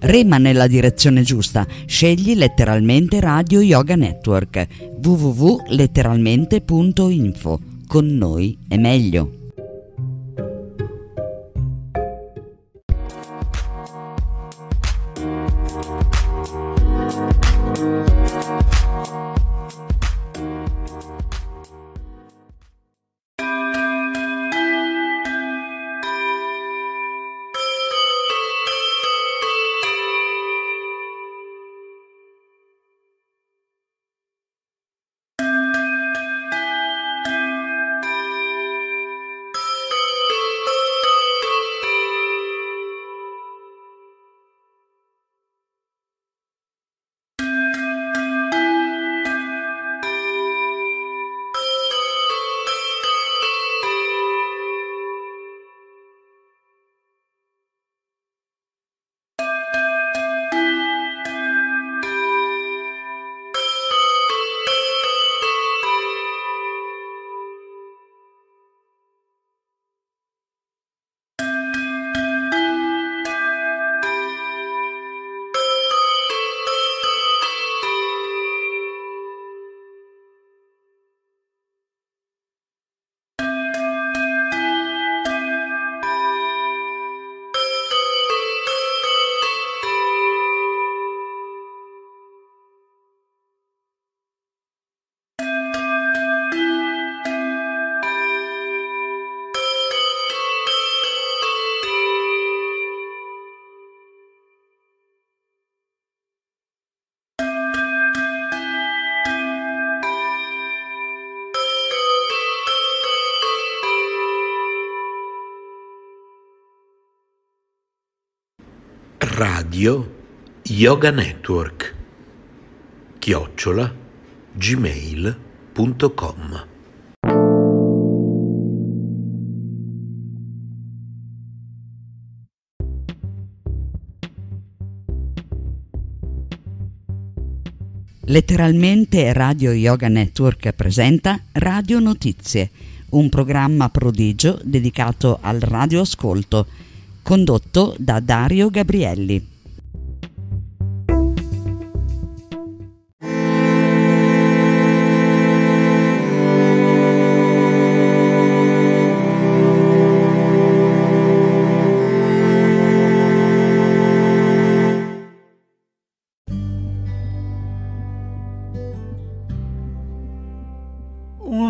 Rema nella direzione giusta, scegli letteralmente Radio Yoga Network www.letteralmente.info. Con noi è meglio. Radio Yoga Network chiocciola gmail.com Letteralmente Radio Yoga Network presenta Radio Notizie, un programma prodigio dedicato al radioascolto condotto da Dario Gabrielli.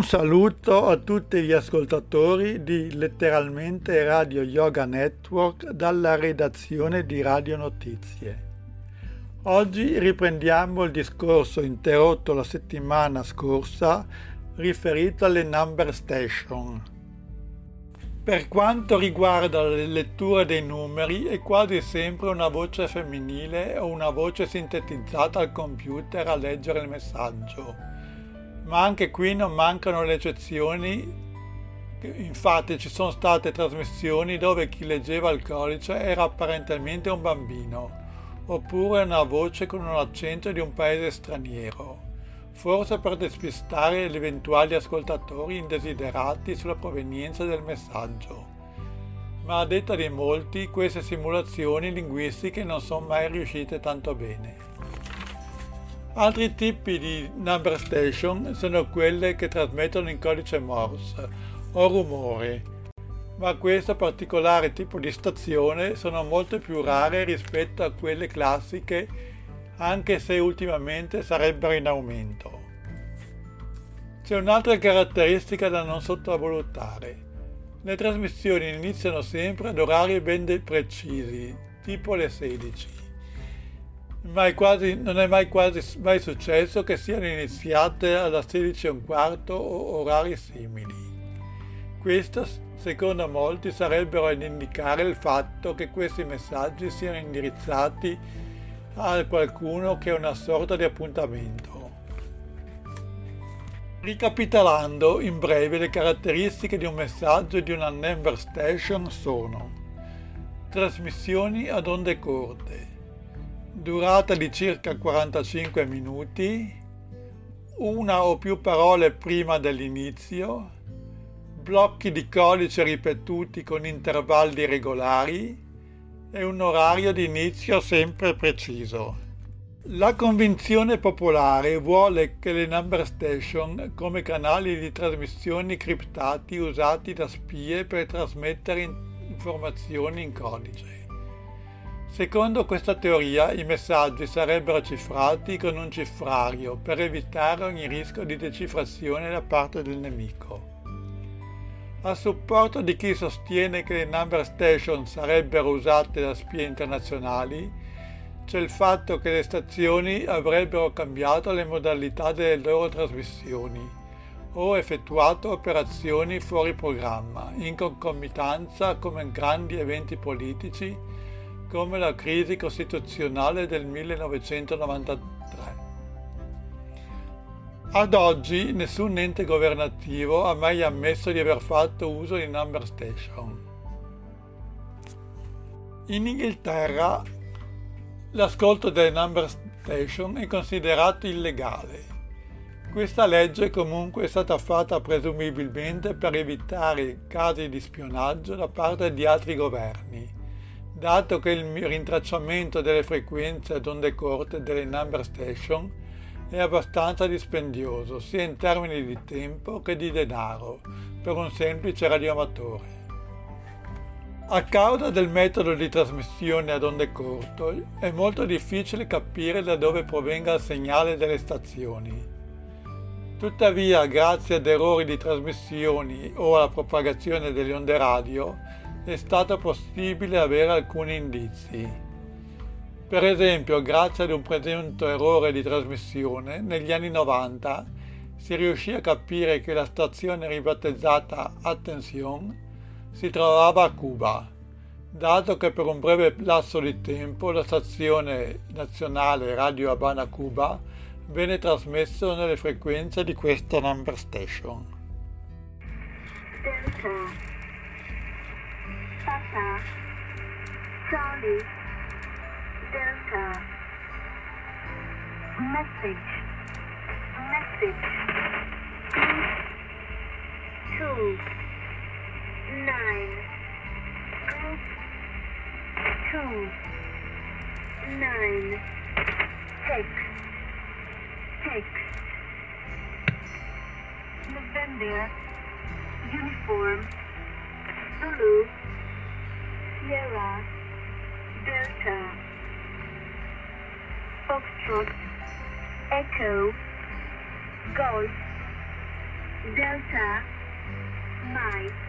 Saluto a tutti gli ascoltatori di Letteralmente Radio Yoga Network dalla redazione di Radio Notizie. Oggi riprendiamo il discorso interrotto la settimana scorsa riferito alle number station. Per quanto riguarda le letture dei numeri è quasi sempre una voce femminile o una voce sintetizzata al computer a leggere il messaggio ma anche qui non mancano le eccezioni. Infatti ci sono state trasmissioni dove chi leggeva il codice era apparentemente un bambino, oppure una voce con un accento di un paese straniero, forse per despistare gli eventuali ascoltatori indesiderati sulla provenienza del messaggio. Ma a detta di molti, queste simulazioni linguistiche non sono mai riuscite tanto bene. Altri tipi di number station sono quelle che trasmettono in codice Morse o rumore, ma questo particolare tipo di stazione sono molto più rare rispetto a quelle classiche, anche se ultimamente sarebbero in aumento. C'è un'altra caratteristica da non sottovalutare. Le trasmissioni iniziano sempre ad orari ben precisi, tipo le 16 mai quasi, non è mai quasi mai successo che siano iniziate alla 16.15 o orari simili. Questo, secondo molti, sarebbero ad indicare il fatto che questi messaggi siano indirizzati a qualcuno che è una sorta di appuntamento. Ricapitolando in breve le caratteristiche di un messaggio di una number station sono trasmissioni ad onde corte, durata di circa 45 minuti, una o più parole prima dell'inizio, blocchi di codice ripetuti con intervalli regolari, e un orario di inizio sempre preciso. La convinzione popolare vuole che le number station come canali di trasmissione criptati usati da spie per trasmettere informazioni in codice. Secondo questa teoria i messaggi sarebbero cifrati con un cifrario per evitare ogni rischio di decifrazione da parte del nemico. A supporto di chi sostiene che le number station sarebbero usate da spie internazionali, c'è il fatto che le stazioni avrebbero cambiato le modalità delle loro trasmissioni o effettuato operazioni fuori programma in concomitanza come grandi eventi politici come la crisi costituzionale del 1993. Ad oggi nessun ente governativo ha mai ammesso di aver fatto uso di number station. In Inghilterra L'ascolto delle number station è considerato illegale. Questa legge comunque è stata fatta presumibilmente per evitare casi di spionaggio da parte di altri governi, dato che il rintracciamento delle frequenze ad onde corte delle number station è abbastanza dispendioso sia in termini di tempo che di denaro per un semplice radioamatore. A causa del metodo di trasmissione ad onde corto è molto difficile capire da dove provenga il segnale delle stazioni. Tuttavia, grazie ad errori di trasmissioni o alla propagazione delle onde radio, è stato possibile avere alcuni indizi. Per esempio, grazie ad un presunto errore di trasmissione, negli anni 90 si riuscì a capire che la stazione ribattezzata Attention si trovava a Cuba, dato che per un breve lasso di tempo la stazione nazionale Radio Habana Cuba venne trasmesso nelle frequenze di questa number station. Papa Charlie. Delta. Message. Message. 2 nine, group, two, nine, text, text, November, uniform, Zulu, Sierra, Delta, Foxtrot, Echo, Golf, Delta, Mike.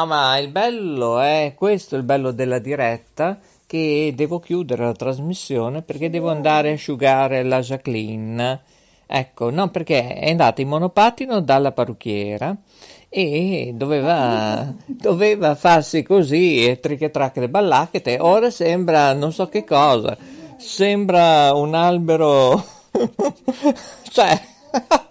No, ma il bello è questo, il bello della diretta, che devo chiudere la trasmissione perché devo andare a asciugare la Jacqueline. Ecco, no, perché è andata in monopattino dalla parrucchiera e doveva, doveva farsi così, e triche tracche ballacchete. Ora sembra non so che cosa, sembra un albero, cioè,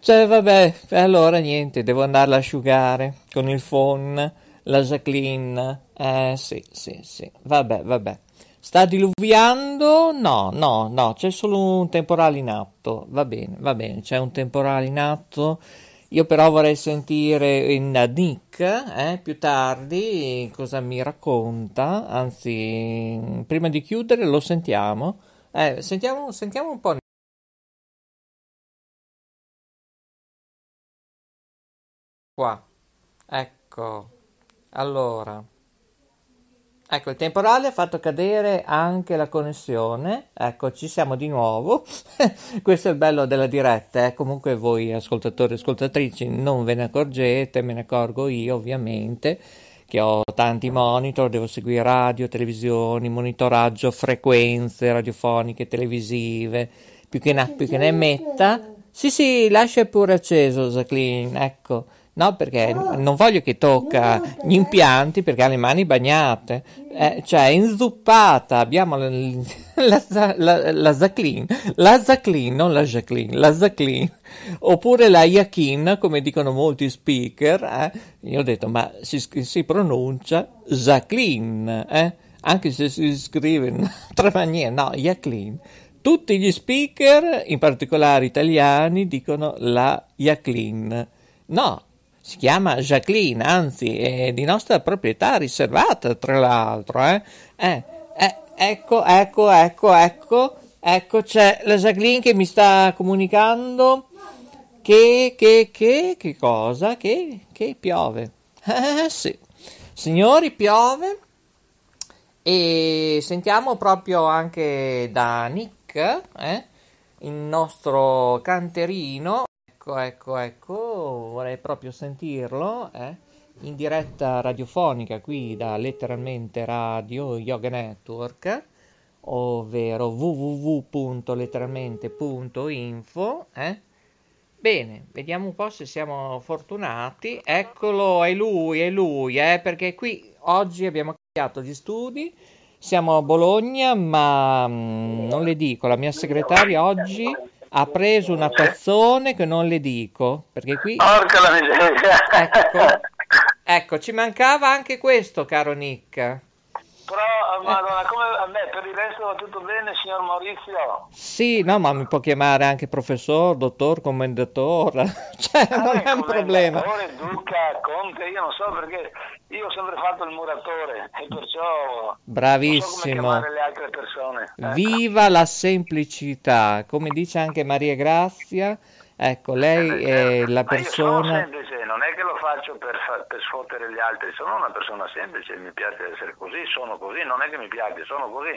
cioè vabbè, allora niente, devo andarla a asciugare con il phon, la Jacqueline, eh sì, sì, sì, vabbè, vabbè. Sta diluviando? No, no, no, c'è solo un temporale in atto. Va bene, va bene, c'è un temporale in atto. Io però vorrei sentire Nick eh, più tardi cosa mi racconta. Anzi, prima di chiudere lo sentiamo. Eh, sentiamo, sentiamo un po'. Qua. Ecco. Allora. Ecco, il temporale ha fatto cadere anche la connessione. Ecco, ci siamo di nuovo. Questo è il bello della diretta. Eh. Comunque voi ascoltatori e ascoltatrici non ve ne accorgete, me ne accorgo io ovviamente, che ho tanti monitor, devo seguire radio, televisioni, monitoraggio, frequenze radiofoniche, televisive, più che, ne, più che ne metta. Sì, sì, lascia pure acceso, Jacqueline, ecco. No, perché non voglio che tocca gli impianti perché ha le mani bagnate, eh, cioè inzuppata. Abbiamo la, la, la, la Zaclin, la Zaclin, non la Jacqueline, la Zaclin, oppure la Yakin, come dicono molti speaker. Eh. Io ho detto, ma si, si pronuncia Jacqueline, eh? anche se si scrive in altra maniera, no, Jacqueline. Tutti gli speaker, in particolare italiani, dicono la Jacqueline. No, si chiama Jacqueline, anzi è di nostra proprietà riservata tra l'altro. Eh? Eh, eh, ecco, ecco, ecco, ecco, ecco c'è la Jacqueline che mi sta comunicando che, che, che, che cosa? Che, che piove. Eh sì, signori piove e sentiamo proprio anche da Nick, eh? il nostro canterino. Ecco, ecco, ecco, vorrei proprio sentirlo, eh? in diretta radiofonica qui da letteralmente Radio Yoga Network, ovvero www.letteralmente.info. Eh? Bene, vediamo un po' se siamo fortunati. Eccolo, è lui, è lui, eh? perché qui oggi abbiamo cambiato gli studi. Siamo a Bologna, ma mh, mm, non le dico, la mia segretaria oggi ha preso una tazzone che non le dico, perché qui... Porca la miseria! Ecco, ecco, ci mancava anche questo, caro Nick. Però, madonna, come a me per il resto va tutto bene, signor Maurizio? Sì, no, ma mi può chiamare anche professor, dottor, commendatore, cioè ah, non è un problema. Duca, Conte, io non so perché io ho sempre fatto il muratore e perciò Bravissimo. non so come le altre persone. Ecco. Viva la semplicità, come dice anche Maria Grazia, ecco, lei è la persona... Ma io sono non è che lo faccio per, fa- per sfottere gli altri, sono una persona semplice, mi piace essere così, sono così, non è che mi piace, sono così.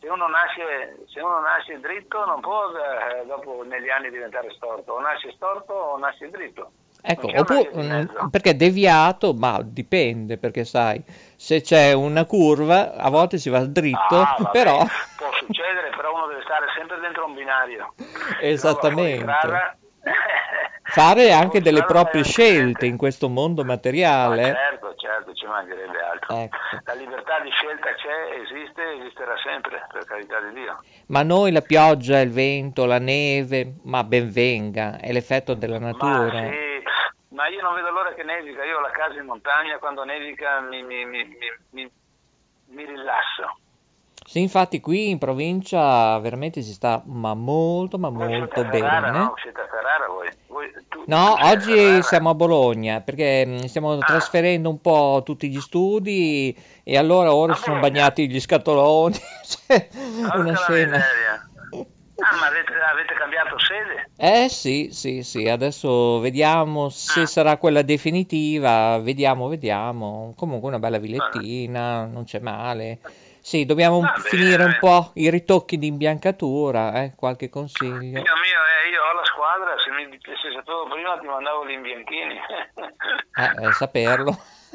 Se uno nasce, se uno nasce dritto non può eh, dopo negli anni diventare storto, o nasce storto o nasce dritto. Ecco, oppure, mm, perché deviato, ma dipende, perché sai, se c'è una curva, a volte si va dritto, ah, però... Può succedere, però uno deve stare sempre dentro un binario. Esattamente. Fare anche delle proprie scelte in questo mondo materiale. Ma certo, certo, ci mancherebbe altro. Ecco. La libertà di scelta c'è, esiste, esisterà sempre, per carità di Dio. Ma noi la pioggia, il vento, la neve, ma ben venga, è l'effetto della natura. Ma sì ma io non vedo l'ora che nevica, io ho la casa in montagna, quando nevica mi, mi, mi, mi rilasso. Sì, infatti qui in provincia veramente si sta ma molto ma voi molto bene. Ferrara, no? Siete a Ferrara voi? voi no, oggi siamo a Bologna perché mm, stiamo ah. trasferendo un po' tutti gli studi e allora ora si sono bagnati gli scatoloni. cioè, una scena. Miseria. Ah, ma avete, avete, cambiato sede? Eh sì, sì, sì, adesso vediamo se ah. sarà quella definitiva, vediamo, vediamo. Comunque una bella villettina, non c'è male. Sì, dobbiamo ah, finire un po' i ritocchi di imbiancatura, eh? qualche consiglio. Dio mio, eh, io ho la squadra, se mi sei saputo prima ti mandavo gli imbianchini. eh, eh, saperlo.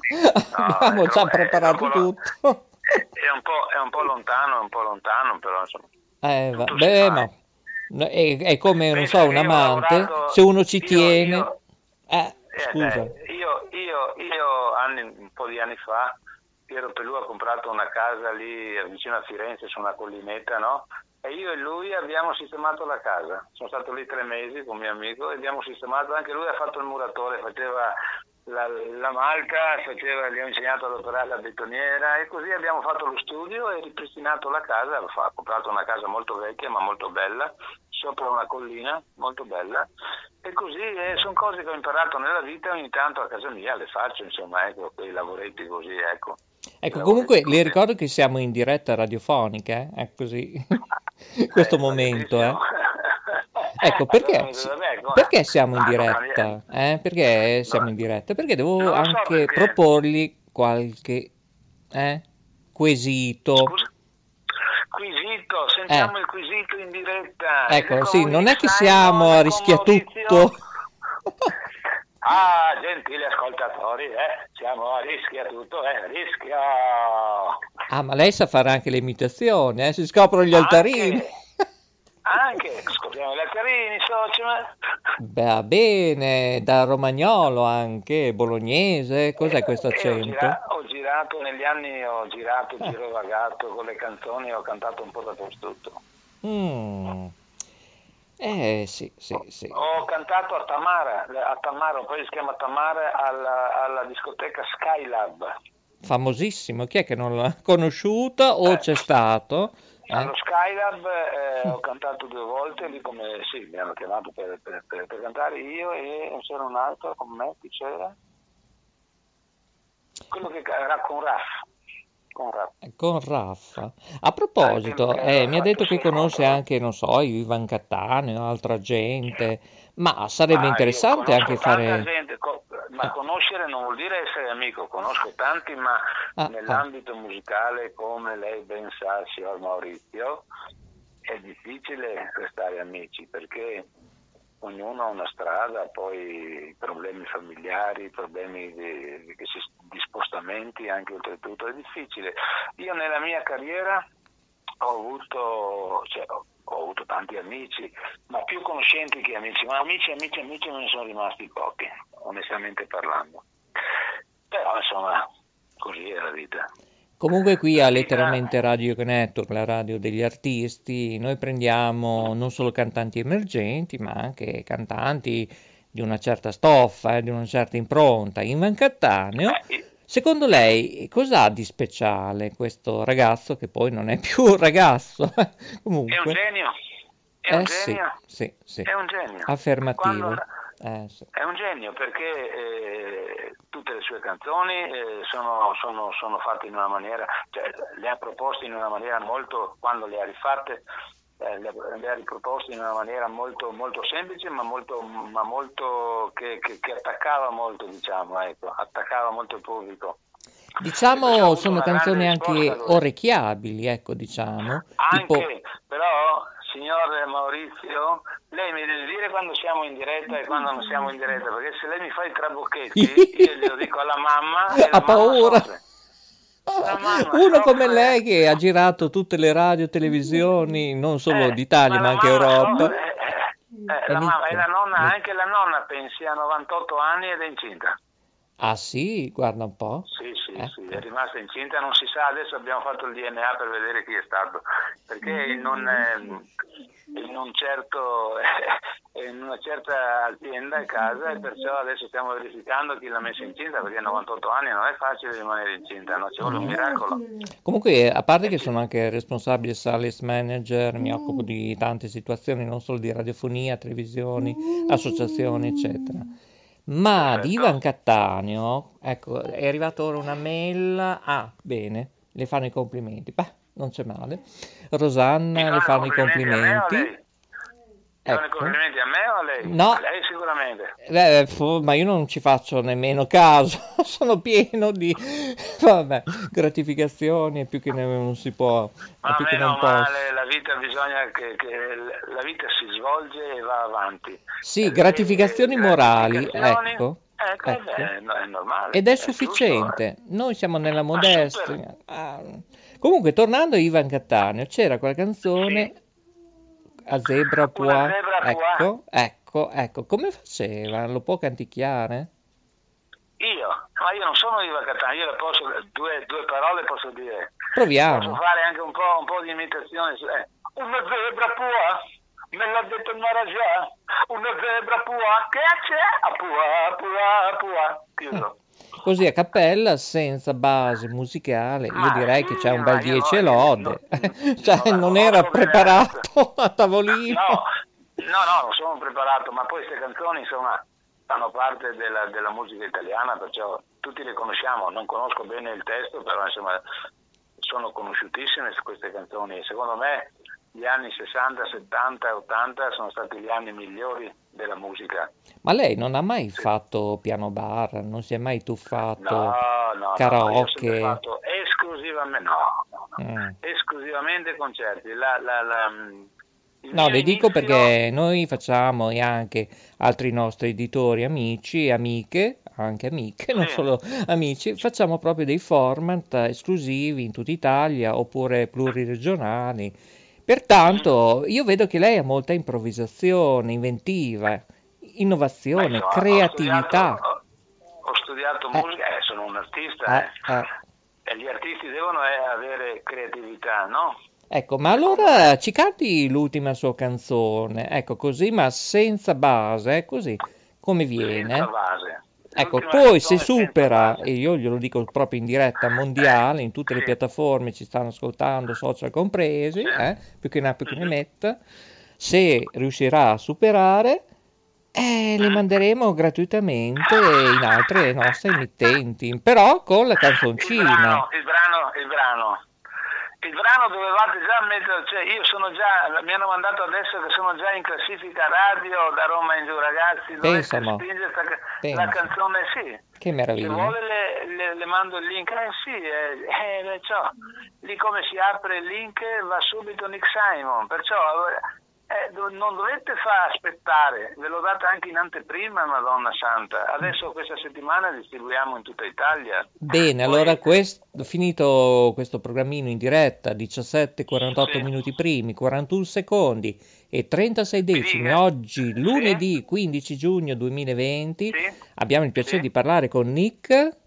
Abbiamo è già troppo- è preparato lo- tutto. È un, po', è un po' lontano, è un po' lontano, però insomma. Eh, va- beh, ma no, è, è come, non so, un amante, lavorato- se uno ci io- tiene... io- Eh, Eh, scusa. dai, io, io, io anni, un po' di anni fa, Piero Pelù ha comprato una casa lì vicino a Firenze su una collinetta, no? E io e lui abbiamo sistemato la casa. Sono stato lì tre mesi con mio amico e abbiamo sistemato, anche lui ha fatto il muratore, faceva la, la malta, faceva, gli ho insegnato ad operare la betoniera e così abbiamo fatto lo studio e ripristinato la casa. Ha comprato una casa molto vecchia ma molto bella, sopra una collina, molto bella. E così eh, sono cose che ho imparato nella vita, ogni tanto a casa mia le faccio, insomma, ecco, quei lavoretti così, ecco. Ecco, comunque così. le ricordo che siamo in diretta radiofonica, eh? È così, in questo Eh, momento, eh. Ecco, perché, Allora, sì, vabbè, come- perché siamo in diretta? Eh? Perché siamo in diretta? Perché devo so, anche perché- proporgli qualche eh, quesito. Scusa? Quesito, sentiamo il quesito in diretta. Ecco, Ed sì, non è che siamo a rischia tutto. Ah, gentili ascoltatori, eh, siamo a rischia tutto, eh, rischia. Ah, ma lei sa fare anche le imitazioni, eh? Si scoprono gli altarini. Anche, scopriamo gli altarini, socio. Va bene, da romagnolo anche, bolognese, cos'è questo Eh, ho, accento? gira- ho girato negli anni, ho girato, girovagato con le canzoni, ho cantato un po' dappertutto. Mm. Eh sì, sì, sì. Ho cantato a Tamara, a Tamara, un paese si chiama Tamara, alla, alla discoteca Skylab. Famosissimo, chi è che non l'ha conosciuto o Eh. c'è stato? Eh? Allo Skylab eh, ho cantato due volte, lì come sì, mi hanno chiamato per, per- per- per cantare io e c'era un altro con me, chi c'era? Quello che era con Raff. Con Raff. Con Raffa. A proposito, Ah, che eh, mi ha detto che conosce no. anche, non so, Ivan Cattaneo, altra gente, ma sarebbe io interessante anche fare... gente, co- ma conoscere non vuol dire essere amico, conosco tanti, ma Ah, nell'ambito musicale, come lei ben sa, signor Maurizio, è difficile restare amici perché ognuno ha una strada, poi problemi familiari, problemi di, di- di spostamenti anche oltretutto, è difficile. Io nella mia carriera ho avuto, cioè, ho, ho avuto tanti amici, ma più conoscenti che amici, ma amici, amici, amici me ne sono rimasti pochi, onestamente parlando. Però insomma, così è la vita. Comunque qui a Sì, letteralmente Radio Network, la radio degli artisti, noi prendiamo non solo cantanti emergenti, ma anche cantanti di una certa stoffa, eh, di una certa impronta. Ivan Cattaneo, Eh, secondo lei cos'ha di speciale questo ragazzo che poi non è più un ragazzo? È un Comunque, genio, è un eh sì, genio, sì, sì, è un genio. affermativo. Quando- Eh, sì. È un genio perché eh, tutte le sue canzoni eh, sono, sono- sono fatte in una maniera, cioè, le ha proposte in una maniera molto, quando le ha rifatte, eh, le, ha- riproposte in una maniera molto, molto semplice ma molto, ma molto che, che- che attaccava molto, diciamo, ecco, attaccava molto il pubblico. Diciamo sono canzoni anche orecchiabili, ecco, diciamo, tipo Anche, però, signor Maurizio, lei mi deve dire quando siamo in diretta e quando non siamo in diretta, perché se lei mi fa i trabocchetti, io glielo dico alla mamma e ha paura. mamma Uno come lei che ha girato tutte le radio, televisioni, non solo Eh, d'Italia ma la anche Europa. soffre, eh, eh, eh, la mamma- e la nonna, anche la nonna pensi ha 98 anni ed è incinta. Ah sì, guarda un po'. Sì, sì, Eh. sì, è rimasta incinta, non si sa, adesso abbiamo fatto il DNA per vedere chi è stato, perché in, un, ehm, in un certo, in una certa azienda a casa e perciò adesso stiamo verificando chi l'ha messa incinta, perché a 98 anni non è facile rimanere incinta, no? ci vuole un miracolo. Comunque, a parte che sono anche responsabile sales manager, mi occupo di tante situazioni, non solo di radiofonia, televisioni, associazioni, eccetera. Ma di Perfetto. Ivan Cattaneo, ecco, è arrivata ora una mail. Ah, bene, le fanno i complimenti. Beh, non c'è male. Rosanna le fanno i complimenti. Fanno i Ecco. complimenti a me o a lei? No. A lei sicuramente. Eh, ma io non ci faccio nemmeno caso, sono pieno di vabbè, gratificazioni e più che ne- non si può, e Ma più che meno posso. male, la vita bisogna che, che la vita si svolge e va avanti. Sì, Eh, gratificazioni eh, morali, gratificazioni- ecco, Ecco, Ecco. È, è normale. Ed è giusto, sufficiente. eh. Noi siamo nella modestia. Ah. Comunque, tornando a Ivan Cattaneo, c'era quella canzone a Zebra Pua. Una zebra pua. Ecco, ecco, ecco. Come faceva? Lo può canticchiare? Io, ma io non sono Iva Catania, io le posso, due, due parole posso dire. Posso Proviamo. fare anche un po', un po' di imitazione. eh. Una zebra pua, me l'ha detto il Marajà, una zebra pua, che c'è? A pua, pua, pua. Chiuso. Così a cappella, senza base musicale, io Ma direi che c'è un ma bel io 10 e lode. Cioè, no, non no, era preparato a tavolino. No, no, no, non sono preparato, ma poi queste canzoni insomma fanno parte della, della musica italiana, perciò tutti le conosciamo, non conosco bene il testo, però insomma sono conosciutissime queste canzoni e secondo me gli anni 60, 70 e 80 sono stati gli anni migliori della musica. Ma lei non ha mai fatto piano bar, non si è mai tuffato No, no, no, no, karaoke? fatto esclusivamente, no, no, no, Mm. esclusivamente concerti. La, la, la, il No, le dico inizio- perché noi facciamo e anche altri nostri editori, amici e amiche, anche amiche, non Sì. solo amici, facciamo proprio dei format esclusivi in tutta Italia oppure pluriregionali. Pertanto io vedo che lei ha molta improvvisazione, inventiva, Beh, innovazione, ho creatività. studiato- Ho, ho studiato Eh. musica, eh, sono un artista Eh, eh. eh. e gli artisti devono eh, avere creatività, no? Ecco, ma allora ci canti l'ultima sua canzone, ecco così, ma senza base, così come viene. Senza base. Ecco, poi se supera, e io glielo dico proprio in diretta mondiale, in tutte le piattaforme ci stanno ascoltando, social compresi, eh, più che ne ha più che ne Mhm. metta, se riuscirà a superare, eh, le manderemo gratuitamente in altre nostre emittenti, però con la Il canzoncina. brano, il brano, il brano. Il brano dovevate già mettere, cioè io sono già, mi hanno mandato adesso che sono già in classifica radio da Roma in giù, ragazzi, dovete spingere Pensa. la canzone, sì. Che Se meraviglia. vuole le, le- le mando il link, eh sì, eh, eh, perciò, lì come si apre il link va subito Nick Simon, perciò eh, do- non dovete far aspettare, ve l'ho data anche in anteprima Madonna Santa, adesso questa settimana distribuiamo in tutta Italia. Bene, Poi- allora quest- finito questo programmino in diretta, 17-48 Sì. minuti primi, 41 secondi e 36 decimi, oggi lunedì 15 giugno 2020, Sì. abbiamo il piacere Sì. di parlare con Nick.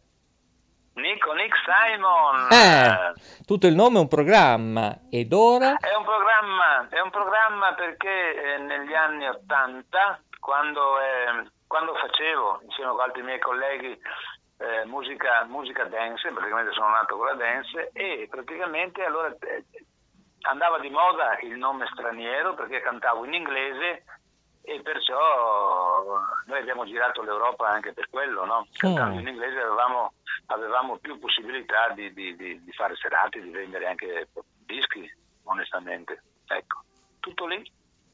Nico Nick Simon. Eh, tutto il nome è un programma ed ora... è un programma, è un programma perché eh, negli anni 80, quando, eh, quando facevo insieme con altri miei colleghi eh, musica, musica dance, praticamente sono nato con la dance, e praticamente allora eh, andava di moda il nome straniero perché cantavo in inglese e perciò noi abbiamo girato l'Europa anche per quello, no? Cantando Mm. in inglese avevamo, avevamo più possibilità di, di- di- di fare serate, di vendere anche dischi, onestamente. Ecco, tutto lì.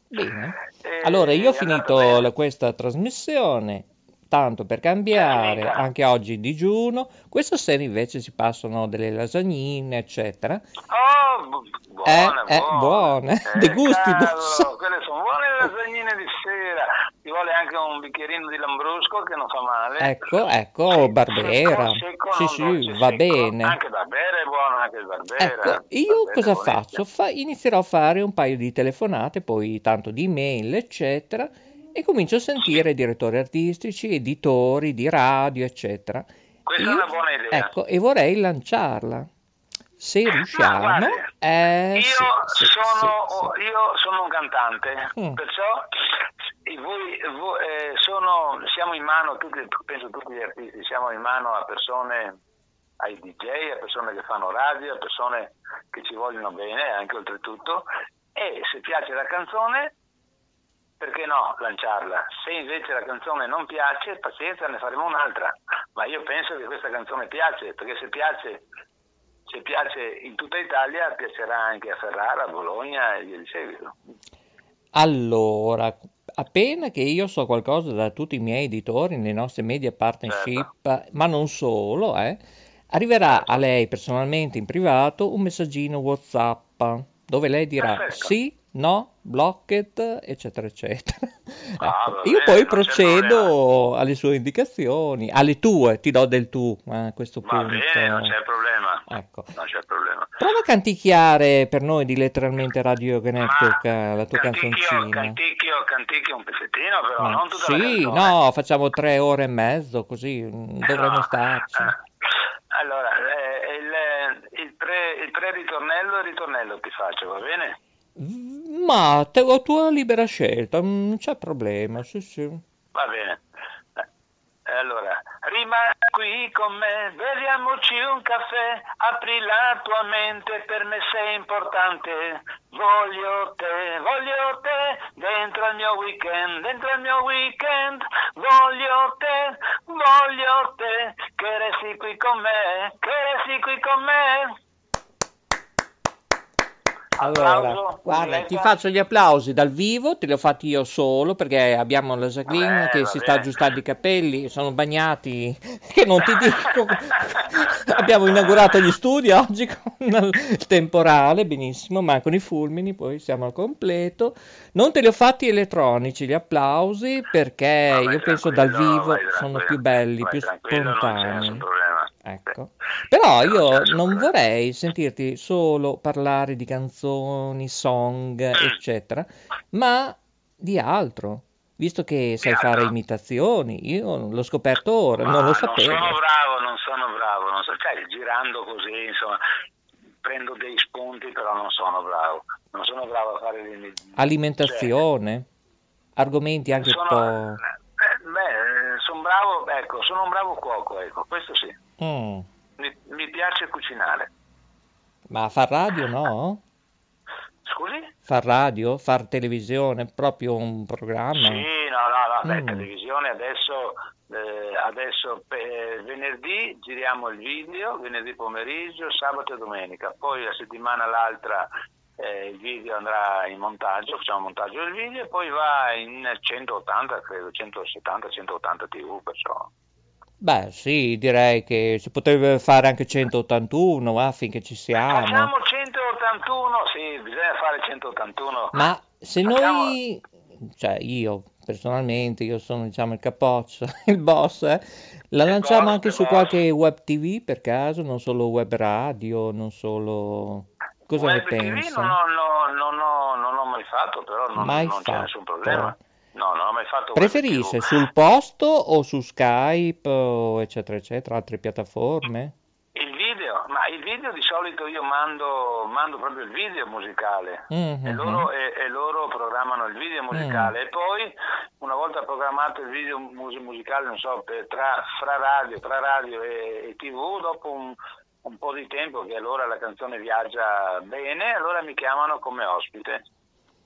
Bene. E Allora, io ho finito la- questa trasmissione, tanto per cambiare, Finita. anche oggi digiuno, questa sera invece si passano delle lasagnine, eccetera. Oh, bu- buone, Eh, eh, buone. De gusti, cavolo, non so. quelle sono buone le lasagnine di sera. Ci vuole anche un bicchierino di lambrusco che non fa male. Ecco, ecco, Barbera. Secco, secco, Sì, sì, va secco. bene. Anche Barbera è buono, anche il Barbera. Ecco, io Barbera è cosa faccio? Fa- inizierò a fare un paio di telefonate, poi tanto di email, eccetera, e comincio a sentire direttori artistici, editori di radio, eccetera. Questa è Io- una buona idea. Ecco, e vorrei lanciarla. Se riusciamo, guardi, eh, io, sì, sì, sono, sì, io sono un cantante, Mm. perciò e voi, voi, eh, sono, siamo in mano, tutti, penso tutti gli artisti, siamo in mano a persone, ai DJ, a persone che fanno radio, a persone che ci vogliono bene anche oltretutto e se piace la canzone perché no lanciarla? Se invece la canzone non piace, pazienza, ne faremo un'altra. Ma io penso che questa canzone piace, perché se piace, se piace in tutta Italia, piacerà anche a Ferrara, a Bologna e via di seguito. Allora, appena che io so qualcosa da tutti i miei editori, le nostre media partnership, ma non solo, eh, arriverà a lei personalmente in privato un messaggino WhatsApp dove lei dirà Perfetto. sì, no, blocket, eccetera, eccetera. Ah, Ecco, va Io poi procedo alle sue indicazioni, alle tue, ti do del tu eh, a questo Va punto. bene, non c'è problema. Ecco. Non c'è problema. Prova a canticchiare per noi di letteralmente Radio Network Ma la tua canticchio, canzoncina. Canticchio, canticchio un pezzettino, però Ma non tutta sì, no, facciamo tre ore e mezzo, così mm, dovremmo No, starci. eh. Allora, eh, il, il, pre, il pre-ritornello e il ritornello ti faccio, va bene? Ma te ho tua libera scelta, mm, non c'è problema, sì, sì. Va bene. Eh, Allora, rimani qui con me, beviamoci un caffè, apri la tua mente, per me sei importante. Voglio te, voglio te, dentro al mio weekend, dentro al mio weekend. Voglio te, voglio te, che resti qui con me, che resti qui con me. Allora, Applauso, guarda, ti faccio gli applausi dal vivo, te li ho fatti io solo perché abbiamo la Jacqueline Eh, che va si sta aggiustando i capelli, sono bagnati, che non ti dico. abbiamo inaugurato gli studi oggi con il temporale, benissimo, mancano i fulmini, poi siamo al completo. Non te li ho fatti elettronici gli applausi perché No, io penso dal vivo vai sono più belli, più Non spontanei. Ecco. Però Non io non vorrei sentirti solo parlare di canzoni, song, Mm. eccetera, ma di altro. Visto che sai fare imitazioni, io l'ho scoperto ora, Ma non lo Non sapevo. sono bravo, non sono bravo, non so, cioè, girando così, insomma, prendo dei spunti, però non sono bravo. Non sono bravo a fare le Alimentazione, argomenti anche sono, un po'... eh, beh, sono bravo, ecco, sono un bravo cuoco, ecco, questo sì. Mm. Mi, mi piace cucinare. Ma far radio no? Scusi? Far radio, far televisione, proprio un programma? Sì, no, no, no, beh, Mm. televisione adesso, eh, adesso eh, venerdì giriamo il video, venerdì pomeriggio, sabato e domenica, poi la settimana l'altra eh, il video andrà in montaggio, facciamo montaggio del video e poi va in 180, credo, 170, 180 tv, perciò. Beh, sì, direi che si potrebbe fare anche 181, va, finché ci siamo. Facciamo 181, sì, bisogna fare 181. Ma se Facciamo- noi, cioè io personalmente, io sono diciamo il capoccio, il boss, eh, la Il lanciamo boss, anche su boss. qualche web TV per caso, non solo web radio, non solo... Cosa ne Web TV pensa? non ho, no- non ho- non ho mai fatto, però non, Mai non c'è fatto. nessun problema. No, non ho mai fatto Preferisce sul posto o su Skype o eccetera eccetera, altre piattaforme? Il video, ma il video di solito io mando, mando proprio il video musicale Mhm. e, loro, e- e loro programmano il video musicale e poi una volta programmato il video mus- musicale, non so, per- tra, fra radio, tra radio e, e tv, dopo un, un po' di tempo che allora la canzone viaggia bene, allora mi chiamano come ospite.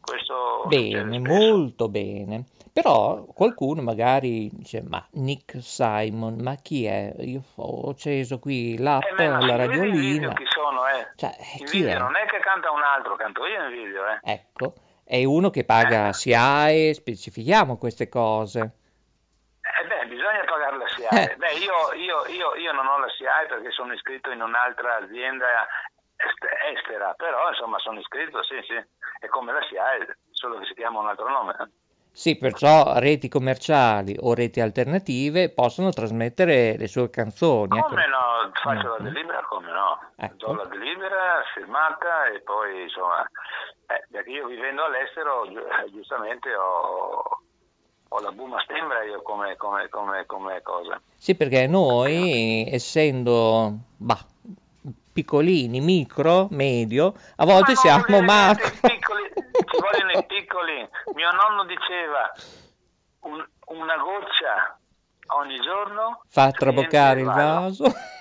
Questo Bene, molto bene. Però qualcuno magari dice, ma Nick Simon, ma chi è? Io ho acceso qui l'app, Eh, ma la radiolina. chi sono, eh? Cioè, In chi video è? non è che canta un altro, canto io in video, eh. Ecco, è uno che paga SIAE, specifichiamo queste cose. Eh beh, bisogna pagare la Eh. SIAE. Beh, io, io- io- io non ho la SIAE perché sono iscritto in un'altra azienda estera, però insomma sono iscritto, sì, sì, è come la SIAE, solo che si chiama un altro nome. Sì, perciò reti commerciali o reti alternative possono trasmettere le sue canzoni. ecco. Come no, faccio la Mm. delibera, come no, Ecco. do la delibera firmata e poi insomma, eh, perché io vivendo all'estero eh, giustamente ho, ho la Buma Stembra io come, come, come, come cosa. Sì, perché noi, essendo bah, piccolini, micro, medio, a volte Ma siamo macro. piccoli, ci vogliono i piccoli. Mio nonno diceva un- una goccia ogni giorno Fa traboccare il vaso.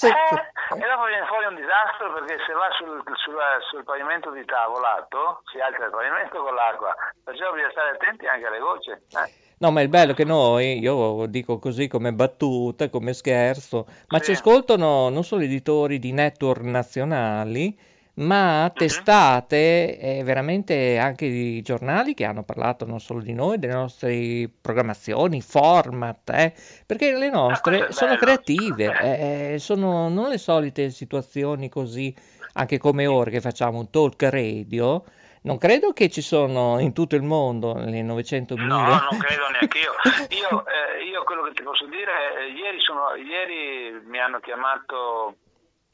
Eh, e dopo viene fuori un disastro perché se va sul, sulla- sul pavimento di tavolato si alza il pavimento con l'acqua, perciò bisogna stare attenti anche alle gocce. eh. No, ma il bello è che noi, io dico così come battuta, come scherzo, ma ci Sì. ascoltano non solo editori di network nazionali, ma mhm. testate e veramente anche di giornali che hanno parlato non solo di noi, delle nostre programmazioni, format, eh, perché le nostre ah, sono creative, eh, eh, sono non le solite situazioni così, anche come ora che facciamo un talk radio, non credo che ci sono in tutto il mondo le 900.000. No, non credo neanche io. Io, eh, io quello che ti posso dire è eh, ieri, sono, ieri mi hanno chiamato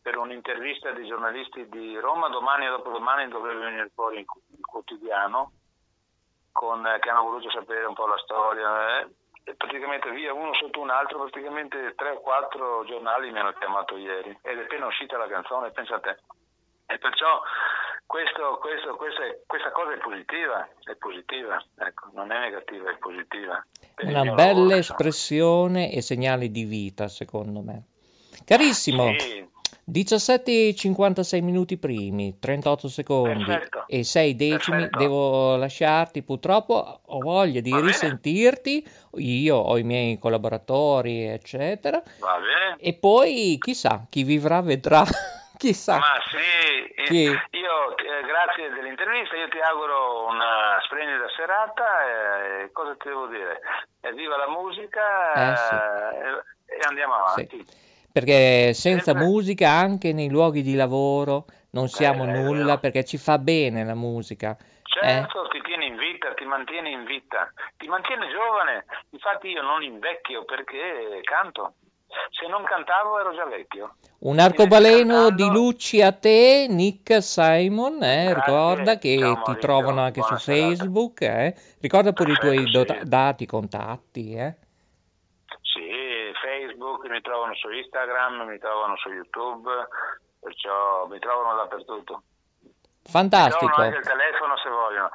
per un'intervista dei giornalisti di Roma, domani e dopodomani dovrebbe venire fuori il quotidiano con, eh, che hanno voluto sapere un po' la storia. Eh. E praticamente via uno sotto un altro, praticamente tre o quattro giornali mi hanno chiamato ieri ed è appena uscita la canzone, pensate. E perciò questo, questo, questo è, questa cosa è positiva, è positiva, ecco, non è negativa, è positiva. Una bella lavoro, espressione e segnale di vita, secondo me. Carissimo, sì. 17,56 minuti primi, 38 secondi Perfetto. e 6 decimi. Perfetto. Devo lasciarti, purtroppo ho voglia di Va risentirti, bene. io ho i miei collaboratori, eccetera. Va bene. E poi chissà, chi vivrà vedrà. Chissà. Ma sì, chi? io eh, grazie dell'intervista, io ti auguro una splendida serata. Eh, cosa ti devo dire? Eh, viva la musica eh, sì. Eh, e andiamo avanti. Sì perché senza Sempre. musica anche nei luoghi di lavoro non siamo eh, nulla perché ci fa bene la musica. Certo, eh? ti tiene in vita, ti mantiene in vita, ti mantiene giovane. Infatti io non invecchio perché canto. Se non cantavo ero già vecchio. Un arcobaleno di luci a te, Nick Simon, eh? ricorda che Ciao, ti trovano anche Buona su Facebook, eh? ricorda pure Perfetto, i tuoi sì. dati, contatti. Eh? Facebook, mi trovano su Instagram, mi trovano su YouTube, perciò mi trovano dappertutto. Fantastico. Mi trovano anche il telefono se vogliono.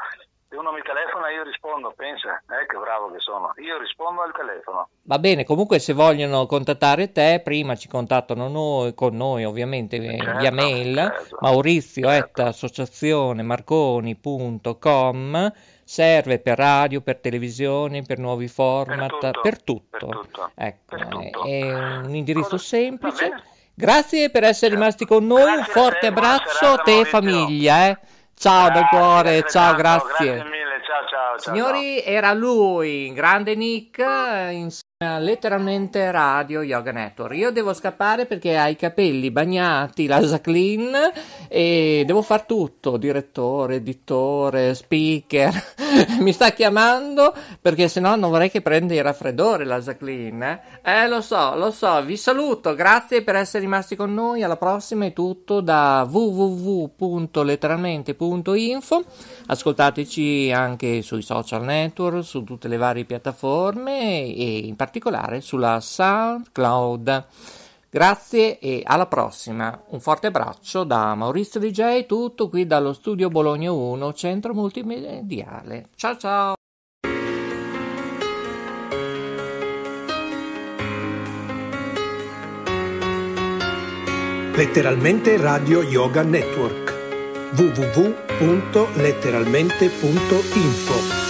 Se uno mi telefona io rispondo, pensa, eh, che bravo che sono. Io rispondo al telefono. Va bene, comunque se vogliono contattare te, prima ci contattano noi, con noi ovviamente eh, certo, via mail, certo, maurizio certo. associazionemarconi.com serve per radio, per televisione, per nuovi format, per tutto. Per tutto. Per tutto. Ecco, per tutto. È un indirizzo Cosa... semplice. Grazie per essere rimasti con noi, grazie un forte abbraccio a te e famiglia. Eh. Ciao dal cuore, ciao, grazie. Grazie mille, ciao ciao. ciao Signori, era lui, grande Nick, in letteralmente Radio Yoga Network. Io devo scappare perché ha i capelli bagnati, la Jacqueline, e devo far tutto, direttore, editore, speaker. Mi sta chiamando perché sennò non vorrei che prenda il raffreddore la Jacqueline. Eh? eh, lo so, lo so. Vi saluto, grazie per essere rimasti con noi. Alla prossima è tutto da www.letteralmente.info. Ascoltateci anche sui social network, su tutte le varie piattaforme e in particolare particolare sulla SoundCloud. Grazie e alla prossima. Un forte abbraccio da Maurizio DJ, tutto qui dallo studio Bologna 1, centro multimediale. Ciao ciao! Letteralmente Radio Yoga Network www.letteralmente.info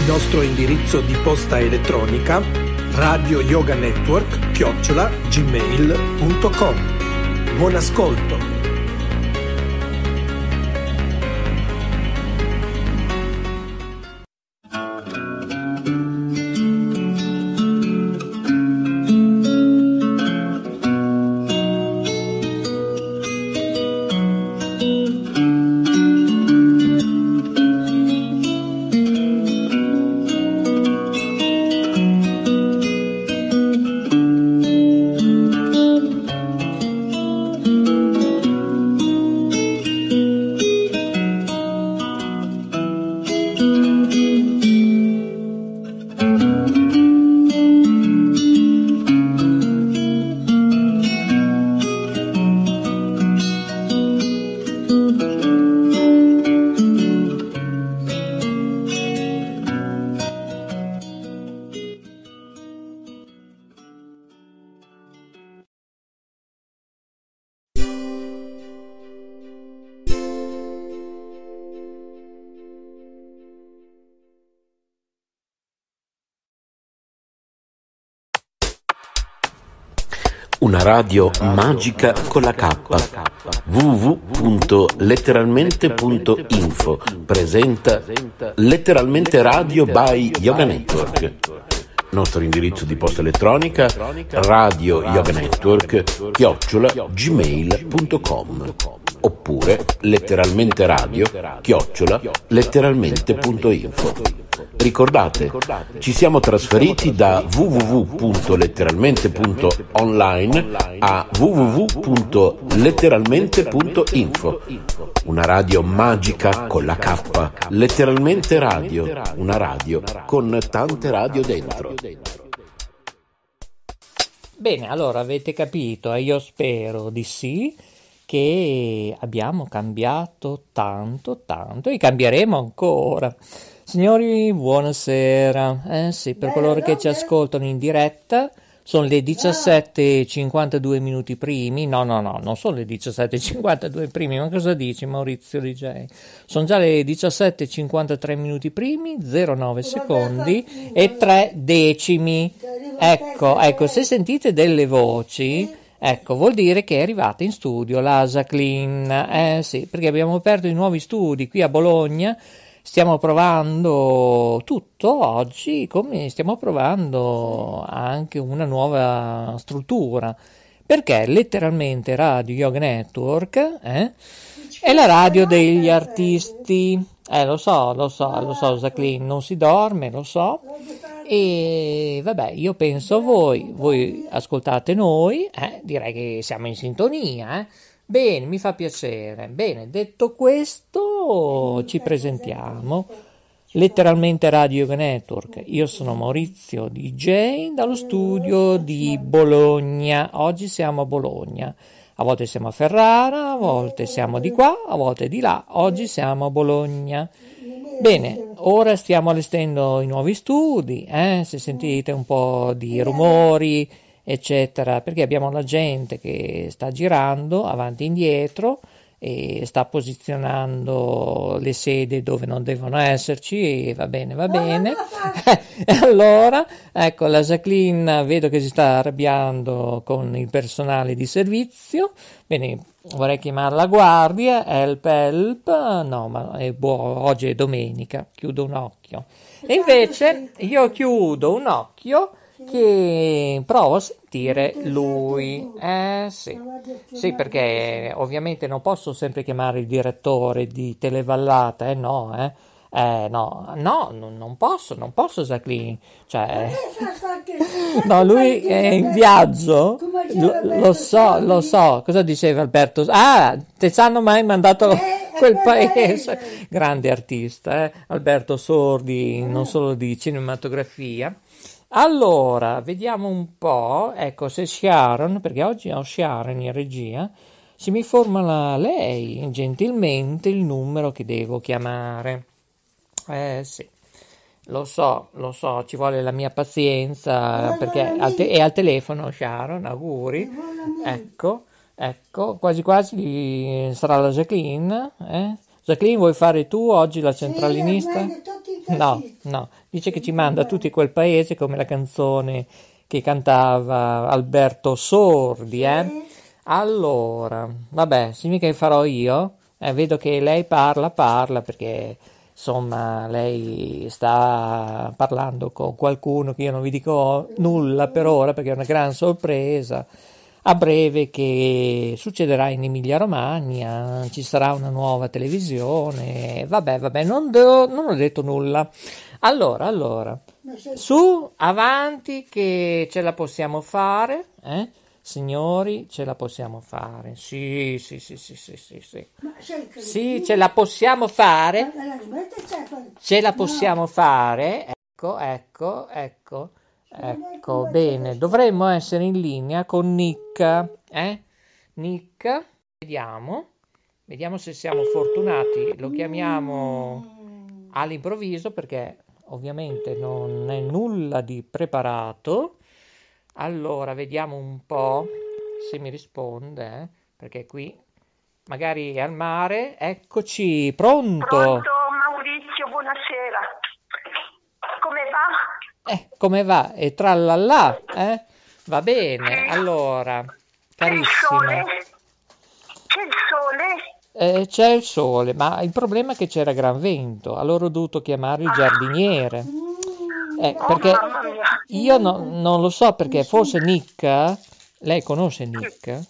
Nostro indirizzo di posta elettronica Radio Yoga Network chiocciola gmail.com Buon ascolto! Radio magica con la K. www.letteralmente.info presenta Letteralmente Radio by Yoga Network. Nostro indirizzo di posta elettronica radio yoga network chiocciola gmail.com oppure letteralmente radio chiocciola letteralmente.info. Ricordate, ci siamo trasferiti da www.letteralmente.online a www.letteralmente.info. Una radio magica con la K, letteralmente radio, una radio con tante radio dentro. Bene, allora avete capito, e io spero di sì, che abbiamo cambiato tanto, tanto e cambieremo ancora. Signori, buonasera. Eh sì, per coloro che ci ascoltano in diretta, sono le 17.52 minuti primi. No, no, no, non sono le 17.52 primi. Ma cosa dici, Maurizio DJ? Sono già le 17.53 minuti primi, 09 secondi e 3 decimi. Ecco, ecco, se sentite delle voci. Ecco, vuol dire che è arrivata in studio la Jacqueline. Eh sì, perché abbiamo aperto i nuovi studi qui a Bologna Stiamo provando tutto oggi, come stiamo provando anche una nuova struttura, perché letteralmente Radio Yoga Network eh, è la radio degli artisti. Eh, lo so, lo so, lo so, Jacqueline, non si dorme, lo so. E vabbè, io penso a voi, voi ascoltate noi, eh, direi che siamo in sintonia, eh. Bene, mi fa piacere. Bene, detto questo, ci presentiamo. Letteralmente Radio Network. Io sono Maurizio DJ dallo studio di Bologna. Oggi siamo a Bologna. A volte siamo a Ferrara, a volte siamo di qua, a volte di là. Oggi siamo a Bologna. Bene, ora stiamo allestendo i nuovi studi. Eh? Se sentite un po' di rumori, eccetera, perché abbiamo la gente che sta girando avanti e indietro e sta posizionando le sedi dove non devono esserci e va bene, va bene. e allora, ecco, la Jacqueline vedo che si sta arrabbiando con il personale di servizio. Bene, vorrei chiamare la guardia, help, help. No, ma è buono, oggi è domenica, chiudo un occhio. E invece io chiudo un occhio che provo a sentire lui. Eh sì. Sì, perché ovviamente non posso sempre chiamare il direttore di Televallata, eh no, eh. Eh no, no, non posso, non posso Jacqueline. Cioè, no, lui è in viaggio. Lo, lo, so, lo so. Cosa diceva Alberto? Ah, te ci hanno mai mandato eh, quel paese? Grande artista, eh? Alberto Sordi, non solo di cinematografia. Allora, vediamo un po', ecco, se Sharon, perché oggi ho Sharon in regia, se mi formula lei gentilmente il numero che devo chiamare. Eh sì, lo so, lo so, ci vuole la mia pazienza perché al te- è al telefono Sharon, auguri. Ecco, ecco, quasi quasi sarà la Jacqueline. Eh? Jacqueline, vuoi fare tu oggi la centralinista? No, no, dice che ci manda tutti quel paese come la canzone che cantava Alberto Sordi, eh? Allora, vabbè, significa che farò io? Eh, vedo che lei parla, parla perché insomma lei sta parlando con qualcuno che io non vi dico nulla per ora perché è una gran sorpresa a breve che succederà in Emilia Romagna, ci sarà una nuova televisione, vabbè, vabbè, non, do, non ho detto nulla. Allora, allora, su, avanti che ce la possiamo fare, eh? Signori, ce la possiamo fare. Sì, sì, sì, sì, sì, sì. Sì, sì ce la possiamo fare. Ce la possiamo fare. Ecco, ecco, ecco. Ecco, bene, dovremmo essere in linea con Nick, eh? Nick, vediamo, vediamo se siamo fortunati, lo chiamiamo all'improvviso perché ovviamente non è nulla di preparato. Allora, vediamo un po' se mi risponde, eh? perché qui magari è al mare. Eccoci, pronto? Pronto, Maurizio, buonasera. Come va? Eh, come va? E trallallà, eh? Va bene, allora, carissima. sole? C'è il sole? Eh, c'è il sole, ma il problema è che c'era gran vento, allora ho dovuto chiamare il giardiniere. Eh, perché Oh, mia. io no- non lo so perché forse Nick, lei conosce Nick?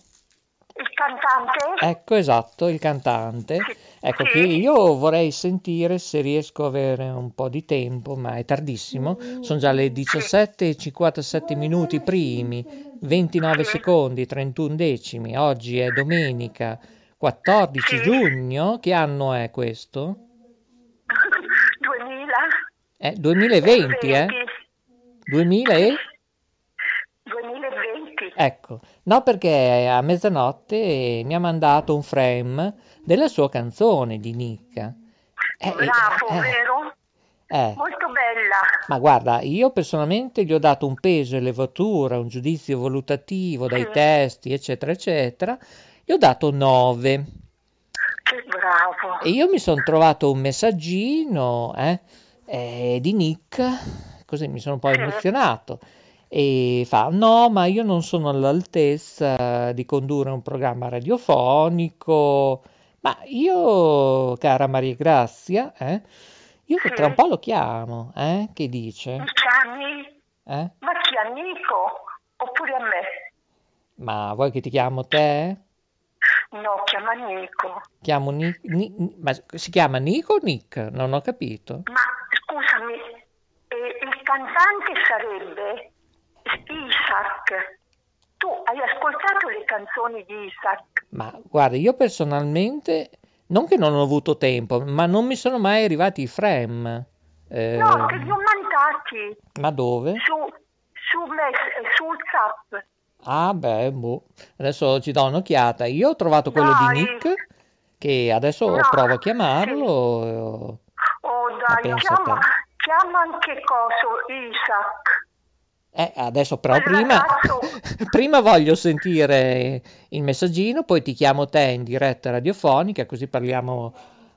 Il cantante? Ecco, esatto, il cantante. Ecco Sì. che io vorrei sentire se riesco a avere un po' di tempo, ma è tardissimo. Sono già le 17 e 57 minuti primi, 29 secondi, 31 decimi. Oggi è domenica 14 Sì. giugno. Che anno è questo? 2000? È 2020, eh? 2000 e? 2020. Ecco, no perché a mezzanotte mi ha mandato un frame della sua canzone di Nick. Eh, Bravo, eh, vero? eh. Molto bella. Ma guarda, io personalmente gli ho dato un peso e levatura, un giudizio valutativo dai Sì. testi, eccetera, eccetera. Gli ho dato 9 Che bravo. e io mi sono trovato un messaggino eh, eh, di Nick, così mi sono un po' Sì. emozionato. E fa: No, ma io non sono all'altezza di condurre un programma radiofonico. Ma io, cara Maria Grazia, eh, io Sì. tra un po' lo chiamo, eh? Che dice? Mi chiami? Eh? Ma chi amico? Oppure a me? Ma vuoi che ti chiamo te? No, chiama Nico. Chiamo Ni- Ni- ma si chiama Nico o Nick? Non ho capito. Ma scusami, eh, il cantante sarebbe Isaac. Tu hai ascoltato le canzoni di Isaac? Ma guarda, io personalmente, non che non ho avuto tempo, ma non mi sono mai arrivati i frame. Eh, No, te li ho mandati ma dove? su, su, mess- su WhatsApp. Ah, beh, boh. Adesso ci do un'occhiata. Io ho trovato quello Dai. di Nick, che adesso No, provo a chiamarlo. eh, Oh dai, chiama, chiama anche coso Isaac. Eh, adesso però prima, prima voglio sentire il messaggino, poi ti chiamo te in diretta radiofonica, così parliamo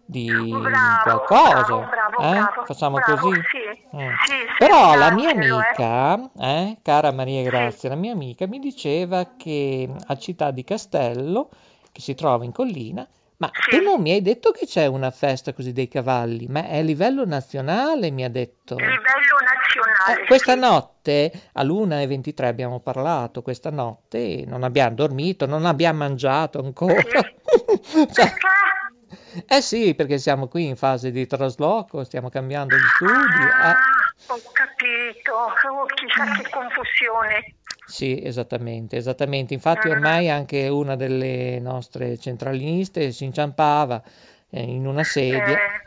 di Bravo, qualcosa. bravo, bravo, eh? bravo, Facciamo bravo, così? sì, Mm. sì, sì, Però la mia eh. amica, eh, cara Maria Grazia, la mia amica mi diceva che a Città di Castello, che si trova in collina, ma Sì. tu non mi hai detto che c'è una festa così dei cavalli, ma è a livello nazionale, mi ha detto. Livello nazionale. Eh, questa sì. notte all'1.23 abbiamo parlato, questa notte non abbiamo dormito, non abbiamo mangiato ancora. Cioè, Perché? eh sì, perché siamo qui in fase di trasloco, stiamo cambiando gli studi. Ah, eh. ho capito. Oh, chissà che confusione. Sì, esattamente, esattamente. Infatti ormai anche una delle nostre centraliniste si inciampava eh, in una sedia, Eh.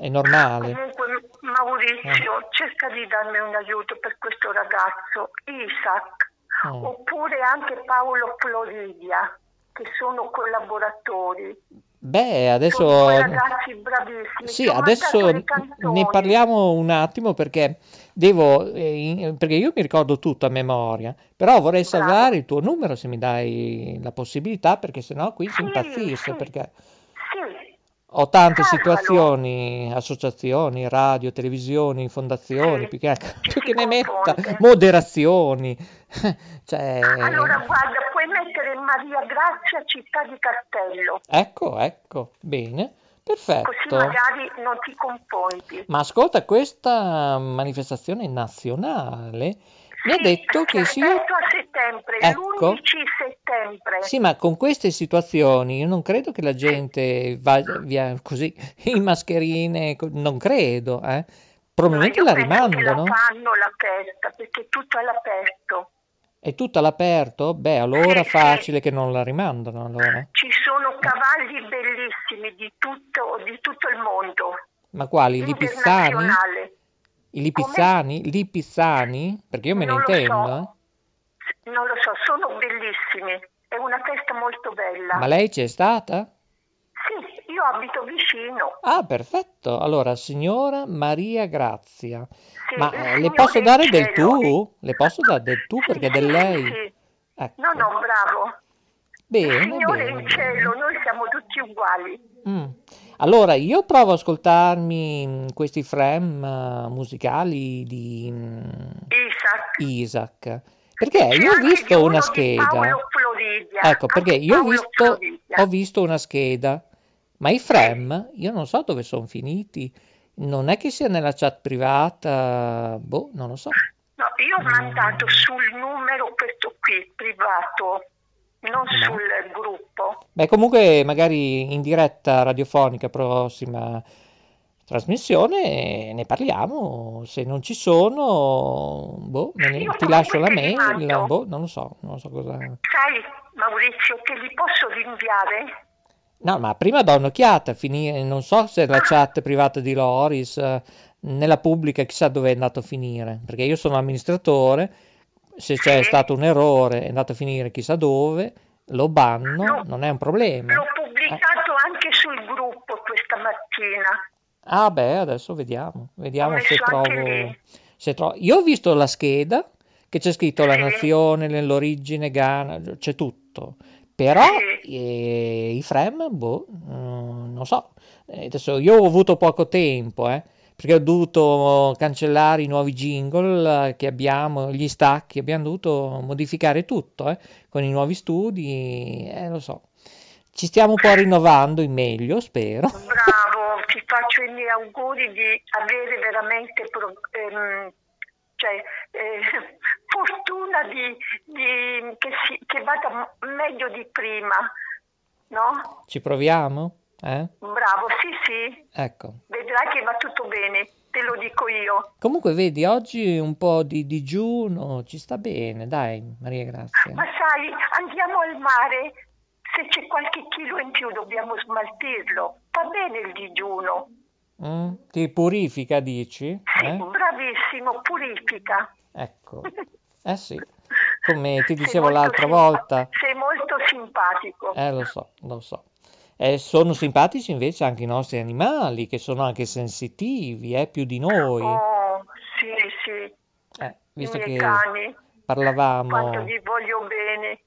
È normale. Comunque, Maurizio, cerca di darmi un aiuto per questo ragazzo, Isaac, Mm. oppure anche Paolo Floridia, che sono collaboratori. Beh, Sono adesso... due ragazzi bravissimi. Sì, adesso ne parliamo un attimo perché devo, eh, in- perché io mi ricordo tutto a memoria, però vorrei Bravo. salvare il tuo numero se mi dai la possibilità, perché sennò qui si Sì, impazzisce, sì. perché Sì, ho tante Salvalo. situazioni, associazioni, radio, televisioni, fondazioni, più che, ci più si che ne metta, moderazioni, cioè, allora guarda, puoi mettere Maria Grazia Città di Castello, ecco, ecco, bene, così perfetto. magari non ti confondi. Ma ascolta, questa manifestazione nazionale mi ha detto che è sì, aperto a settembre, Ecco. l'11 settembre. sì, ma con queste situazioni io non credo che la gente vada via così in mascherine, non credo, eh. Probabilmente la rimandano. la fanno la festa, perché è tutto all'aperto. È tutta all'aperto? Beh, allora facile che non la rimandano, allora. Ci sono cavalli bellissimi di tutto, di tutto il mondo, Ma quali? I lipizzani? internazionale. I lipizzani? I lipizzani? Perché io me ne Non lo intendo, so. Non lo so, sono bellissimi. È una festa molto bella. Ma lei c'è stata? Sì, io abito vicino. Ah, perfetto. Allora, signora Maria Grazia. Sì, Ma eh, le posso dare del tu? Le posso dare del tu perché è Sì, del lei? sì. Ecco. No, no, bravo. Bene, Signore bene, in cielo, noi siamo tutti uguali. Mm. Allora, io provo ad ascoltarmi mm, questi frame eh, musicali di mm, Isaac. Isaac, perché C'è io ho anche di visto una scheda. Ecco, perché io ho visto, ho visto una scheda, ma i frame, io non so dove sono finiti. Non è che sia nella chat privata, boh, non lo so. No, io ho mandato sul numero questo qui, privato, non Ma- sul gruppo. Beh, comunque magari in diretta radiofonica prossima trasmissione ne parliamo, se non ci sono, boh, ne- ti lascio la mail, boh, non lo so, non so cosa... Sai, Maurizio, te li posso rinviare? No, ma prima do un'occhiata, finire, non so se la chat privata di Loris, eh, nella pubblica chissà dove è andato a finire, perché io sono amministratore, se c'è stato un errore è andato a finire chissà dove, lo banno, L'ho- non è un problema. L'ho pubblicato anche sul gruppo questa mattina. Ah beh, adesso vediamo, vediamo se trovo, se trovo. Io ho visto la scheda che c'è scritto la Sì. nazione, nell'origine, Ghana, c'è tutto. Però eh, i frame, boh, mm, non so. Eh, Adesso io ho avuto poco tempo, eh, perché ho dovuto cancellare i nuovi jingle eh, che abbiamo, gli stacchi, abbiamo dovuto modificare tutto, eh, con i nuovi studi, eh, lo so. Ci stiamo un po' rinnovando in meglio, spero. Bravo, ti faccio i miei auguri di avere veramente pro- ehm, cioè, eh, fortuna di, di- che, si- che vada meglio di prima, no? Ci proviamo? Eh? Bravo, sì, sì, Ecco. vedrai che va tutto bene, te lo dico io. Comunque, vedi, oggi un po' di digiuno ci sta bene, dai, Maria Grazia. Ma sai, andiamo al mare, se c'è qualche chilo in più dobbiamo smaltirlo. Va bene il digiuno. Mm? Ti purifica, dici? Sì, Eh? bravissimo, purifica. Ecco. Eh sì, come ti dicevo l'altra simpa- volta. Sei molto simpatico. Eh, lo so, lo so. E sono simpatici invece anche i nostri animali, che sono anche sensitivi, eh, più di noi. Oh, sì, sì, Eh, i visto miei che cani, parlavamo quanto gli voglio bene.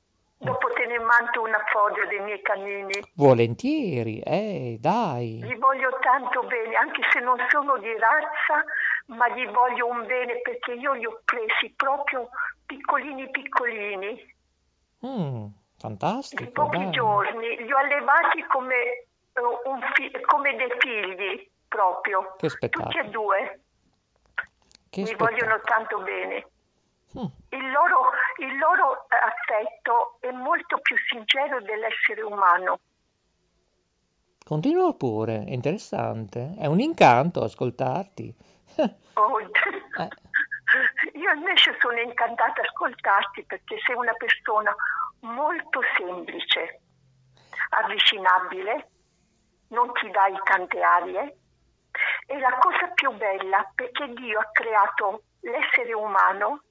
Dopo te ne mando una foto dei miei canini. volentieri, eh, dai. Gli voglio tanto bene, anche se non sono di razza, ma gli voglio un bene perché io li ho presi proprio piccolini piccolini, Mm, di fantastico, pochi dai. giorni. Li ho allevati come, eh, un fi- come dei figli proprio, Che tutti spettacolo, e due. che Mi spettacolo. vogliono tanto bene. Mm. Il loro, il loro affetto è molto più sincero dell'essere umano. Continua pure, è interessante. È un incanto ascoltarti. Oh, Eh. Io invece sono incantata a ascoltarti perché sei una persona molto semplice, avvicinabile, non ti dai tante arie. E la cosa più bella perché Dio ha creato l'essere umano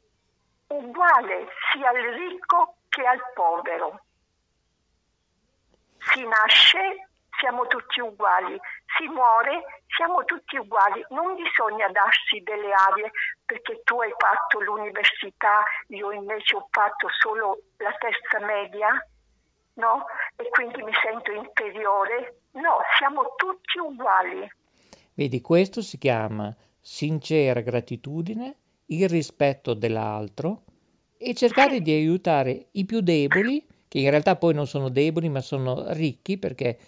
uguale sia al ricco che al povero. Si nasce, siamo tutti uguali, si muore, siamo tutti uguali. Non bisogna darsi delle arie perché tu hai fatto l'università, io invece ho fatto solo la terza media, no? E quindi mi sento inferiore. No, siamo tutti uguali. Vedi, questo si chiama sincera gratitudine, il rispetto dell'altro e cercare di aiutare i più deboli, che in realtà poi non sono deboli ma sono ricchi perché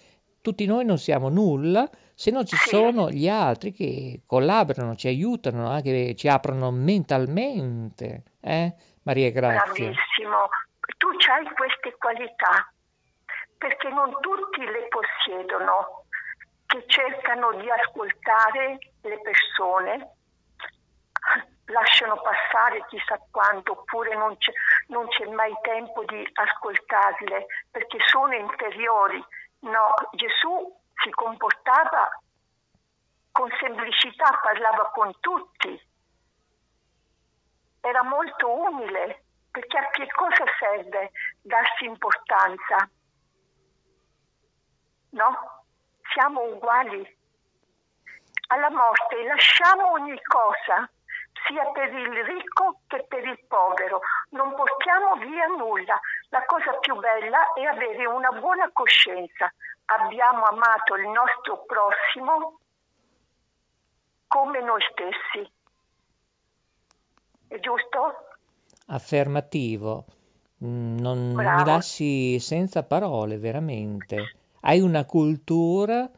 tutti noi non siamo nulla se non ci sono gli altri che collaborano, ci aiutano, anche ci aprono mentalmente. Eh? Maria Grazia. Bravissimo. Tu hai queste qualità perché non tutti le possiedono, che cercano di ascoltare le persone, lasciano passare chissà quanto, oppure non c'è, non c'è mai tempo di ascoltarle perché sono inferiori. No, Gesù si comportava con semplicità, parlava con tutti, era molto umile, perché a che cosa serve darsi importanza? No? Siamo uguali. Alla morte lasciamo ogni cosa, sia per il ricco che per il povero. Non portiamo via nulla. La cosa più bella è avere una buona coscienza. Abbiamo amato il nostro prossimo come noi stessi. È giusto? Affermativo. Mm, Non mi Bravo. lasci senza parole, veramente. Hai una cultura,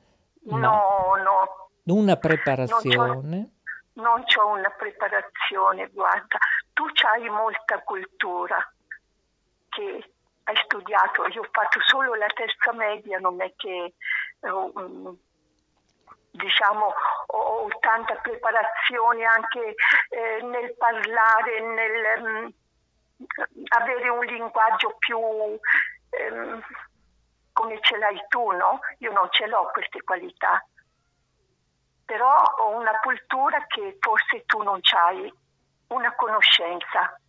No, no, una preparazione. Non c'ho una preparazione, guarda. Tu hai molta cultura che hai studiato. Io ho fatto solo la terza media, non è che eh, mm, diciamo ho, ho tanta preparazione anche eh, nel parlare, nel mm, avere un linguaggio più ehm, come ce l'hai tu, no? Io non ce l'ho queste qualità, però ho una cultura che forse tu non hai, una conoscenza.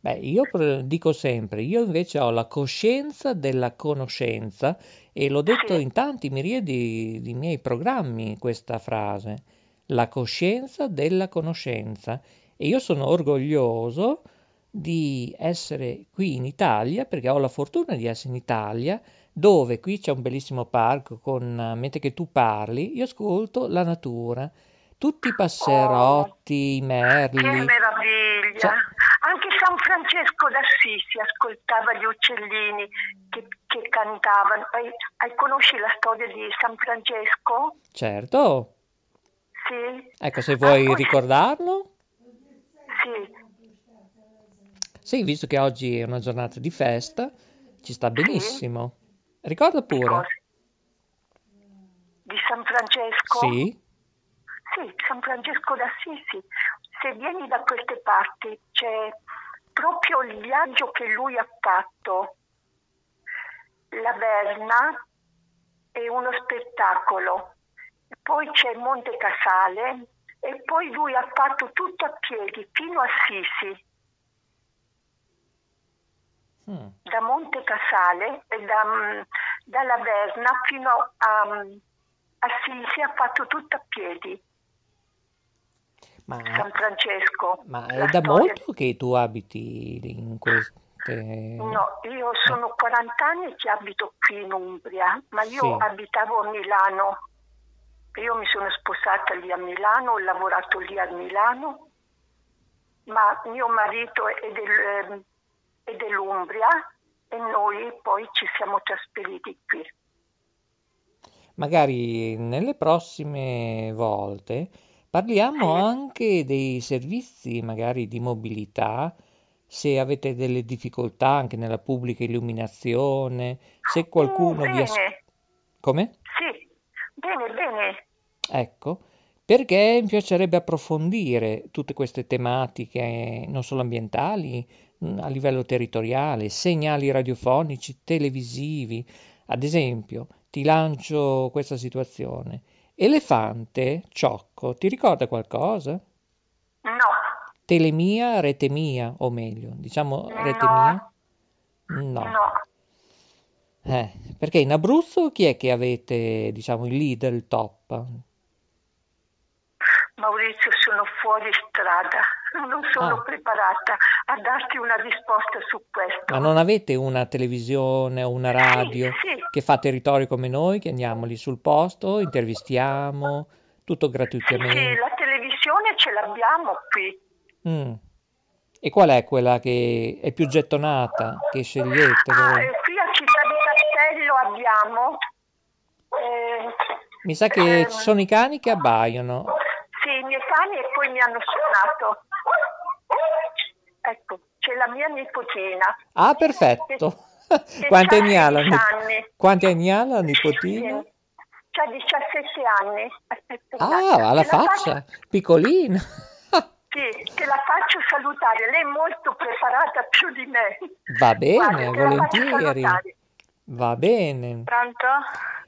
Beh, io dico sempre, io invece ho la coscienza della conoscenza e l'ho detto Sì. in tanti miriadi di miei programmi questa frase, la coscienza della conoscenza. E io sono orgoglioso di essere qui in Italia, perché ho la fortuna di essere in Italia, dove qui c'è un bellissimo parco con, eh, mentre che tu parli, io ascolto la natura, tutti i passerotti, i Che merli. meraviglia! Cioè- Anche San Francesco d'Assisi ascoltava gli uccellini che, che cantavano. Hai, hai conosci la storia di San Francesco? Certo. Sì? Ecco, se vuoi Ah, ricordarlo. Sì. Sì, visto che oggi è una giornata di festa, ci sta benissimo. Ricorda pure. Di San Francesco? Sì, Sì, San Francesco d'Assisi. Se vieni da queste parti c'è proprio il viaggio che lui ha fatto. La Verna è uno spettacolo. Poi c'è Monte Casale e poi lui ha fatto tutto a piedi fino a Assisi. Mm. Da Monte Casale e da, mm, dalla Verna fino a mm, Assisi ha fatto tutto a piedi. Ma, San Francesco. ma è da storia- molto che tu abiti in queste... No, io sono 40 anni che abito qui in Umbria, ma io Sì. abitavo a Milano. Io mi sono sposata lì a Milano, ho lavorato lì a Milano, ma mio marito è, del- è dell'Umbria e noi poi ci siamo trasferiti qui. Magari nelle prossime volte parliamo Sì. anche dei servizi, magari di mobilità, se avete delle difficoltà anche nella pubblica illuminazione, se qualcuno Uh, vi... as- bene, Come? sì, bene, bene. Ecco, perché mi piacerebbe approfondire tutte queste tematiche, non solo ambientali, a livello territoriale, segnali radiofonici, televisivi. Ad esempio, ti lancio questa situazione. Elefante, ciocco, ti ricorda qualcosa? No, Telemia, rete mia, o meglio, diciamo rete No. mia? No. no. Eh, perché in Abruzzo chi è che avete, diciamo, il leader, il top? Maurizio, sono fuori strada, non sono Ah. preparata a darti una risposta su questo. Ma non avete una televisione o una radio Sì, sì. che fa territorio come noi, che andiamo lì sul posto, intervistiamo, tutto Sì, sì, gratuitamente? la televisione ce l'abbiamo qui. Mm. E qual è quella che è più gettonata, che scegliete Ah, voi? e qui a Città di Castello abbiamo. eh, Mi sa che ehm, ci sono i cani che abbaiano. Sì, i miei cani e poi mi hanno suonato. Ecco, c'è la mia nipotina. Ah, perfetto. Che Quanti anni ha la 16 nip- anni. Quanti anni ha la nipotina? C'ha 17 anni. Aspetta, Ah, la faccia, piccolina. faccio- Sì, te la faccio salutare. Lei è molto preparata più di me. Va bene, Guarda, volentieri. Va bene. Pronto?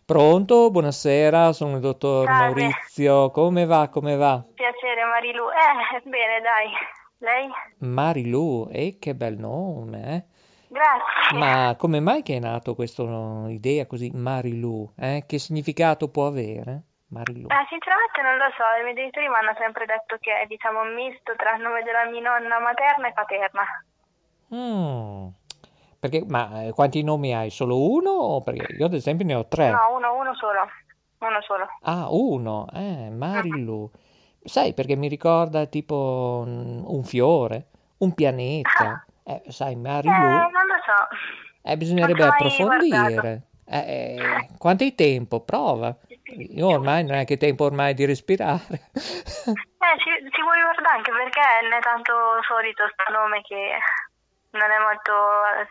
Pronto? Buonasera, sono il dottor Salve. Maurizio. Come va? Come va? Piacere Marilu. Eh, bene, dai. Lei? Marilu, e che bel nome, eh? Grazie. Ma come mai che è nato questa idea così, Marilu? Eh? Che significato può avere? Marilu. Eh, sinceramente non lo so, i miei genitori mi hanno sempre detto che è diciamo un misto tra il nome della mia nonna materna e paterna. Mm. Perché, ma eh, quanti nomi hai? Solo uno? Perché io ad esempio ne ho tre. No, uno, uno solo. Uno solo. Ah, uno, eh, Marilu. Sai, perché mi ricorda tipo un, un fiore, un pianeta. Eh, sai, Eh, Marilu, non lo so. eh, bisognerebbe approfondire. Eh, eh, quanto hai tempo? Prova. Io ormai non è che tempo ormai di respirare. Eh, ci, ci vuoi guardare anche perché non è tanto solito sto nome che non è molto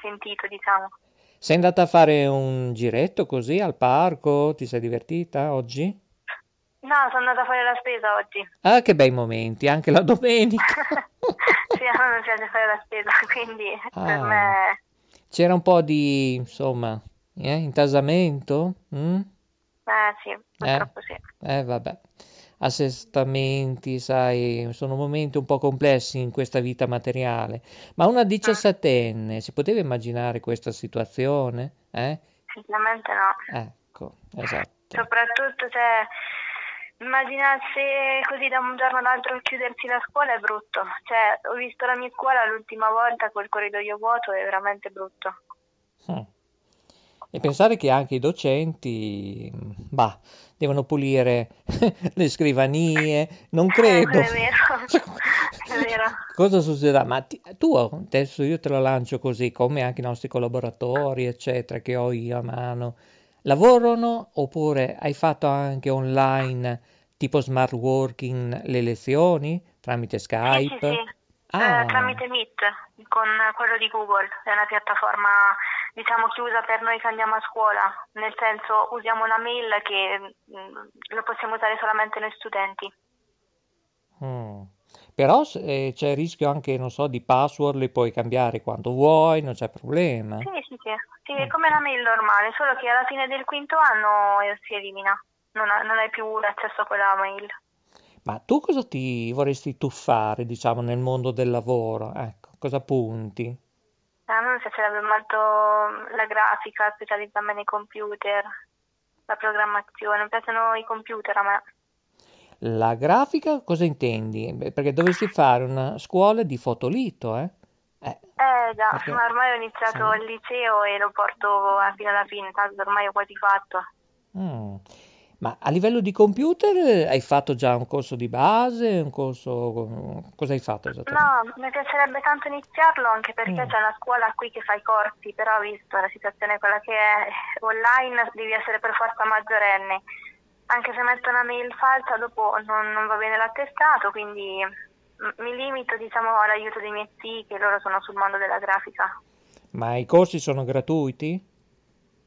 sentito, diciamo. Sei andata a fare un giretto così al parco? Ti sei divertita oggi? No, sono andata a fare la spesa oggi. Ah, che bei momenti, anche la domenica. Sì, a me piace fare la spesa, quindi per Ah. me... C'era un po' di, insomma, eh, intasamento? mm? Eh sì, purtroppo sì. Eh, vabbè. Assestamenti, sai, sono momenti un po' complessi in questa vita materiale. Ma una diciassettenne si poteva immaginare questa situazione? Eh? Sinceramente no. Ecco, esatto. Soprattutto se immaginarsi così da un giorno all'altro chiudersi la scuola è brutto. Cioè, ho visto la mia scuola l'ultima volta col corridoio vuoto, è veramente brutto. Mm. E pensare che anche i docenti, bah, devono pulire le scrivanie, non credo. Eh, è vero, è vero. Cosa succederà? Ma ti- tu, adesso io te lo lancio così, come anche i nostri collaboratori, eccetera, che ho io a mano, lavorano oppure hai fatto anche online, tipo smart working, le lezioni tramite Sì, sì, Skype? sì. Ah. Eh, tramite Meet con quello di Google, è una piattaforma diciamo chiusa per noi che andiamo a scuola, nel senso usiamo una mail che mm, lo possiamo usare solamente noi studenti. Mm. Però eh, c'è il rischio anche, non so, di password, le puoi cambiare quando vuoi, non c'è problema. Sì, sì, sì, sì, è come una mail normale, solo che alla fine del quinto anno eh, si elimina, non, ha- non hai più l'accesso a quella mail. Ma tu cosa ti vorresti tuffare, diciamo, nel mondo del lavoro? Ecco, cosa punti? A me mi piacerebbe molto la grafica, specializzarmi nei computer, la programmazione, mi piacciono i computer a me. La grafica cosa intendi? Beh, Perché dovresti fare una scuola di fotolito, eh? Eh, Eh già, Perché- ma ormai ho iniziato sì. il liceo e lo porto fino alla fine, tanto ormai ho quasi fatto. mm. Ma a livello di computer eh, hai fatto già un corso di base, un corso... Cosa hai fatto esattamente? No, mi piacerebbe tanto iniziarlo anche perché Mm. c'è una scuola qui che fa i corsi, però visto la situazione quella che è online devi essere per forza maggiorenne. Anche se metto una mail falsa dopo non, non va bene l'attestato, quindi mi limito diciamo all'aiuto dei miei zii che loro sono sul mondo della grafica. Ma i corsi sono gratuiti?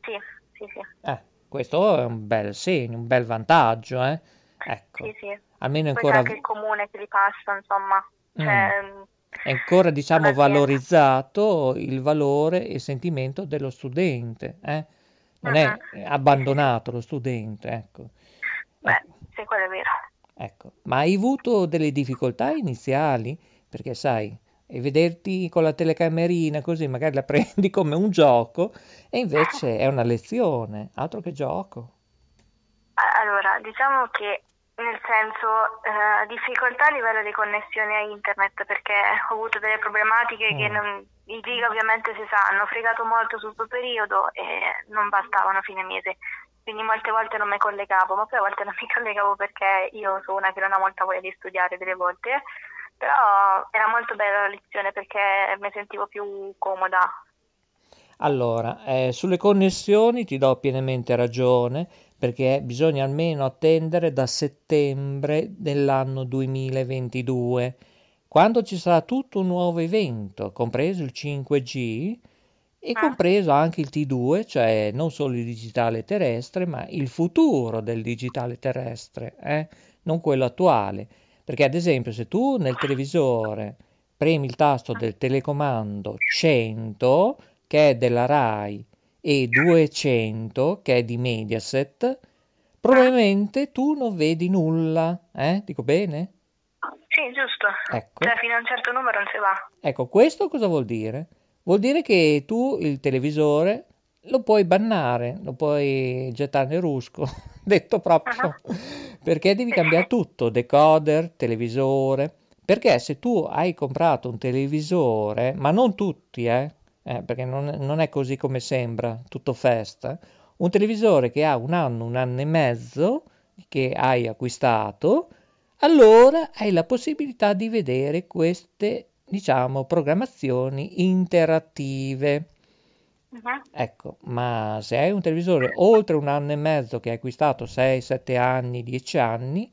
Sì, sì, sì. Eh, questo è un bel segno, un bel vantaggio, eh? Ecco, Sì, sì. almeno Poi ancora, anche il comune che li passa, insomma. Mm. Cioè, mm, è ancora, diciamo, valorizzato il valore e il sentimento dello studente, eh? Non è Mhm. abbandonato lo studente, ecco. Beh, sì, quello è vero. Ecco, ma hai avuto delle difficoltà iniziali? Perché sai, e vederti con la telecamerina così magari la prendi come un gioco e invece è una lezione, altro che gioco. Allora, diciamo che nel senso eh, difficoltà a livello di connessione a internet perché ho avuto delle problematiche che Mm. non, i giga ovviamente si sa, hanno fregato molto sul suo periodo e non bastavano a fine mese. Quindi molte volte non mi collegavo, ma poi a volte non mi collegavo perché io sono una che non ha molta voglia di studiare delle volte, però era molto bella la lezione perché mi sentivo più comoda. Allora, eh, sulle connessioni ti do pienamente ragione perché bisogna almeno attendere da settembre dell'anno 2022, quando ci sarà tutto un nuovo evento, compreso il 5G e Ah. compreso anche il T2, cioè non solo il digitale terrestre, ma il futuro del digitale terrestre, eh? Non quello attuale. Perché ad esempio se tu nel televisore premi il tasto del telecomando 100, che è della RAI, e 200, che è di Mediaset, probabilmente tu non vedi nulla, eh? Dico bene? Sì, giusto. Ecco. Cioè fino a un certo numero non si va. Ecco, questo cosa vuol dire? Vuol dire che tu il televisore lo puoi bannare, lo puoi gettare nel rusco, detto proprio, perché devi cambiare tutto, decoder, televisore, perché se tu hai comprato un televisore, ma non tutti, eh, eh, perché non, non è così come sembra, tutto festa, un televisore che ha un anno, un anno e mezzo, che hai acquistato, allora hai la possibilità di vedere queste diciamo, programmazioni interattive. Mhm. Ecco, ma se hai un televisore oltre un anno e mezzo che hai acquistato 6, 7 anni, 10 anni,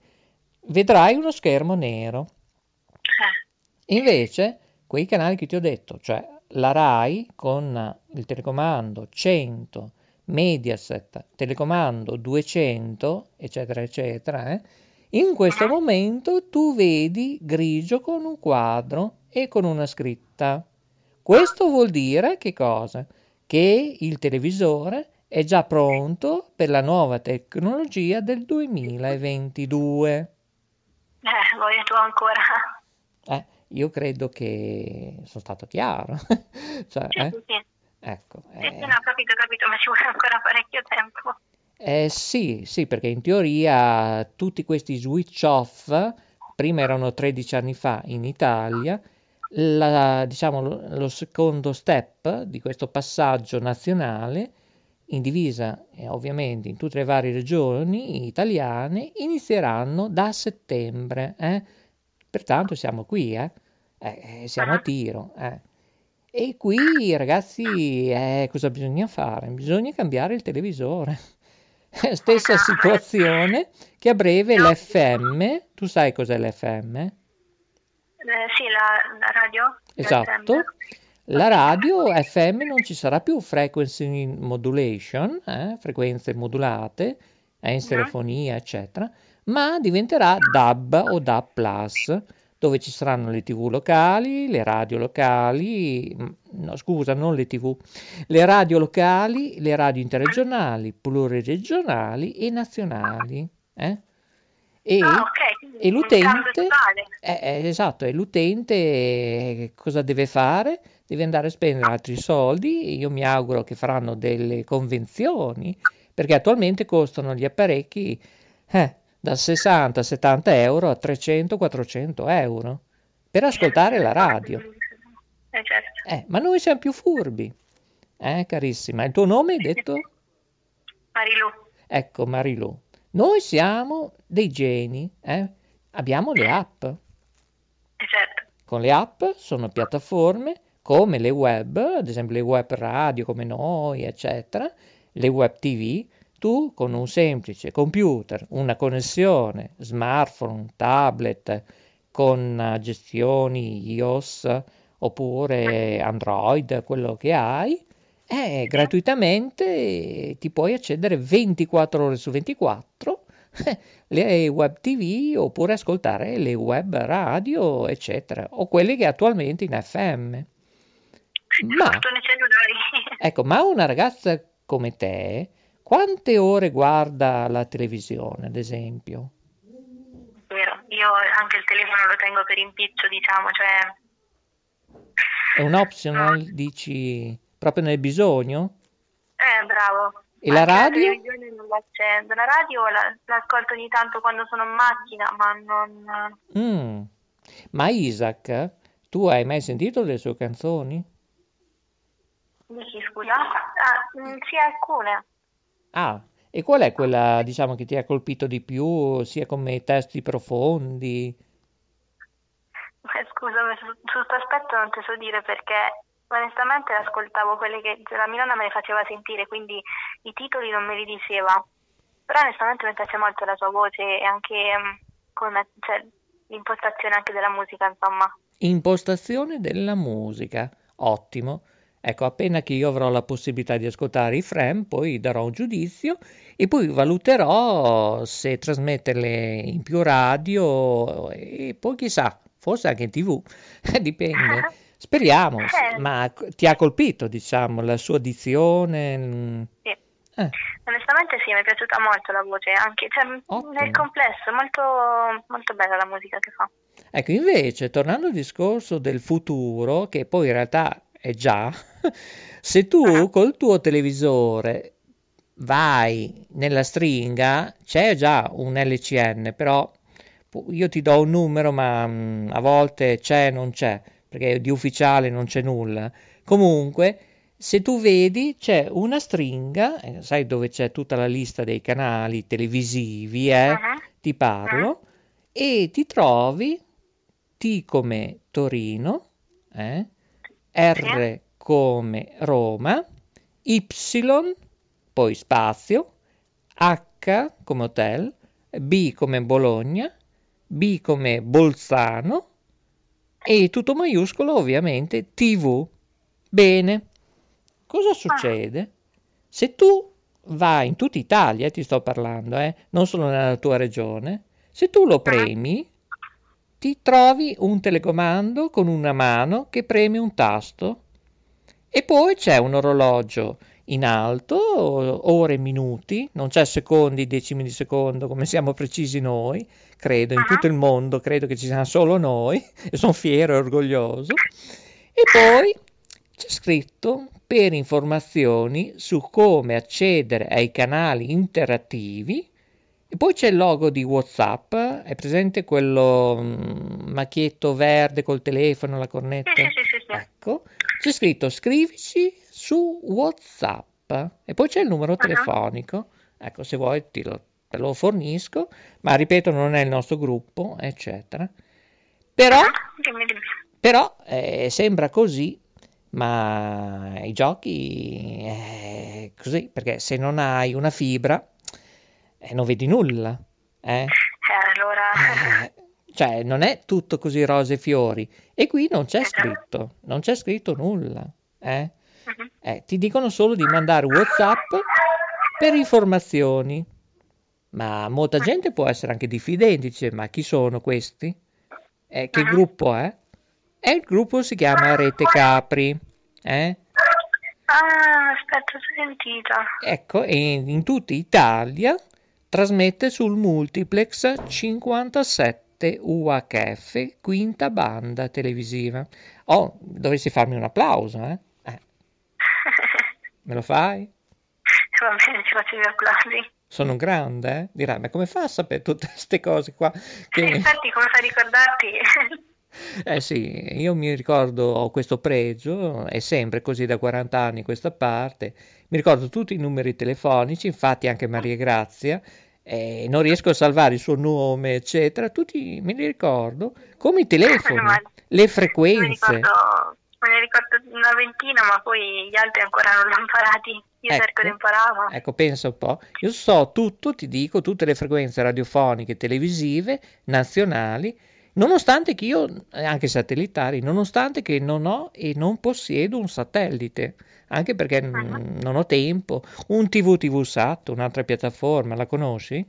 vedrai uno schermo nero. Eh, Invece, quei canali che ti ho detto, cioè la RAI con il telecomando 100, Mediaset, telecomando 200, eccetera, eccetera, eh, in questo momento tu vedi grigio con un quadro e con una scritta. Questo vuol dire che cosa? Che il televisore è già pronto per la nuova tecnologia del 2022. eh, voglio tu ancora. Eh, io credo che sono stato chiaro. Cioè, Sì, eh, sì, ecco, Sì, eh, no, capito, capito, ma ci vuole ancora parecchio tempo. eh, sì, sì, perché in teoria tutti questi switch off, prima erano 13 anni fa in Italia, la- diciamo, lo, secondo step di questo passaggio nazionale, in divisa eh, ovviamente in tutte le varie regioni italiane, inizieranno da settembre. eh. Pertanto siamo qui, eh. Eh, eh, siamo a Ah. tiro. eh. E qui, ragazzi, cosa bisogna fare? Bisogna cambiare il televisore. Stessa situazione che a breve l'FM, tu sai cos'è l'FM? Eh, sì, la, la radio? Esatto. La radio FM non ci sarà più frequency modulation, eh, frequenze modulate, eh, in stereofonia, eccetera, ma diventerà DAB o DAB+, dove ci saranno le TV locali, le radio locali, mm, no, scusa, non le TV, le radio locali, le radio interregionali, pluriregionali e nazionali. eh. E, Ah, ok, quindi e l'utente, eh, eh, esatto, e l'utente cosa deve fare? Deve andare a spendere altri soldi. Io mi auguro che faranno delle convenzioni, perché attualmente costano gli apparecchi eh, da 60-70 euro a 300-400 euro per ascoltare la radio. Eh, certo. Eh, ma noi siamo più furbi, eh, carissima. Il tuo nome hai detto? Marilu. Ecco, Marilu. Noi siamo dei geni, eh? Abbiamo le app. Eh, certo. Con le app sono piattaforme come le web, ad esempio le web radio come noi, eccetera, le web TV. Tu con un semplice computer, una connessione smartphone, tablet, con eh, gestioni iOS oppure Android, quello che hai, eh, gratuitamente ti puoi accedere 24 ore su 24 le web TV oppure ascoltare le web radio, eccetera, o quelle che attualmente in FM. Ma, Sono i cellulari. ecco, ma una ragazza come te, quante ore guarda la televisione, ad esempio? Vero, io anche il telefono lo tengo per impiccio, diciamo, cioè... È un optional, dici, proprio nel bisogno? Eh, bravo. E la radio? televisione non l'accendo. La radio la, l'ascolto ogni tanto quando sono in macchina, ma non... Mm. Ma Isaac, tu hai mai sentito le sue canzoni? Dici, scusa? Ah, mm, sì, alcune. Ah, e qual è quella, diciamo, che ti ha colpito di più, sia come testi profondi? Su, su questo aspetto non ti so dire perché onestamente ascoltavo quelle che la mia nonna me le faceva sentire, quindi i titoli non me li diceva. Però onestamente mi piace molto la sua voce e anche mm, come, cioè, l'impostazione anche della musica, insomma. Impostazione della musica, ottimo. Ecco, appena che io avrò la possibilità di ascoltare i frame, poi darò un giudizio e poi valuterò se trasmetterle in più radio e poi chissà, forse anche in tv, dipende. Speriamo, Eh. ma ti ha colpito, diciamo, la sua dizione? Sì. Eh, Onestamente sì, mi è piaciuta molto la voce, anche cioè, nel complesso, molto, molto bella la musica che fa. Ecco, invece, tornando al discorso del futuro, che poi in realtà è già, se tu col tuo televisore vai nella stringa, c'è già un LCN, però io ti do un numero, ma mm, a volte c'è, non c'è, perché di ufficiale non c'è nulla. Comunque, se tu vedi, c'è una stringa, eh, sai dove c'è tutta la lista dei canali televisivi, eh? Mhm. Ti parlo, e ti trovi T come Torino, eh? R come Roma, Y, poi spazio, H come hotel, B come Bologna, B come Bolzano e tutto maiuscolo ovviamente TV. Bene, cosa succede? Se tu vai in tutta Italia, ti sto parlando, eh, non solo nella tua regione, se tu lo premi, ti trovi un telecomando con una mano che preme un tasto. E poi c'è un orologio in alto, ore e minuti, non c'è secondi, decimi di secondo come siamo precisi noi, credo, in tutto il mondo, credo che ci siano solo noi e sono fiero e orgoglioso. E poi c'è scritto per informazioni su come accedere ai canali interattivi e poi c'è il logo di WhatsApp, è presente quello mm, macchietto verde col telefono, la cornetta? Ecco, c'è scritto scrivici su WhatsApp e poi c'è il numero Ah. telefonico. Ecco, se vuoi ti lo, te lo fornisco, ma ripeto, non è il nostro gruppo, eccetera. Però, dimmi. però eh, sembra così, ma i giochi è così, perché se non hai una fibra eh, non vedi nulla. Eh? Eh, allora... Eh, cioè, non è tutto così rose e fiori. E qui non c'è scritto, non c'è scritto nulla. Eh? Mhm. Eh, ti dicono solo di mandare WhatsApp per informazioni. Ma molta gente può essere anche diffidente, dice, ma chi sono questi? Eh, che Mhm. gruppo è? E il gruppo si chiama Rete Capri. Eh? Ah, aspetta, ho sentito. Ecco, e in, in tutta Italia trasmette sul multiplex 57 UHF, quinta banda televisiva. Oh, dovresti farmi un applauso, eh? Me lo fai? Va bene, ci faccio gli applausi. Sono un grande, eh? Dirai, ma come fa a sapere tutte queste cose qua? Sì, Che... infatti, come fai a ricordarti? Eh sì, io mi ricordo, ho questo pregio, è sempre così da 40 anni questa parte, mi ricordo tutti i numeri telefonici, infatti anche Maria Grazia, eh, non riesco a salvare il suo nome, eccetera, tutti me li ricordo, come i telefoni, le frequenze. ne ricordo, me ne ricordo una ventina, ma poi gli altri ancora non li ho imparati. Io Ecco. cerco di impararlo. Ecco, pensa un po', io so tutto, ti dico, tutte le frequenze radiofoniche, televisive, nazionali, nonostante che io, eh, anche satellitari, nonostante che non ho e non possiedo un satellite, anche perché mm, non ho tempo. Un TV TV Sat, un'altra piattaforma, la conosci?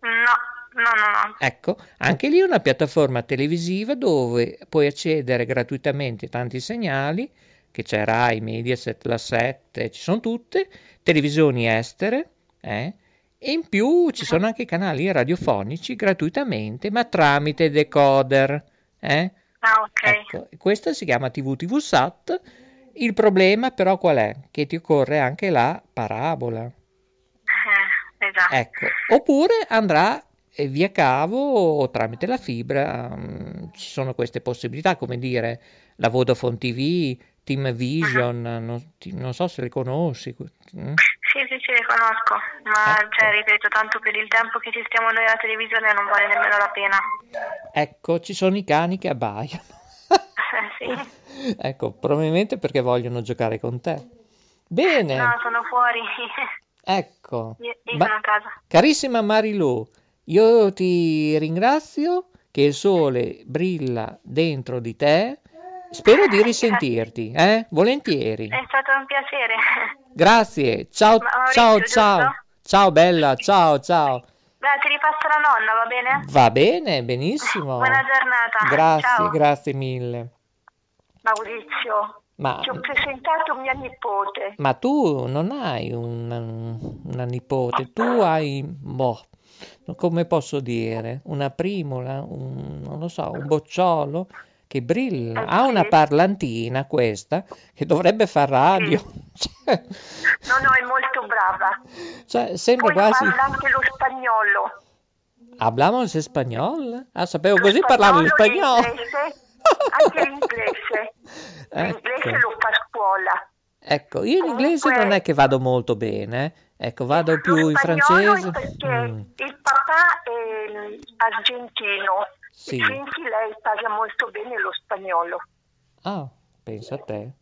No, no, no, no. Ecco, anche lì è una piattaforma televisiva dove puoi accedere gratuitamente a tanti segnali, che c'è Rai, Mediaset, La 7, ci sono tutte, televisioni estere, eh? E in più ci sono anche canali radiofonici gratuitamente, ma tramite decoder, eh? Ah, ok. Ecco, questa si chiama TV TV Sat. Il problema però qual è? Che ti occorre anche la parabola. Eh, esatto. Ecco, oppure andrà via cavo o tramite la fibra, mm, ci sono queste possibilità, come dire la Vodafone TV, Team Vision, non, ti- non so se le conosci. mm? Sì, sì, sì, le conosco, ma Ecco. cioè, ripeto, tanto per il tempo che ci stiamo noi alla televisione non vale nemmeno la pena. Ecco, ci sono i cani che abbaiano. Sì. Ecco, probabilmente perché vogliono giocare con te. Bene, No, sono fuori. ecco. Io, io Ma- sono a casa. Carissima Marilu, io ti ringrazio che il sole brilla dentro di te. Spero di risentirti, eh? Volentieri. È stato un piacere. Grazie. Ciao, Maurizio, ciao, giusto? ciao. Ciao bella, ciao, ciao. Beh, ti ripasso la nonna, va bene? Va bene, benissimo. Buona giornata. Grazie, Ciao. grazie mille. Maurizio, Ma, ti ho presentato mia nipote. ma tu non hai una, una nipote, tu hai, boh, come posso dire, una primola, un, non lo so, un bocciolo che brilla. Ha una parlantina questa che dovrebbe far radio. No, no, è molto brava. cioè, sembra Poi quasi... parla anche lo spagnolo. Hablamos español? Ah, sapevo Lo così parlavo in spagnolo l'inglese, anche l'inglese. L'inglese Ecco. lo fa a scuola. Ecco, io in inglese Comunque- non è che vado molto bene, eh. Ecco, vado più in francese. perché Mm, il papà è argentino. Sì. Quindi lei parla molto bene lo spagnolo. Ah, pensa a te.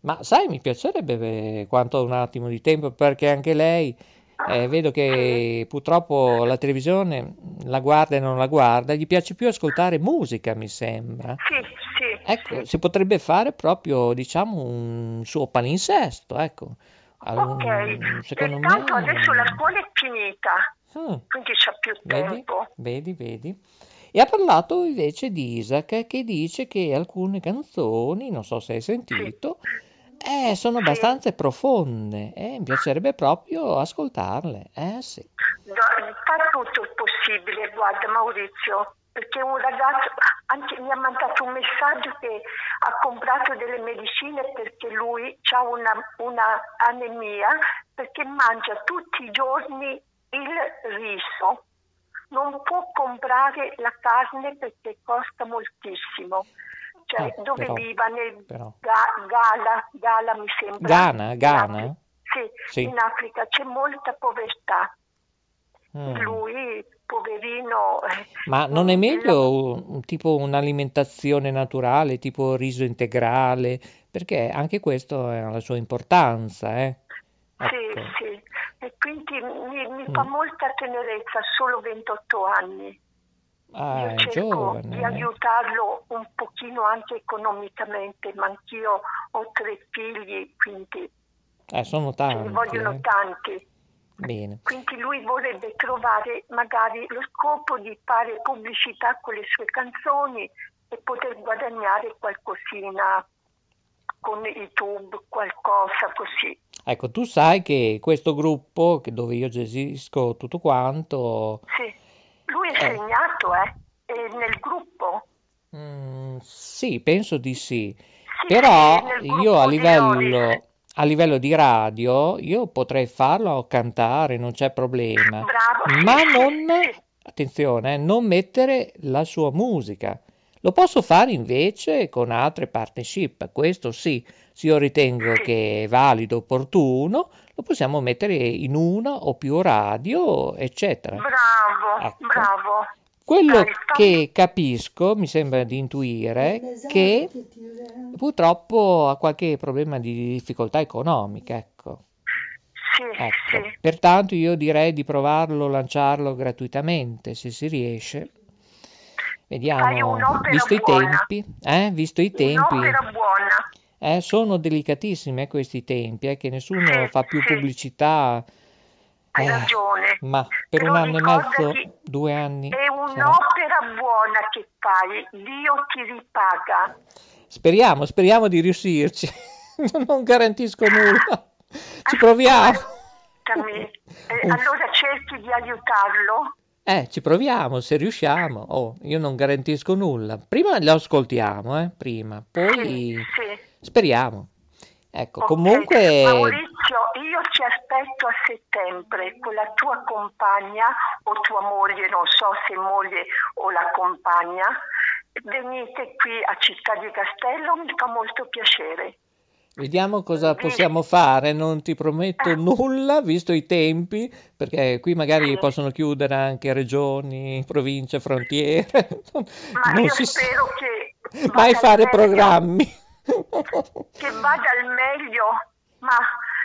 Ma sai, mi piacerebbe quanto un attimo di tempo perché anche lei, eh, vedo che purtroppo la televisione la guarda e non la guarda, gli piace più ascoltare musica, mi sembra. Sì, sì. Ecco, si potrebbe fare proprio, diciamo, un suo palinsesto, ecco. Ok, Allora, secondo intanto me... adesso la scuola è finita, Mm. quindi c'è più Vedi, tempo. vedi, vedi. E ha parlato invece di Isaac che dice che alcune canzoni, non so se hai sentito, eh, sono Sì. abbastanza profonde e mi piacerebbe proprio ascoltarle. Eh sì. No, fa tutto il possibile, guarda Maurizio, perché un ragazzo anche mi ha mandato un messaggio che ha comprato delle medicine perché lui ha una, una anemia, perché mangia tutti i giorni il riso. Non può comprare la carne perché costa moltissimo. Cioè, Eh, dove però- viva nel però. Ga- Gala, Gala mi sembra. Ghana, Ghana? Sì, Sì. in Africa c'è molta povertà. Mm. Lui, poverino, eh, Ma non è meglio tipo un'alimentazione naturale, tipo riso integrale? Perché anche questo ha la sua importanza, eh? Sì, Ecco. sì, e quindi mi, mi Mm. fa molta tenerezza, solo 28 anni. Ah, Io cerco giovane. di eh. aiutarlo un pochino anche economicamente, ma anch'io ho tre figli, quindi Eh, sono ce ne tanti, vogliono eh. tanti. Bene. Quindi lui vorrebbe trovare magari lo scopo di fare pubblicità con le sue canzoni e poter guadagnare qualcosina con YouTube, qualcosa così. Ecco, tu sai che questo gruppo che- dove io gestisco tutto quanto, Sì, lui è Eh. segnato, eh, è nel gruppo. mm, sì, penso di sì. Sì, Però io a livello. A livello di radio, io potrei farlo cantare, non c'è problema. Bravo, Ma non, attenzione, eh, non mettere la sua musica. Lo posso fare invece con altre partnership, questo sì, se io ritengo che è valido, opportuno, lo possiamo mettere in una o più radio, eccetera. Bravo, Ecco. bravo. Quello fammi- che capisco, mi sembra di intuire, che purtroppo ha qualche problema di difficoltà economica, ecco. Sì, Ecco, sì. pertanto io direi di provarlo, lanciarlo gratuitamente, se si riesce. Vediamo, un'opera visto i tempi, eh, visto i tempi, eh, sono delicatissimi eh, questi tempi, eh, che nessuno Sì, fa più sì. pubblicità, Hai eh, ragione. ma per Però un anno e mezzo, due anni, È un'opera buona che fai, Dio ti ripaga. Speriamo, speriamo di riuscirci. Non garantisco nulla. Ci proviamo. Eh, allora cerchi di aiutarlo. Eh, ci proviamo, se riusciamo. Oh, io non garantisco nulla. Prima lo ascoltiamo, eh, prima, poi Sì, sì. speriamo. Ecco, Ok. comunque, Maurizio, io ti aspetto a settembre con la tua compagna o tua moglie, non so se moglie o la compagna. Venite qui a Città di Castello, mi fa molto piacere. vediamo cosa possiamo fare. Non ti prometto nulla, visto i tempi, perché qui magari possono chiudere anche regioni, province, frontiere. Ma Non io si spero che mai fare meglio, programmi. Che vada al meglio, ma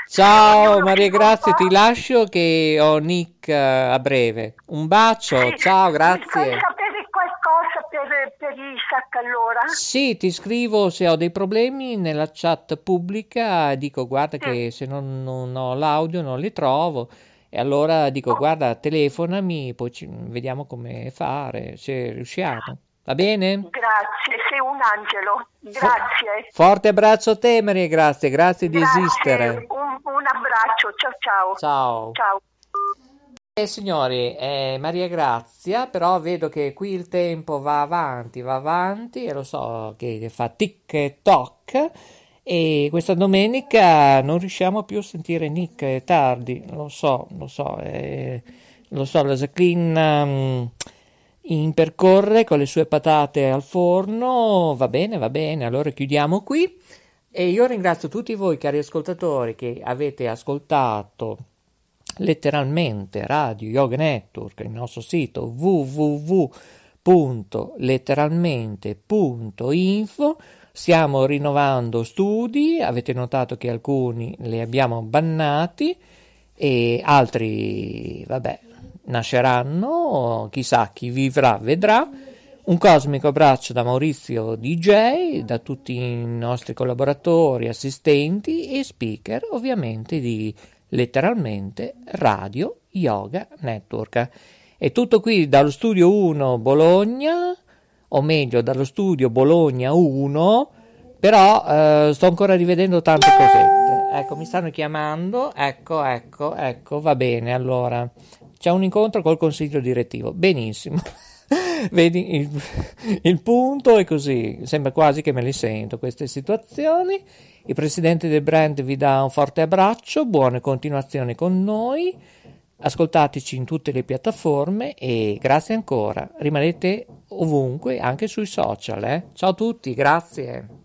Ciao Maria Grazia, ti lascio che ho Nick eh, a breve. Un bacio, Sì, ciao, Mi fai grazie. sapere qualcosa per, per Isaac allora? Sì, ti scrivo se ho dei problemi nella chat pubblica, dico guarda che se non, non ho l'audio non li trovo e allora dico guarda telefonami, poi ci- vediamo come fare, se riusciamo. Va bene? Grazie, sei un angelo. Grazie. Forte abbraccio a te Maria grazie di Grazie, esistere. Un, un abbraccio, ciao ciao. Ciao. Ciao. Eh, signori, è Maria Grazia, però vedo che qui il tempo va avanti, va avanti e lo so che fa tic toc e questa domenica non riusciamo più a sentire Nick, è tardi, lo so, lo so, eh, lo so, la Jacqueline mm, impercorre con le sue patate al forno, va bene, va bene, allora chiudiamo qui e io ringrazio tutti voi cari ascoltatori che avete ascoltato letteralmente Radio Yoga Network, il nostro sito www.letteralmente.info. Stiamo rinnovando studi, avete notato che alcuni li abbiamo bannati e altri, vabbè, nasceranno, chissà chi vivrà vedrà. Un cosmico abbraccio da Maurizio DJ, da tutti i nostri collaboratori, assistenti e speaker, ovviamente di letteralmente Radio Yoga Network. È tutto qui dallo studio 1 Bologna, o meglio dallo studio Bologna 1, però eh, sto ancora rivedendo tante cosette. Ecco, mi stanno chiamando, ecco, ecco, ecco, va bene, allora c'è un incontro col consiglio direttivo, benissimo. Vedi, il, il, punto è così, sembra quasi che me li sento queste situazioni. Il presidente del brand vi dà un forte abbraccio, buone continuazioni con noi, ascoltateci in tutte le piattaforme e grazie ancora, rimanete ovunque, anche sui social. Eh? Ciao a tutti, grazie.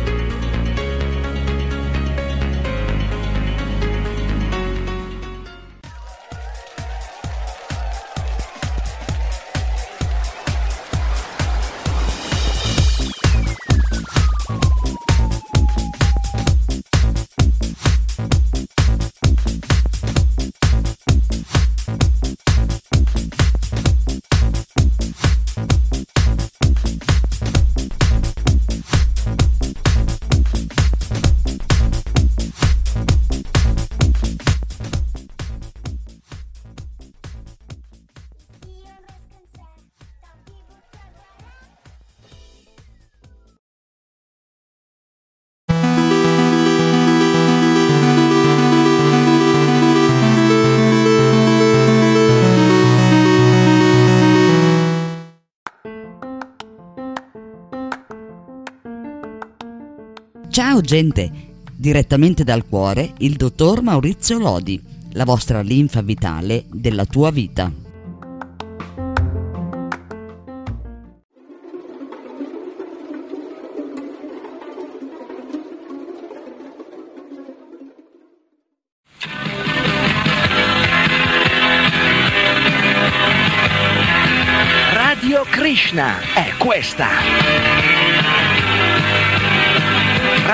Ciao gente, direttamente dal cuore il dottor Maurizio Lodi, la vostra linfa vitale della tua vita. Radio Krishna è questa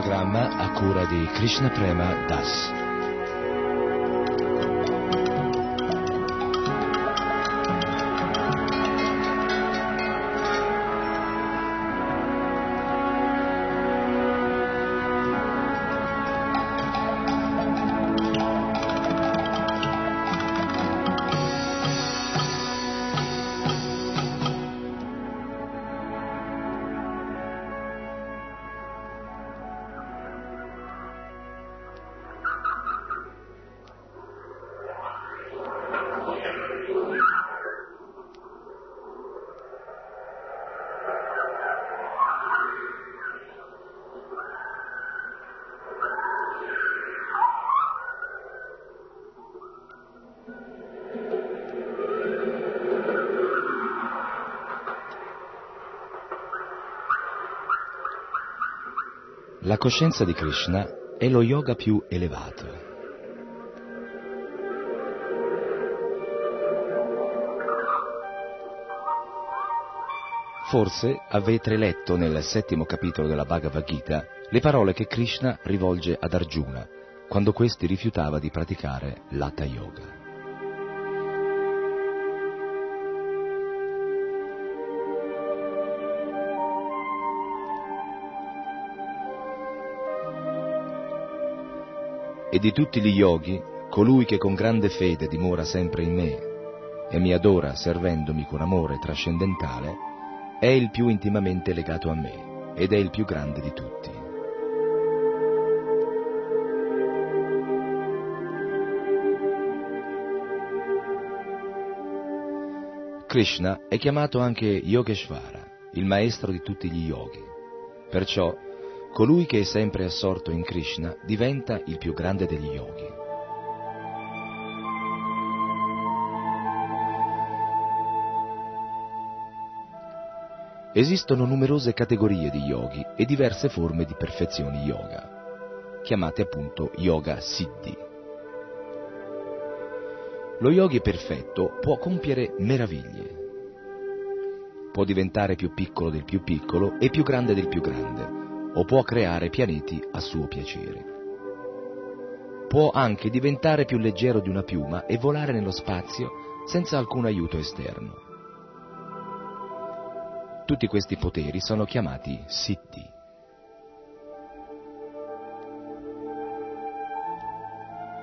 Programma a cura di Krishna Prema Das. La coscienza di Krishna è lo yoga più elevato. Forse avete letto nel settimo capitolo della Bhagavad Gita le parole che Krishna rivolge ad Arjuna quando questi rifiutava di praticare l'Hatha Yoga. E di tutti gli yogi, colui che con grande fede dimora sempre in me e mi adora servendomi con amore trascendentale, è il più intimamente legato a me ed è il più grande di tutti. Krishna è chiamato anche Yogeshvara, il maestro di tutti gli yogi. Perciò, colui che è sempre assorto in Krishna diventa il più grande degli yogi. Esistono numerose categorie di yogi e diverse forme di perfezioni yoga, chiamate appunto yoga siddhi. Lo yogi perfetto può compiere meraviglie. Può diventare più piccolo del più piccolo e più grande del più grande, o può creare pianeti a suo piacere. Può anche diventare più leggero di una piuma e volare nello spazio senza alcun aiuto esterno. Tutti questi poteri sono chiamati siddhi.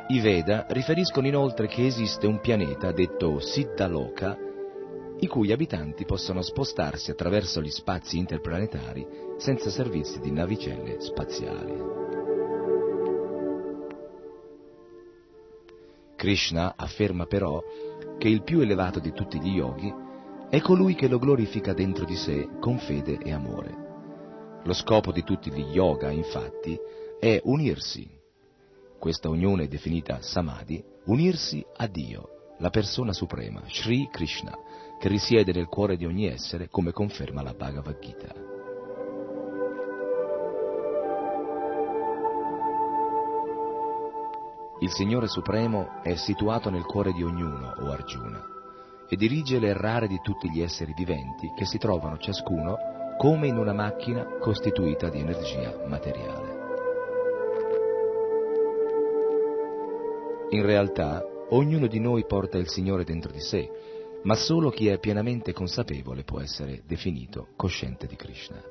I Veda riferiscono inoltre che esiste un pianeta detto Siddhaloka, i cui abitanti possono spostarsi attraverso gli spazi interplanetari senza servizi di navicelle spaziali. Krishna afferma però che il più elevato di tutti gli yogi è colui che lo glorifica dentro di sé con fede e amore. Lo scopo di tutti gli yoga, infatti, è unirsi questa unione è definita samadhi, unirsi a Dio, la persona suprema, Sri Krishna, che risiede nel cuore di ogni essere, come conferma la Bhagavad Gita. Il Signore Supremo è situato nel cuore di ognuno, o Arjuna, e dirige le rare di tutti gli esseri viventi che si trovano ciascuno come in una macchina costituita di energia materiale. In realtà, ognuno di noi porta il Signore dentro di sé, ma solo chi è pienamente consapevole può essere definito cosciente di Krishna.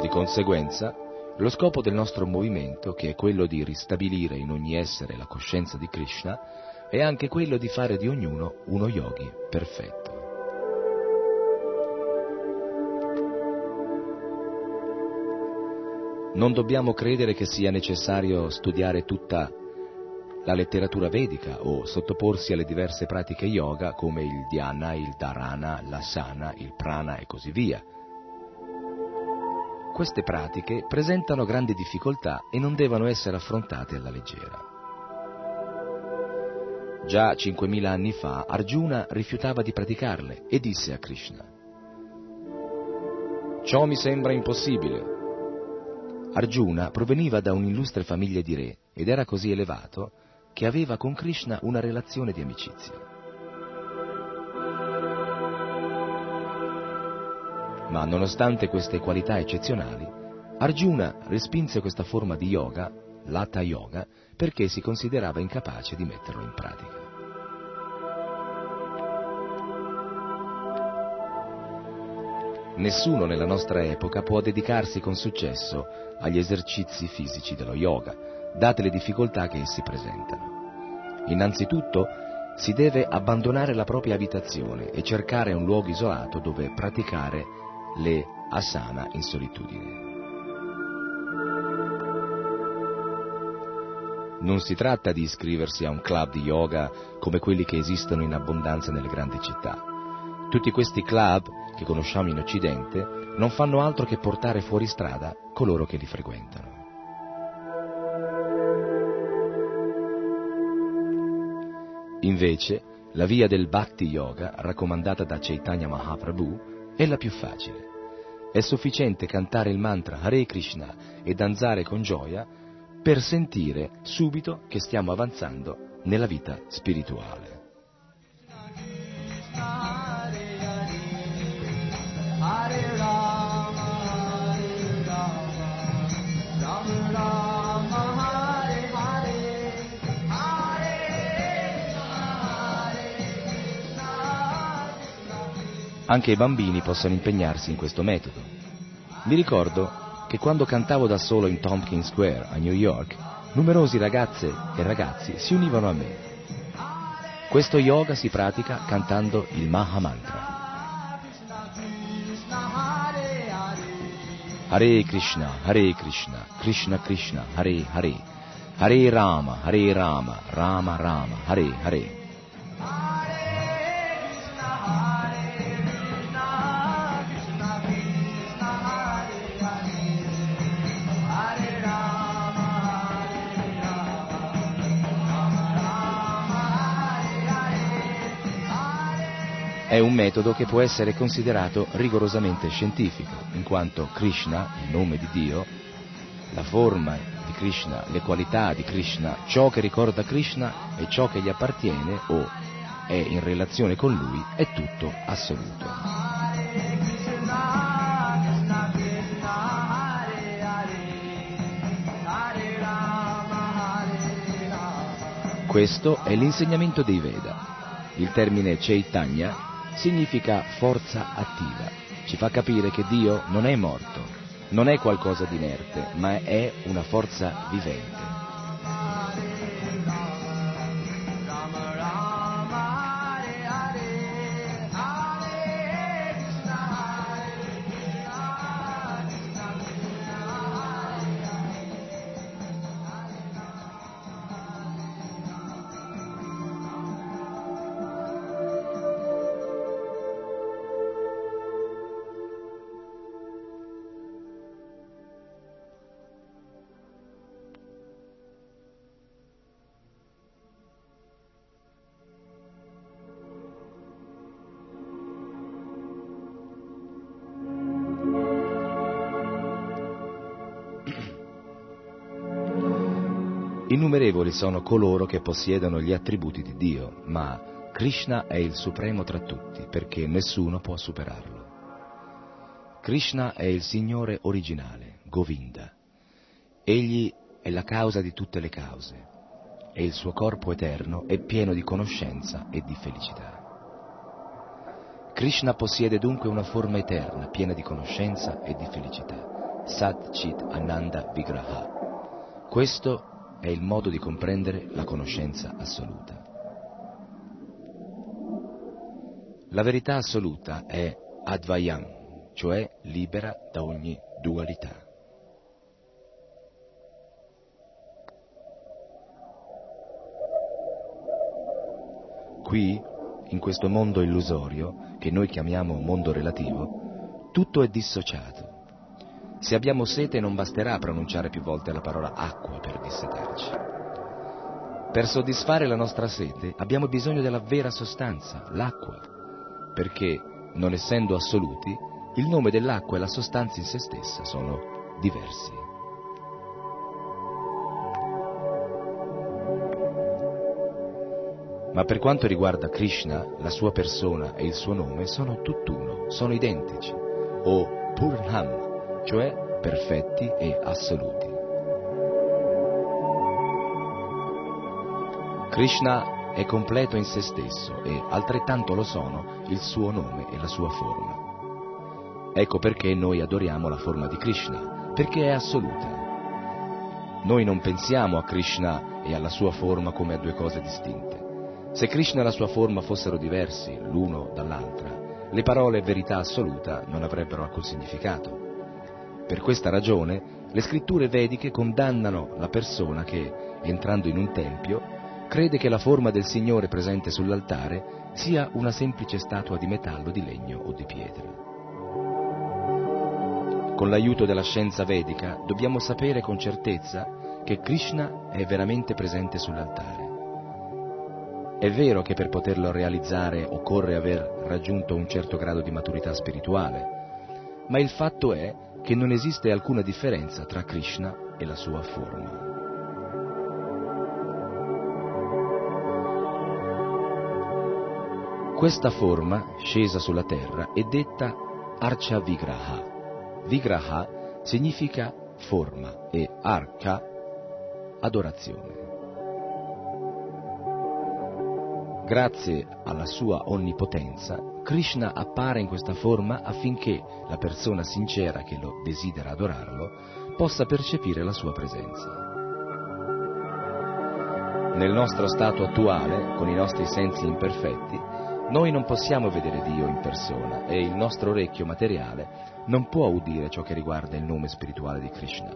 Di conseguenza, lo scopo del nostro movimento, che è quello di ristabilire in ogni essere la coscienza di Krishna, è anche quello di fare di ognuno uno yogi perfetto. Non dobbiamo credere che sia necessario studiare tutta la letteratura vedica o sottoporsi alle diverse pratiche yoga come il dhyana, il dharana, l'asana, il prana e così via. Queste pratiche presentano grandi difficoltà e non devono essere affrontate alla leggera. Già 5.000 anni fa Arjuna rifiutava di praticarle e disse a Krishna, Ciò mi sembra impossibile, Arjuna proveniva da un'illustre famiglia di re ed era così elevato che aveva con Krishna una relazione di amicizia. Ma nonostante queste qualità eccezionali, Arjuna respinse questa forma di yoga, l'Hatha Yoga, perché si considerava incapace di metterlo in pratica. Nessuno nella nostra epoca può dedicarsi con successo agli esercizi fisici dello yoga, date le difficoltà che essi presentano. Innanzitutto si deve abbandonare la propria abitazione e cercare un luogo isolato dove praticare le asana in solitudine. Non si tratta di iscriversi a un club di yoga come quelli che esistono in abbondanza nelle grandi città. Tutti questi club che conosciamo in Occidente non fanno altro che portare fuori strada coloro che li frequentano. Invece, la via del Bhakti Yoga, raccomandata da Chaitanya Mahaprabhu, è la più facile. È sufficiente cantare il mantra Hare Krishna e danzare con gioia per sentire subito che stiamo avanzando nella vita spirituale. Anche i bambini possono impegnarsi in questo metodo. Mi ricordo che quando cantavo da solo in Tompkins Square a New York, numerosi ragazze e ragazzi si univano a me. Questo yoga si pratica cantando il Maha Mantra. Hare Krishna, Hare Krishna, Krishna Krishna, Hare Hare, Hare Rama, Hare Rama, Rama Rama, Hare Hare. Un metodo che può essere considerato rigorosamente scientifico, in quanto Krishna, il nome di Dio, la forma di Krishna, le qualità di Krishna, ciò che ricorda Krishna e ciò che gli appartiene o è in relazione con lui, è tutto assoluto. Questo è l'insegnamento dei Veda. Il termine Chaitanya significa forza attiva. Ci fa capire che Dio non è morto, non è qualcosa di inerte, ma è una forza vivente. Innumerevoli sono coloro che possiedono gli attributi di Dio, ma Krishna è il supremo tra tutti perché nessuno può superarlo. Krishna è il Signore originale, Govinda. Egli è la causa di tutte le cause e il suo corpo eterno è pieno di conoscenza e di felicità. Krishna possiede dunque una forma eterna, piena di conoscenza e di felicità. Sat Chit Ananda Vigraha. Questo è il modo di comprendere la conoscenza assoluta. La verità assoluta è Advayam, cioè libera da ogni dualità. Qui, in questo mondo illusorio, che noi chiamiamo mondo relativo, tutto è dissociato, se abbiamo sete non basterà pronunciare più volte la parola acqua per dissetarci. Per soddisfare la nostra sete abbiamo bisogno della vera sostanza, l'acqua, perché, non essendo assoluti, il nome dell'acqua e la sostanza in se stessa sono diversi. Ma per quanto riguarda Krishna, la sua persona e il suo nome sono tutt'uno, sono identici, o Purnam, cioè perfetti e assoluti. Krishna è completo in se stesso e altrettanto lo sono il suo nome e la sua forma. Ecco perché noi adoriamo la forma di Krishna, perché è assoluta. Noi non pensiamo a Krishna e alla sua forma come a due cose distinte. Se Krishna e la sua forma fossero diversi l'uno dall'altra, le parole verità assoluta non avrebbero alcun significato. Per questa ragione le scritture vediche condannano la persona che, entrando in un tempio, crede che la forma del Signore presente sull'altare sia una semplice statua di metallo, di legno o di pietra. Con l'aiuto della scienza vedica dobbiamo sapere con certezza che Krishna è veramente presente sull'altare. È vero che per poterlo realizzare occorre aver raggiunto un certo grado di maturità spirituale, ma il fatto è che non esiste alcuna differenza tra Krishna e la sua forma. Questa forma, scesa sulla terra, è detta Archa Vigraha. Vigraha significa forma e Archa adorazione. Grazie alla sua onnipotenza, Krishna appare in questa forma affinché la persona sincera che lo desidera adorarlo possa percepire la sua presenza. Nel nostro stato attuale, con i nostri sensi imperfetti, noi non possiamo vedere Dio in persona e il nostro orecchio materiale non può udire ciò che riguarda il nome spirituale di Krishna.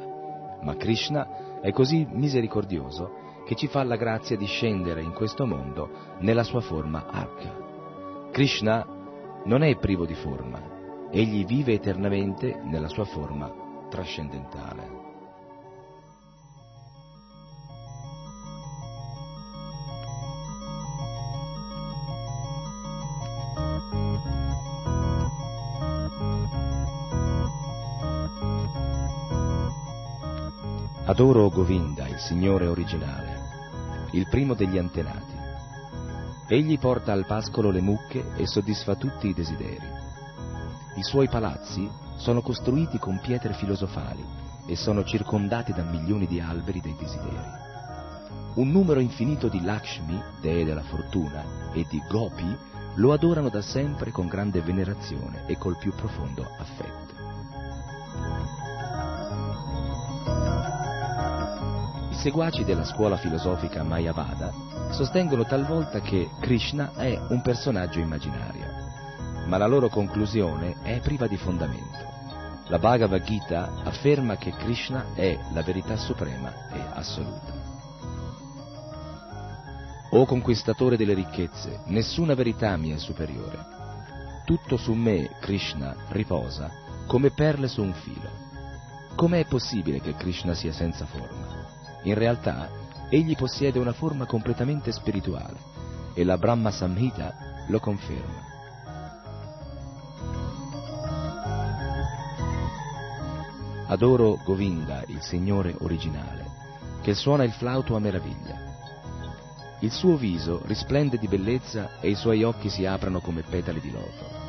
Ma Krishna è così misericordioso che ci fa la grazia di scendere in questo mondo nella sua forma arca. Krishna non è privo di forma, egli vive eternamente nella sua forma trascendentale. Adoro Govinda, il Signore originale, il primo degli antenati. Egli porta al pascolo le mucche e soddisfa tutti i desideri. I suoi palazzi sono costruiti con pietre filosofali e sono circondati da milioni di alberi dei desideri. Un numero infinito di Lakshmi, dee della fortuna, e di Gopi lo adorano da sempre con grande venerazione e col più profondo affetto. Seguaci della scuola filosofica Mayavada sostengono talvolta che Krishna è un personaggio immaginario, ma la loro conclusione è priva di fondamento. La Bhagavad Gita afferma che Krishna è la verità suprema e assoluta. O conquistatore delle ricchezze, nessuna verità mi è superiore. Tutto su me, Krishna, riposa come perle su un filo. Com'è possibile che Krishna sia senza forma? In realtà, egli possiede una forma completamente spirituale e la Brahma Samhita lo conferma. Adoro Govinda, il Signore originale, che suona il flauto a meraviglia. Il suo viso risplende di bellezza e i suoi occhi si aprono come petali di loto.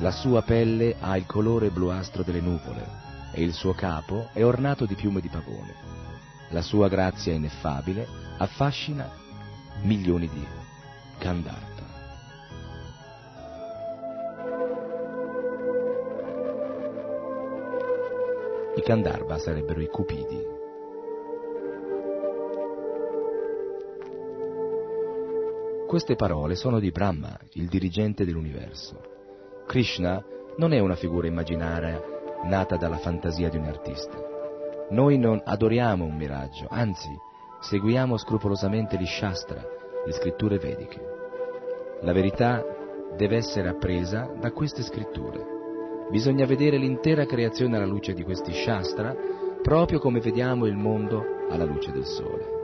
La sua pelle ha il colore bluastro delle nuvole e il suo capo è ornato di piume di pavone. La sua grazia ineffabile affascina milioni di Gandharva. I Gandharva sarebbero i cupidi. Queste parole sono di Brahma, il dirigente dell'universo. Krishna non è una figura immaginaria nata dalla fantasia di un artista. Noi non adoriamo un miraggio, anzi seguiamo scrupolosamente gli Shastra, le scritture vediche. La verità deve essere appresa da queste scritture. Bisogna vedere l'intera creazione alla luce di questi Shastra, proprio come vediamo il mondo alla luce del sole.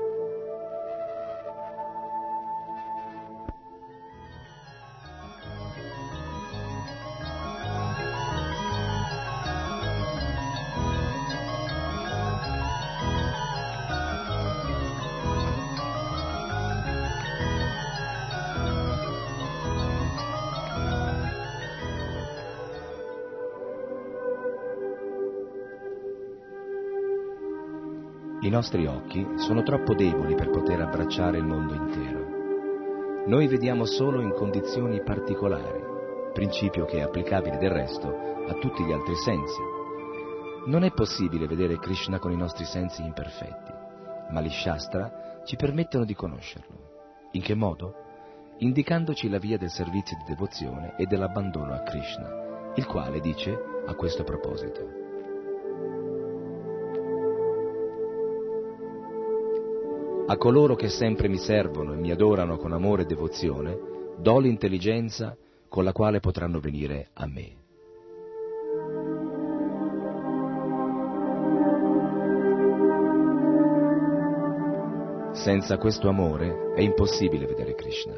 Nostri occhi sono troppo deboli per poter abbracciare il mondo intero. Noi vediamo solo in condizioni particolari, principio che è applicabile del resto a tutti gli altri sensi. Non è possibile vedere Krishna con i nostri sensi imperfetti, ma gli Shastra ci permettono di conoscerlo. In che modo? Indicandoci la via del servizio di devozione e dell'abbandono a Krishna, il quale dice a questo proposito. A coloro che sempre mi servono e mi adorano con amore e devozione, do l'intelligenza con la quale potranno venire a me. Senza questo amore è impossibile vedere Krishna.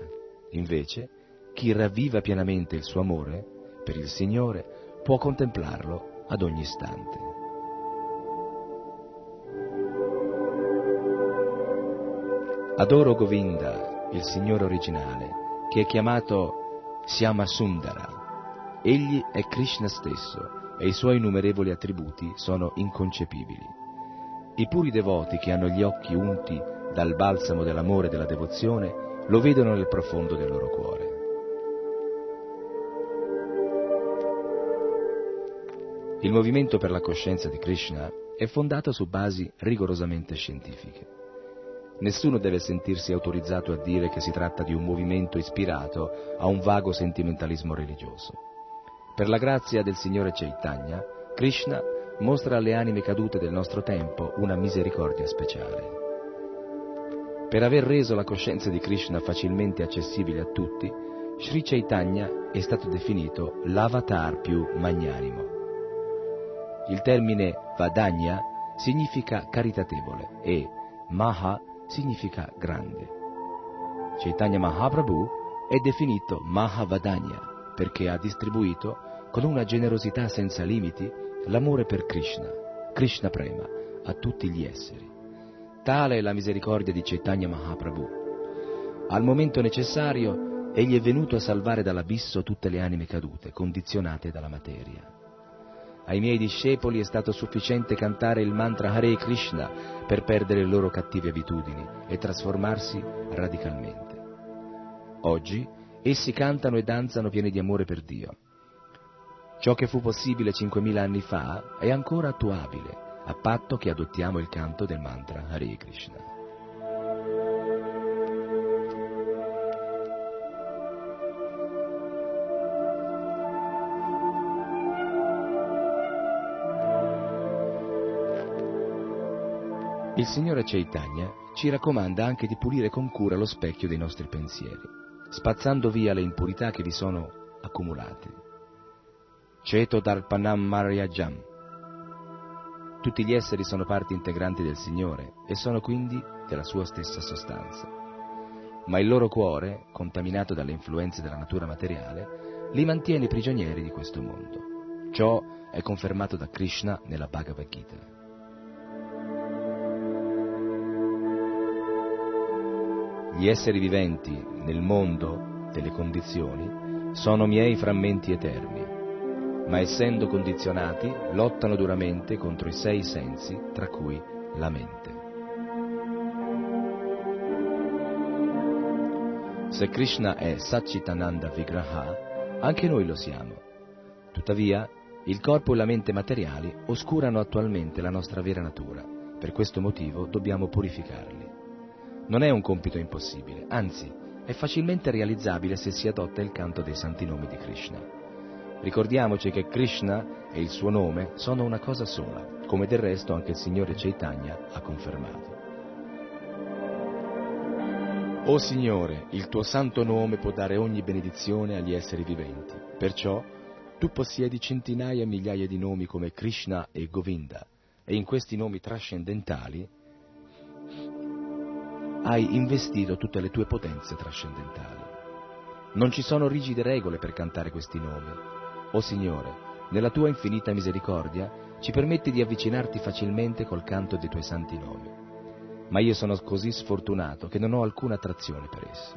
Invece, chi ravviva pienamente il suo amore per il Signore può contemplarlo ad ogni istante. Adoro Govinda, il Signore originale, che è chiamato Siama Sundara. Egli è Krishna stesso e i suoi innumerevoli attributi sono inconcepibili. I puri devoti che hanno gli occhi unti dal balsamo dell'amore e della devozione lo vedono nel profondo del loro cuore. Il movimento per la coscienza di Krishna è fondato su basi rigorosamente scientifiche. Nessuno deve sentirsi autorizzato a dire che si tratta di un movimento ispirato a un vago sentimentalismo religioso. Per la grazia del Signore Chaitanya, Krishna mostra alle anime cadute del nostro tempo una misericordia speciale. Per aver reso la coscienza di Krishna facilmente accessibile a tutti, Sri Chaitanya è stato definito l'avatar più magnanimo. Il termine Vadanya significa caritatevole e Maha significa grande. Chaitanya Mahaprabhu è definito Mahavadanya perché ha distribuito con una generosità senza limiti l'amore per Krishna, Krishna Prema, a tutti gli esseri. Tale è la misericordia di Chaitanya Mahaprabhu. Al momento necessario, egli è venuto a salvare dall'abisso tutte le anime cadute, condizionate dalla materia. Ai miei discepoli è stato sufficiente cantare il mantra Hare Krishna per perdere le loro cattive abitudini e trasformarsi radicalmente. Oggi essi cantano e danzano pieni di amore per Dio. Ciò che fu possibile 5.000 anni fa è ancora attuabile, a patto che adottiamo il canto del mantra Hare Krishna. Il Signore Chaitanya ci raccomanda anche di pulire con cura lo specchio dei nostri pensieri, spazzando via le impurità che vi sono accumulate. Ceto Darpanam Maryajam. Tutti gli esseri sono parti integranti del Signore e sono quindi della sua stessa sostanza. Ma il loro cuore, contaminato dalle influenze della natura materiale, li mantiene prigionieri di questo mondo. Ciò è confermato da Krishna nella Bhagavad Gita. Gli esseri viventi nel mondo delle condizioni sono miei frammenti eterni, ma essendo condizionati lottano duramente contro i sei sensi, tra cui la mente. Se Krishna è Satchitananda Vigraha, anche noi lo siamo. Tuttavia, il corpo e la mente materiali oscurano attualmente la nostra vera natura. Per questo motivo dobbiamo purificarli. Non è un compito impossibile, anzi è facilmente realizzabile se si adotta il canto dei santi nomi di Krishna. Ricordiamoci che Krishna e il suo nome sono una cosa sola, come del resto anche il Signore Chaitanya ha confermato. O Signore, il tuo santo nome può dare ogni benedizione agli esseri viventi, perciò tu possiedi centinaia e migliaia di nomi come Krishna e Govinda, e in questi nomi trascendentali hai investito tutte le tue potenze trascendentali. Non ci sono rigide regole per cantare questi nomi. O Signore, nella tua infinita misericordia ci permetti di avvicinarti facilmente col canto dei tuoi santi nomi. Ma io sono così sfortunato che non ho alcuna attrazione per essi.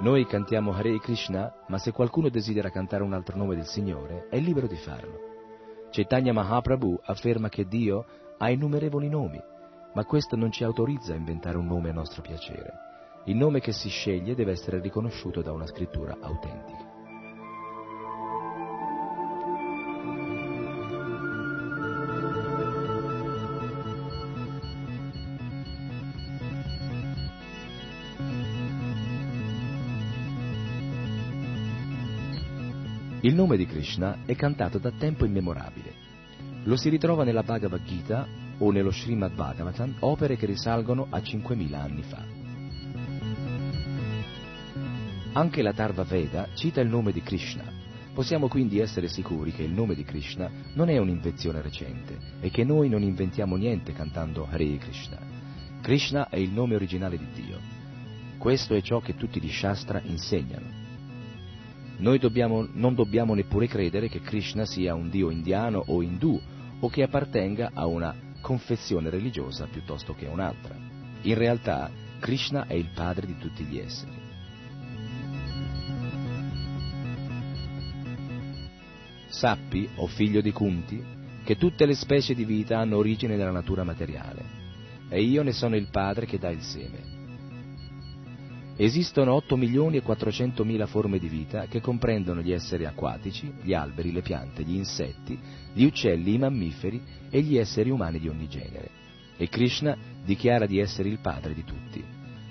Noi cantiamo Hare Krishna, ma se qualcuno desidera cantare un altro nome del Signore, è libero di farlo. Chaitanya Mahaprabhu afferma che Dio ha innumerevoli nomi, ma questo non ci autorizza a inventare un nome a nostro piacere. Il nome che si sceglie deve essere riconosciuto da una scrittura autentica. Il nome di Krishna è cantato da tempo immemorabile. Lo si ritrova nella Bhagavad Gita o nello Srimad Bhagavatam, opere che risalgono a 5.000 anni fa. Anche la Tarva Veda cita il nome di Krishna. Possiamo quindi essere sicuri che il nome di Krishna non è un'invenzione recente e che noi non inventiamo niente cantando Hare Krishna. Krishna è il nome originale di Dio. Questo è ciò che tutti gli Shastra insegnano. Noi dobbiamo, non dobbiamo neppure credere che Krishna sia un dio indiano o indù o che appartenga a una confessione religiosa piuttosto che a un'altra. In realtà Krishna è il padre di tutti gli esseri. Sappi, o figlio di Kunti, che tutte le specie di vita hanno origine nella natura materiale, e io ne sono il padre che dà il seme. Esistono 8 milioni e 400 mila forme di vita che comprendono gli esseri acquatici, gli alberi, le piante, gli insetti, gli uccelli, i mammiferi e gli esseri umani di ogni genere. E Krishna dichiara di essere il padre di tutti.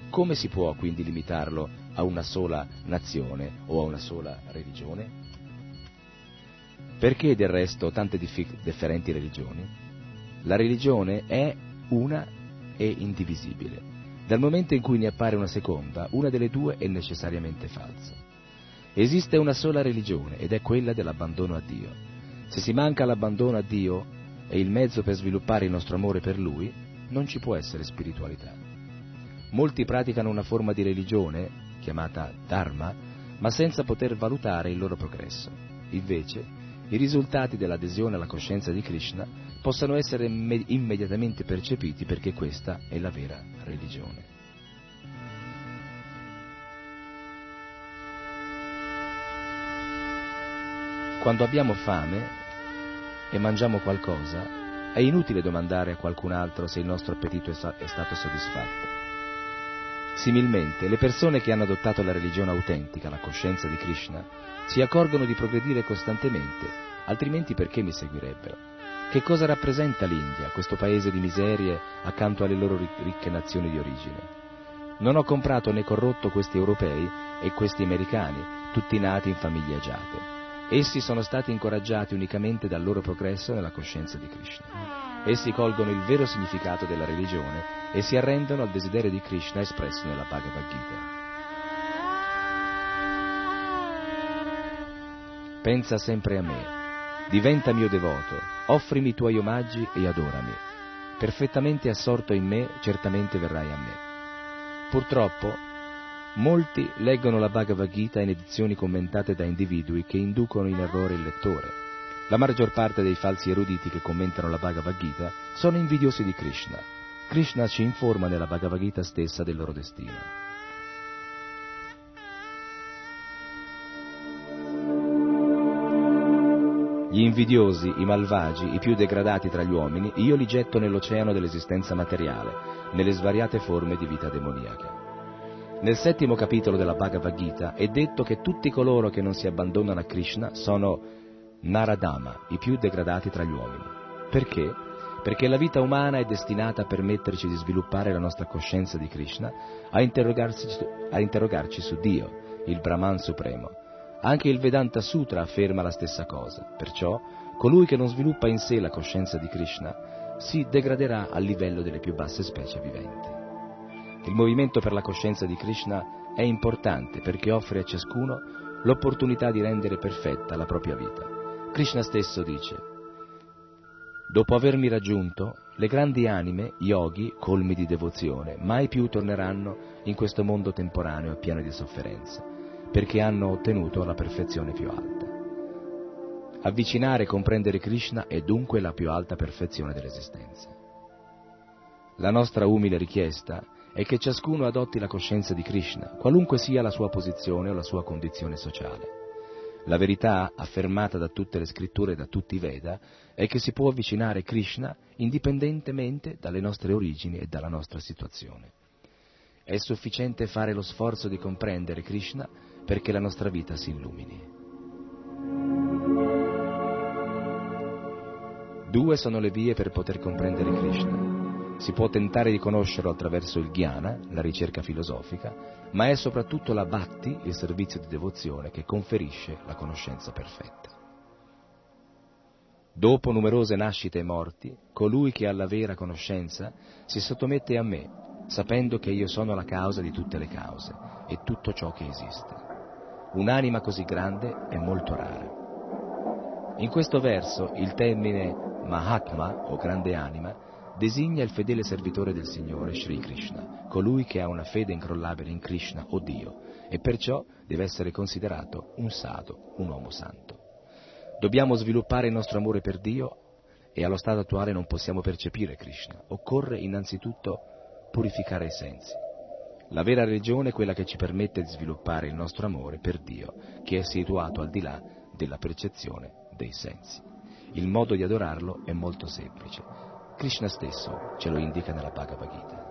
Come si può quindi limitarlo a una sola nazione o a una sola religione? Perché del resto tante differenti religioni? La religione è una e indivisibile. Dal momento in cui ne appare una seconda, una delle due è necessariamente falsa. Esiste una sola religione ed è quella dell'abbandono a Dio. Se si manca l'abbandono a Dio e il mezzo per sviluppare il nostro amore per Lui, non ci può essere spiritualità. Molti praticano una forma di religione, chiamata Dharma, ma senza poter valutare il loro progresso. Invece, i risultati dell'adesione alla coscienza di Krishna possano essere immediatamente percepiti perché questa è la vera religione. Quando abbiamo fame e mangiamo qualcosa, è inutile domandare a qualcun altro se il nostro appetito è stato soddisfatto. Similmente, le persone che hanno adottato la religione autentica, la coscienza di Krishna, si accorgono di progredire costantemente, altrimenti perché mi seguirebbero? Che cosa rappresenta l'India, questo paese di miserie accanto alle loro ricche nazioni di origine? Non ho comprato né corrotto questi europei e questi americani, tutti nati in famiglie agiate. Essi sono stati incoraggiati unicamente dal loro progresso nella coscienza di Krishna. Essi colgono il vero significato della religione e si arrendono al desiderio di Krishna espresso nella Bhagavad Gita. Pensa sempre a me, diventa mio devoto, offrimi i tuoi omaggi e adorami. Perfettamente assorto in me, certamente verrai a me. Purtroppo, molti leggono la Bhagavad Gita in edizioni commentate da individui che inducono in errore il lettore. La maggior parte dei falsi eruditi che commentano la Bhagavad Gita sono invidiosi di Krishna. Krishna ci informa nella Bhagavad Gita stessa del loro destino. Gli invidiosi, i malvagi, i più degradati tra gli uomini, io li getto nell'oceano dell'esistenza materiale, nelle svariate forme di vita demoniaca. Nel settimo capitolo della Bhagavad Gita è detto che tutti coloro che non si abbandonano a Krishna sono Naradama, i più degradati tra gli uomini. Perché? Perché la vita umana è destinata a permetterci di sviluppare la nostra coscienza di Krishna, a, a interrogarci su Dio, il Brahman Supremo, anche il Vedanta Sutra afferma la stessa cosa, perciò colui che non sviluppa in sé la coscienza di Krishna si degraderà al livello delle più basse specie viventi. Il movimento per la coscienza di Krishna è importante perché offre a ciascuno l'opportunità di rendere perfetta la propria vita. Krishna stesso dice, Dopo avermi raggiunto, le grandi anime, yogi, colmi di devozione, mai più torneranno in questo mondo temporaneo e pieno di sofferenza perché hanno ottenuto la perfezione più alta. Avvicinare e comprendere Krishna è dunque la più alta perfezione dell'esistenza. La nostra umile richiesta è che ciascuno adotti la coscienza di Krishna, qualunque sia la sua posizione o la sua condizione sociale. La verità, affermata da tutte le scritture e da tutti i Veda, è che si può avvicinare Krishna indipendentemente dalle nostre origini e dalla nostra situazione. È sufficiente fare lo sforzo di comprendere Krishna perché la nostra vita si illumini. Due sono le vie per poter comprendere Krishna. Si può tentare di conoscerlo attraverso il jnana, la ricerca filosofica, ma è soprattutto la bhakti, il servizio di devozione, che conferisce la conoscenza perfetta. Dopo numerose nascite e morti, colui che ha la vera conoscenza si sottomette a me, sapendo che io sono la causa di tutte le cause e tutto ciò che esiste. Un'anima così grande è molto rara. In questo verso il termine Mahatma o grande anima designa il fedele servitore del Signore, Sri Krishna, colui che ha una fede incrollabile in Krishna o Dio, e perciò deve essere considerato un sadhu, un uomo santo. Dobbiamo sviluppare il nostro amore per Dio e allo stato attuale non possiamo percepire Krishna. Occorre innanzitutto purificare i sensi. La vera religione è quella che ci permette di sviluppare il nostro amore per Dio, che è situato al di là della percezione dei sensi. Il modo di adorarlo è molto semplice. Krishna stesso ce lo indica nella Bhagavad Gita.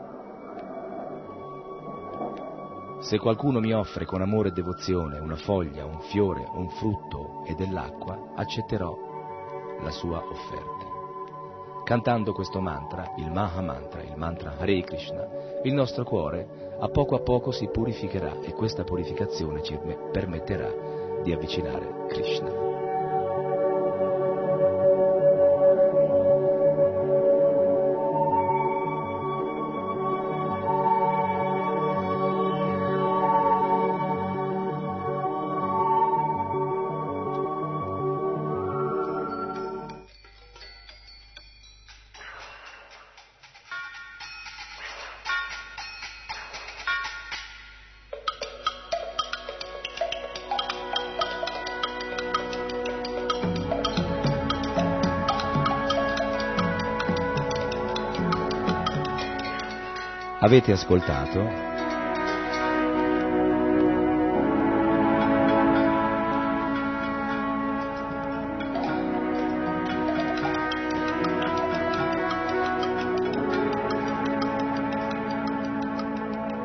Se qualcuno mi offre con amore e devozione una foglia, un fiore, un frutto e dell'acqua, accetterò la sua offerta. Cantando questo mantra, il Maha Mantra, il mantra Hare Krishna, il nostro cuore a poco a poco si purificherà e questa purificazione ci permetterà di avvicinare Krishna. Avete ascoltato?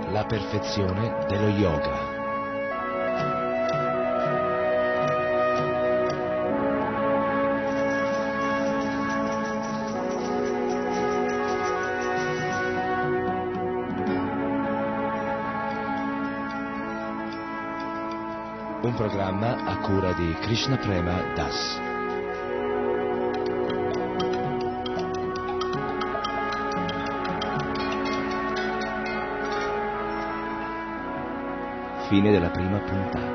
La perfezione dello yoga. Un programma a cura di Krishna Prema Das. Fine della prima puntata.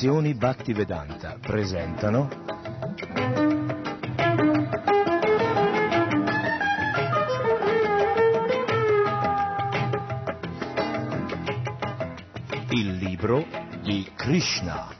Edizioni Bhaktivedanta presentano Il libro di Krishna.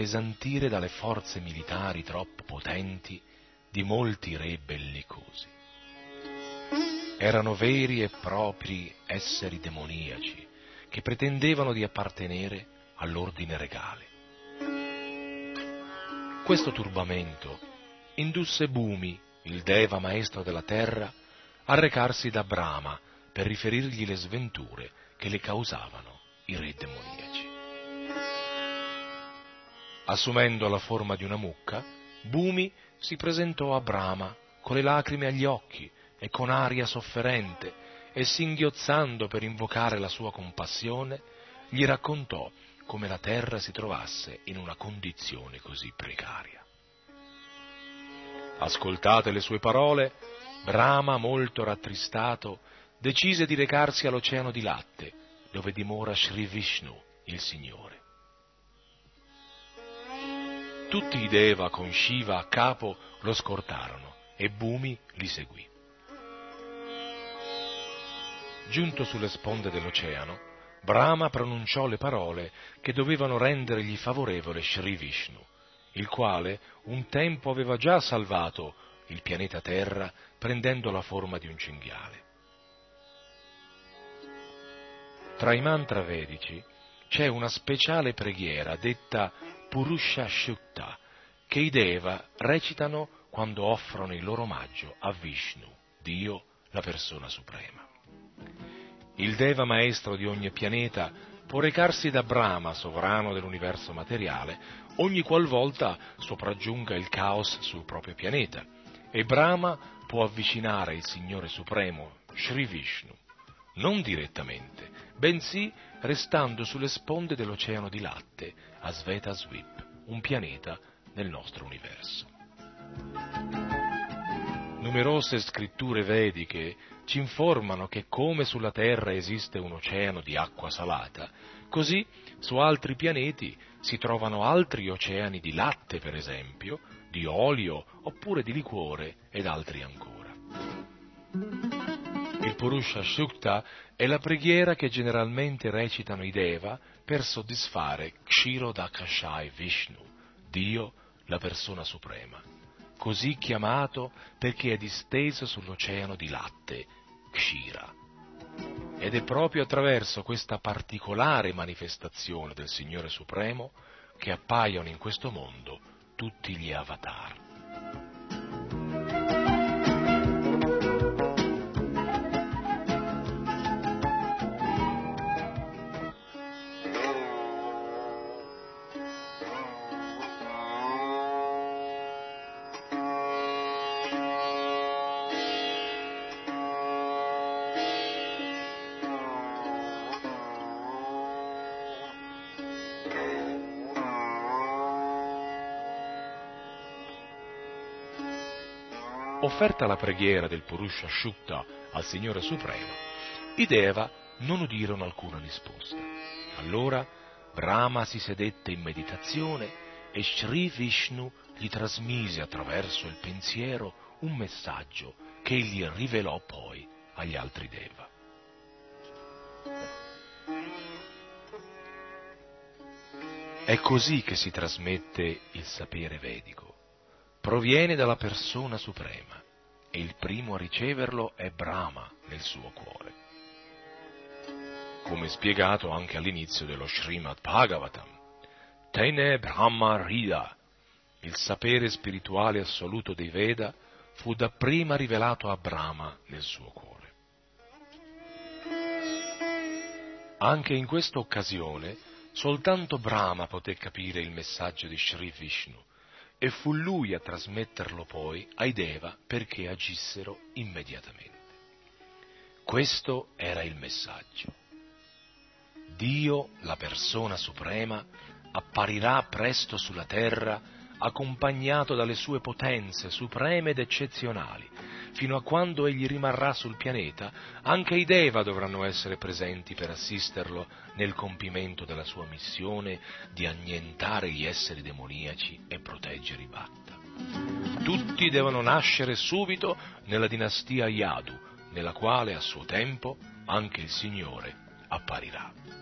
Appesantire dalle forze militari troppo potenti di molti re bellicosi. Erano veri e propri esseri demoniaci che pretendevano di appartenere all'ordine regale. Questo turbamento indusse Bhumi, il Deva maestro della terra, a recarsi da Brahma per riferirgli le sventure che le causavano Assumendo la forma di una mucca, Bhumi si presentò a Brahma con le lacrime agli occhi e con aria sofferente e singhiozzando per invocare la sua compassione, gli raccontò come la terra si trovasse in una condizione così precaria. Ascoltate le sue parole, Brahma, molto rattristato, decise di recarsi all'oceano di latte, dove dimora Sri Vishnu, il Signore. Tutti i Deva con Shiva a capo lo scortarono e Bhumi li seguì. Giunto sulle sponde dell'oceano, Brahma pronunciò le parole che dovevano rendergli favorevole Sri Vishnu, il quale un tempo aveva già salvato il pianeta Terra prendendo la forma di un cinghiale. Tra i mantra vedici c'è una speciale preghiera detta Purusha Shukta che i Deva recitano quando offrono il loro omaggio a Vishnu, Dio, la persona suprema. Il Deva maestro di ogni pianeta può recarsi da Brahma, sovrano dell'universo materiale, ogni qualvolta sopraggiunga il caos sul proprio pianeta, e Brahma può avvicinare il Signore Supremo, Sri Vishnu, non direttamente, bensì restando sulle sponde dell'oceano di latte, a Sveta Svip, un pianeta nel nostro universo. Numerose scritture vediche ci informano che come sulla Terra esiste un oceano di acqua salata, così su altri pianeti si trovano altri oceani di latte, per esempio, di olio oppure di liquore ed altri ancora. Il Purusha Shukta è la preghiera che generalmente recitano i Deva per soddisfare Kshirodakashai Vishnu, Dio, la persona suprema, così chiamato perché è disteso sull'oceano di latte, Kshira. Ed è proprio attraverso questa particolare manifestazione del Signore Supremo che appaiono in questo mondo tutti gli avatar. Offerta la preghiera del Purusha Shukta al Signore Supremo, i Deva non udirono alcuna risposta. Allora Brahma si sedette in meditazione e Sri Vishnu gli trasmise attraverso il pensiero un messaggio che egli rivelò poi agli altri Deva. È così che si trasmette il sapere vedico proviene dalla persona suprema e il primo a riceverlo è Brahma nel suo cuore. Come spiegato anche all'inizio dello Srimad Bhagavatam, Tene Brahma Rida, il sapere spirituale assoluto dei Veda, fu dapprima rivelato a Brahma nel suo cuore. Anche in questa occasione soltanto Brahma poté capire il messaggio di Sri Vishnu e fu lui a trasmetterlo poi ai Deva perché agissero immediatamente. Questo era il messaggio. Dio, la persona suprema, apparirà presto sulla terra accompagnato dalle sue potenze supreme ed eccezionali. Fino a quando egli rimarrà sul pianeta, anche i Deva dovranno essere presenti per assisterlo nel compimento della sua missione di annientare gli esseri demoniaci e proteggere i Bhatta. Tutti devono nascere subito nella dinastia Yadu, nella quale a suo tempo anche il Signore apparirà.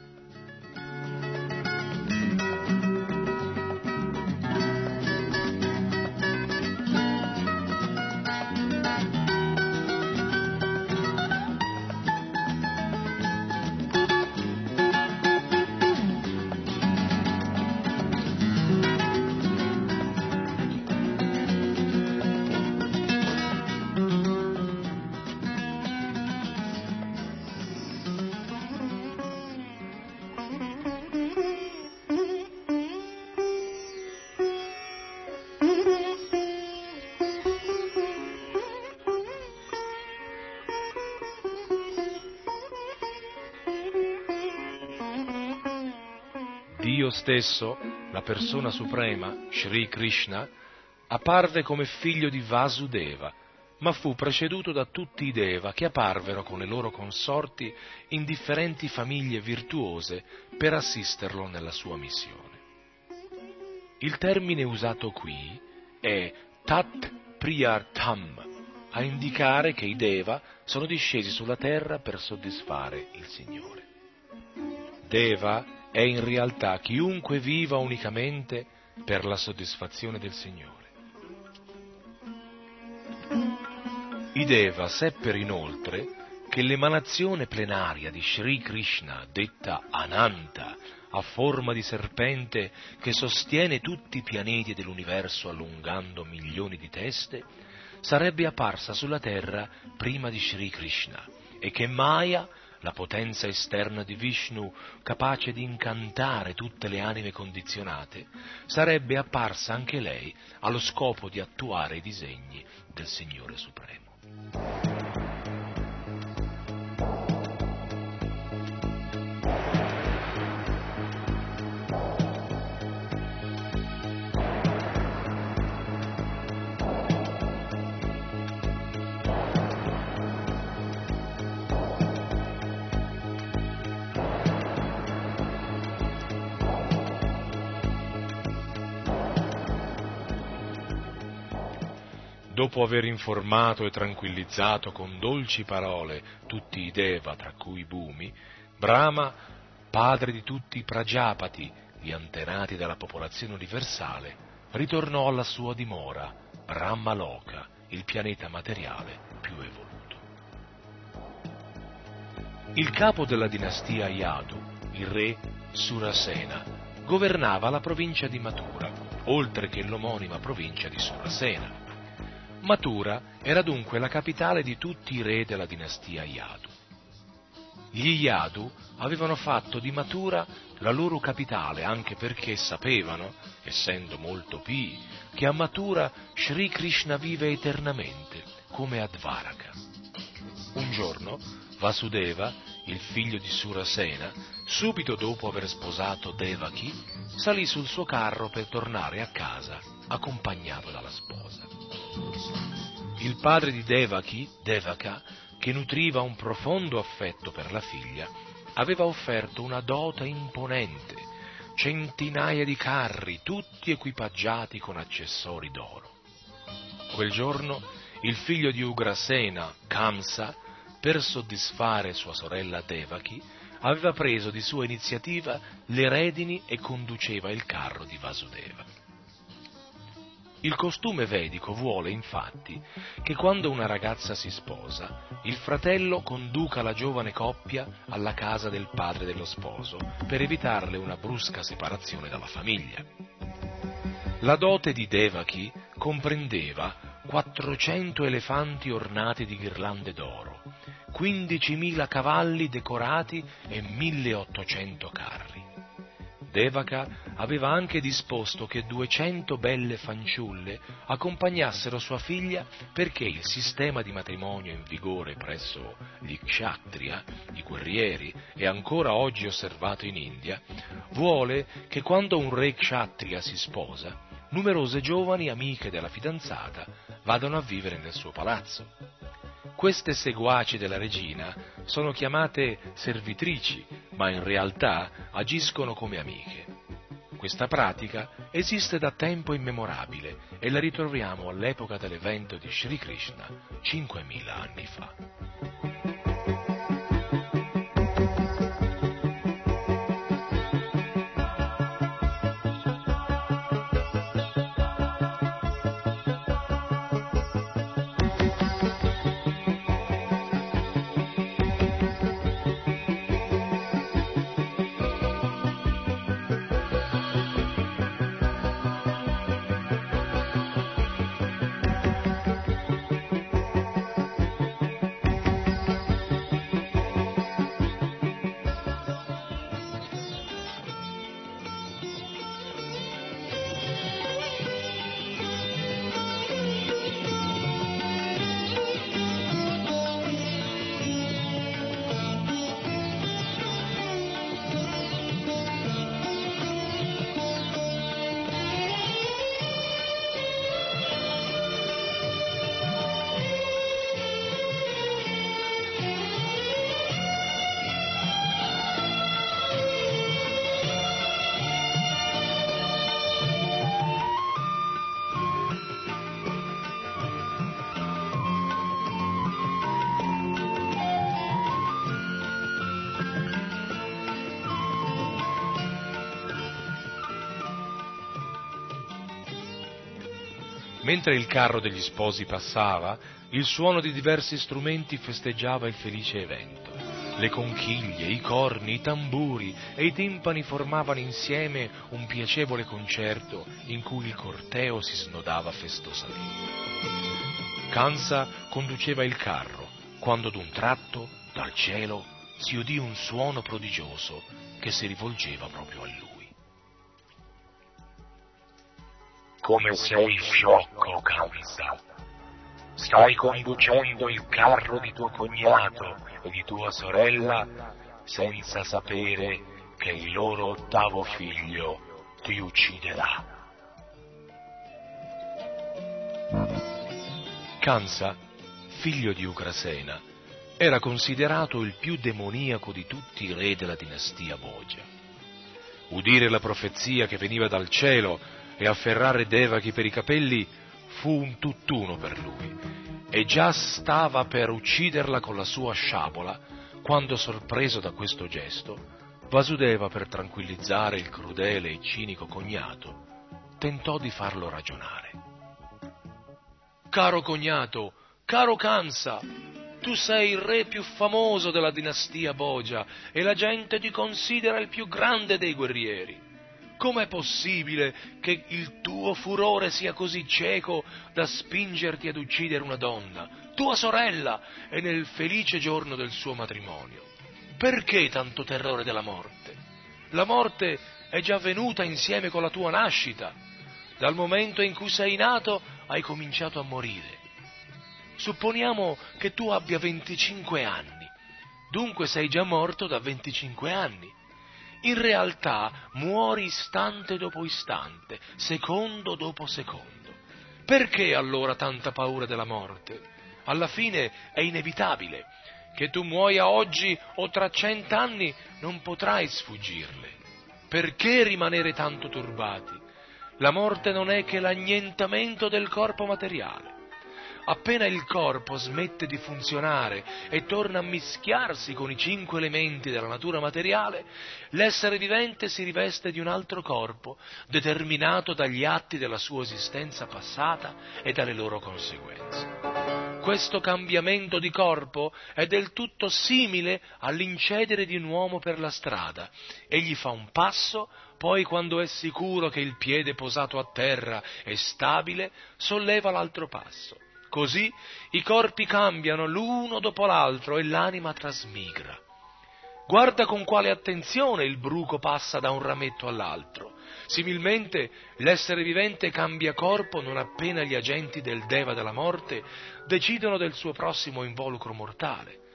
Stesso, la persona suprema, Sri Krishna, apparve come figlio di Vasudeva, ma fu preceduto da tutti i Deva che apparvero con le loro consorti in differenti famiglie virtuose per assisterlo nella sua missione. Il termine usato qui è Tat Priyartham, a indicare che i Deva sono discesi sulla terra per soddisfare il Signore. Deva è in realtà chiunque viva unicamente per la soddisfazione del Signore. I Deva seppero inoltre che l'emanazione plenaria di Sri Krishna, detta Ananta, a forma di serpente che sostiene tutti i pianeti dell'universo allungando milioni di teste, sarebbe apparsa sulla terra prima di Sri Krishna e che Maya, la potenza esterna di Vishnu capace di incantare tutte le anime condizionate, sarebbe apparsa anche lei allo scopo di attuare i disegni del Signore Supremo. Dopo aver informato e tranquillizzato con dolci parole tutti i Deva, tra cui Bhumi, Brahma, padre di tutti i Prajapati, gli antenati della popolazione universale, ritornò alla sua dimora, Brahmaloka, il pianeta materiale più evoluto. Il capo della dinastia Yadu, il re Surasena, governava la provincia di Mathura, oltre che l'omonima provincia di Surasena Matura era dunque la capitale di tutti i re della dinastia Yadu. Gli Yadu avevano fatto di Matura la loro capitale anche perché sapevano, essendo molto pii, che a Matura Sri Krishna vive eternamente, come a Dvaraka. Un giorno Vasudeva, il figlio di Surasena, subito dopo aver sposato Devaki, salì sul suo carro per tornare a casa, accompagnato dalla sposa. Il padre di Devaki, Devaka, che nutriva un profondo affetto per la figlia, aveva offerto una dote imponente, centinaia di carri, tutti equipaggiati con accessori d'oro. Quel giorno il figlio di Ugrasena, Kamsa, per soddisfare sua sorella Devaki, aveva preso di sua iniziativa le redini e conduceva il carro di Vasudeva. Il costume vedico vuole infatti che quando una ragazza si sposa, il fratello conduca la giovane coppia alla casa del padre dello sposo per evitarle una brusca separazione dalla famiglia. La dote di Devaki comprendeva 400 elefanti ornati di ghirlande d'oro, 15.000 cavalli decorati e 1.800 carri. Devaka aveva anche disposto che 200 belle fanciulle accompagnassero sua figlia perché il sistema di matrimonio in vigore presso gli kshatriya, i guerrieri, e ancora oggi osservato in India, vuole che quando un re kshatriya si sposa, numerose giovani amiche della fidanzata vadano a vivere nel suo palazzo. Queste seguaci della regina sono chiamate servitrici, ma in realtà agiscono come amiche. Questa pratica esiste da tempo immemorabile e la ritroviamo all'epoca dell'evento di Sri Krishna, 5.000 anni fa. Mentre il carro degli sposi passava, il suono di diversi strumenti festeggiava il felice evento. Le conchiglie, i corni, i tamburi e i timpani formavano insieme un piacevole concerto in cui il corteo si snodava festosamente. Kansa conduceva il carro quando d'un tratto, dal cielo, si udì un suono prodigioso che si rivolgeva proprio Come sei sciocco, Kansa! Stai conducendo il carro di tuo cognato e di tua sorella senza sapere che il loro ottavo figlio ti ucciderà. Kansa, figlio di Ugrasena, era considerato il più demoniaco di tutti i re della dinastia Bogia. Udire la profezia che veniva dal cielo e afferrare Devaki per i capelli fu un tutt'uno per lui e già stava per ucciderla con la sua sciabola quando, sorpreso da questo gesto, Vasudeva, per tranquillizzare il crudele e cinico cognato, tentò di farlo ragionare. Caro cognato, caro Kansa, tu sei il re più famoso della dinastia Bogia e la gente ti considera il più grande dei guerrieri. Com'è possibile che il tuo furore sia così cieco da spingerti ad uccidere una donna, tua sorella, e nel felice giorno del suo matrimonio? Perché tanto terrore della morte? La morte è già venuta insieme con la tua nascita. Dal momento in cui sei nato hai cominciato a morire. Supponiamo che tu abbia 25 anni, dunque sei già morto da 25 anni in realtà muori istante dopo istante, secondo dopo secondo. Perché allora tanta paura della morte? Alla fine è inevitabile. Che tu muoia oggi o tra cent'anni non potrai sfuggirle. Perché rimanere tanto turbati? La morte non è che l'annientamento del corpo materiale. Appena il corpo smette di funzionare e torna a mischiarsi con i cinque elementi della natura materiale, l'essere vivente si riveste di un altro corpo, determinato dagli atti della sua esistenza passata e dalle loro conseguenze. Questo cambiamento di corpo è del tutto simile all'incedere di un uomo per la strada. Egli fa un passo, poi quando è sicuro che il piede posato a terra è stabile, solleva l'altro passo Così i corpi cambiano l'uno dopo l'altro e l'anima trasmigra. Guarda con quale attenzione il bruco passa da un rametto all'altro. Similmente l'essere vivente cambia corpo non appena gli agenti del Deva della morte decidono del suo prossimo involucro mortale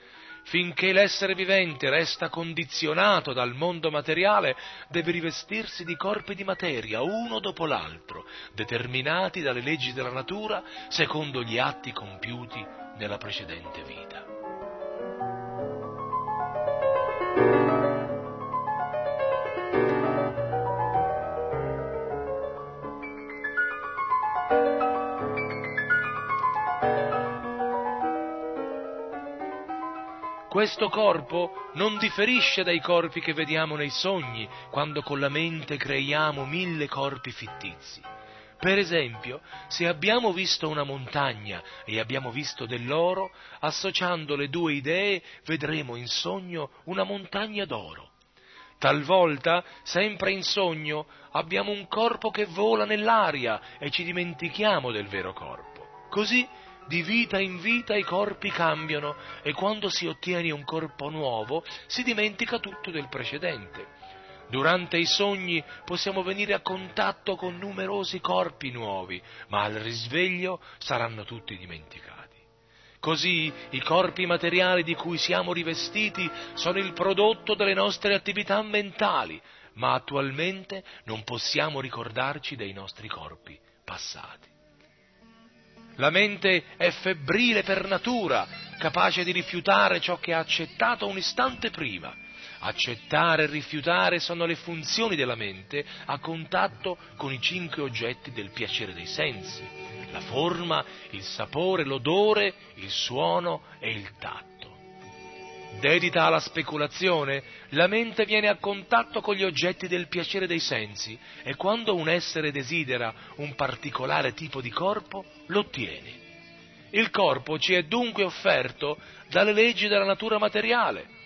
finché l'essere vivente resta condizionato dal mondo materiale, deve rivestirsi di corpi di materia, uno dopo l'altro, determinati dalle leggi della natura secondo gli atti compiuti nella precedente vita. Questo corpo non differisce dai corpi che vediamo nei sogni, quando con la mente creiamo mille corpi fittizi. Per esempio, se abbiamo visto una montagna e abbiamo visto dell'oro, associando le due idee vedremo in sogno una montagna d'oro. Talvolta, sempre in sogno, abbiamo un corpo che vola nell'aria e ci dimentichiamo del vero corpo. Così di vita in vita i corpi cambiano e quando si ottiene un corpo nuovo si dimentica tutto del precedente. Durante i sogni possiamo venire a contatto con numerosi corpi nuovi, ma al risveglio saranno tutti dimenticati. Così i corpi materiali di cui siamo rivestiti sono il prodotto delle nostre attività mentali, ma attualmente non possiamo ricordarci dei nostri corpi passati. La mente è febbrile per natura, capace di rifiutare ciò che ha accettato un istante prima. Accettare e rifiutare sono le funzioni della mente a contatto con i cinque oggetti del piacere dei sensi, la forma, il sapore, l'odore, il suono e il tatto. Dedita alla speculazione, la mente viene a contatto con gli oggetti del piacere dei sensi e quando un essere desidera un particolare tipo di corpo, lo ottiene. Il corpo ci è dunque offerto dalle leggi della natura materiale.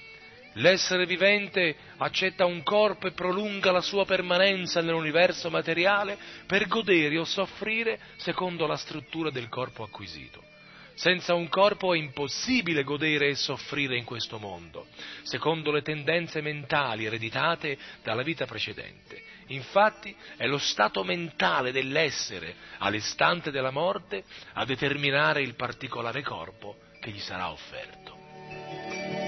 L'essere vivente accetta un corpo e prolunga la sua permanenza nell'universo materiale per godere o soffrire secondo la struttura del corpo acquisito. Senza un corpo è impossibile godere e soffrire in questo mondo, secondo le tendenze mentali ereditate dalla vita precedente. Infatti è lo stato mentale dell'essere all'istante della morte a determinare il particolare corpo che gli sarà offerto.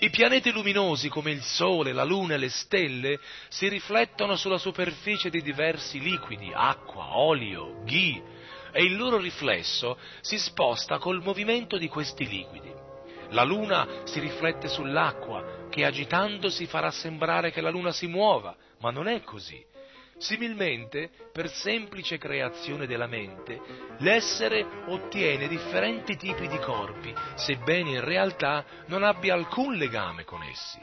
I pianeti luminosi come il Sole, la Luna e le stelle si riflettono sulla superficie di diversi liquidi, acqua, olio, ghi, e il loro riflesso si sposta col movimento di questi liquidi. La Luna si riflette sull'acqua, che agitandosi farà sembrare che la Luna si muova, ma non è così. Similmente, per semplice creazione della mente, l'essere ottiene differenti tipi di corpi, sebbene in realtà non abbia alcun legame con essi.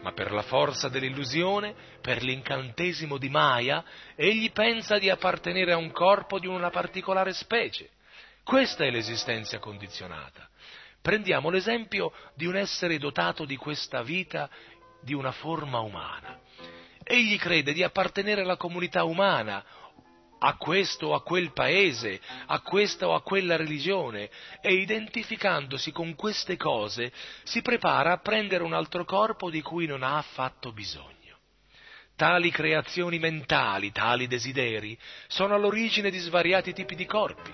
Ma per la forza dell'illusione, per l'incantesimo di Maya, egli pensa di appartenere a un corpo di una particolare specie. Questa è l'esistenza condizionata. Prendiamo l'esempio di un essere dotato di questa vita di una forma umana. Egli crede di appartenere alla comunità umana, a questo o a quel paese, a questa o a quella religione, e identificandosi con queste cose si prepara a prendere un altro corpo di cui non ha affatto bisogno. Tali creazioni mentali, tali desideri, sono all'origine di svariati tipi di corpi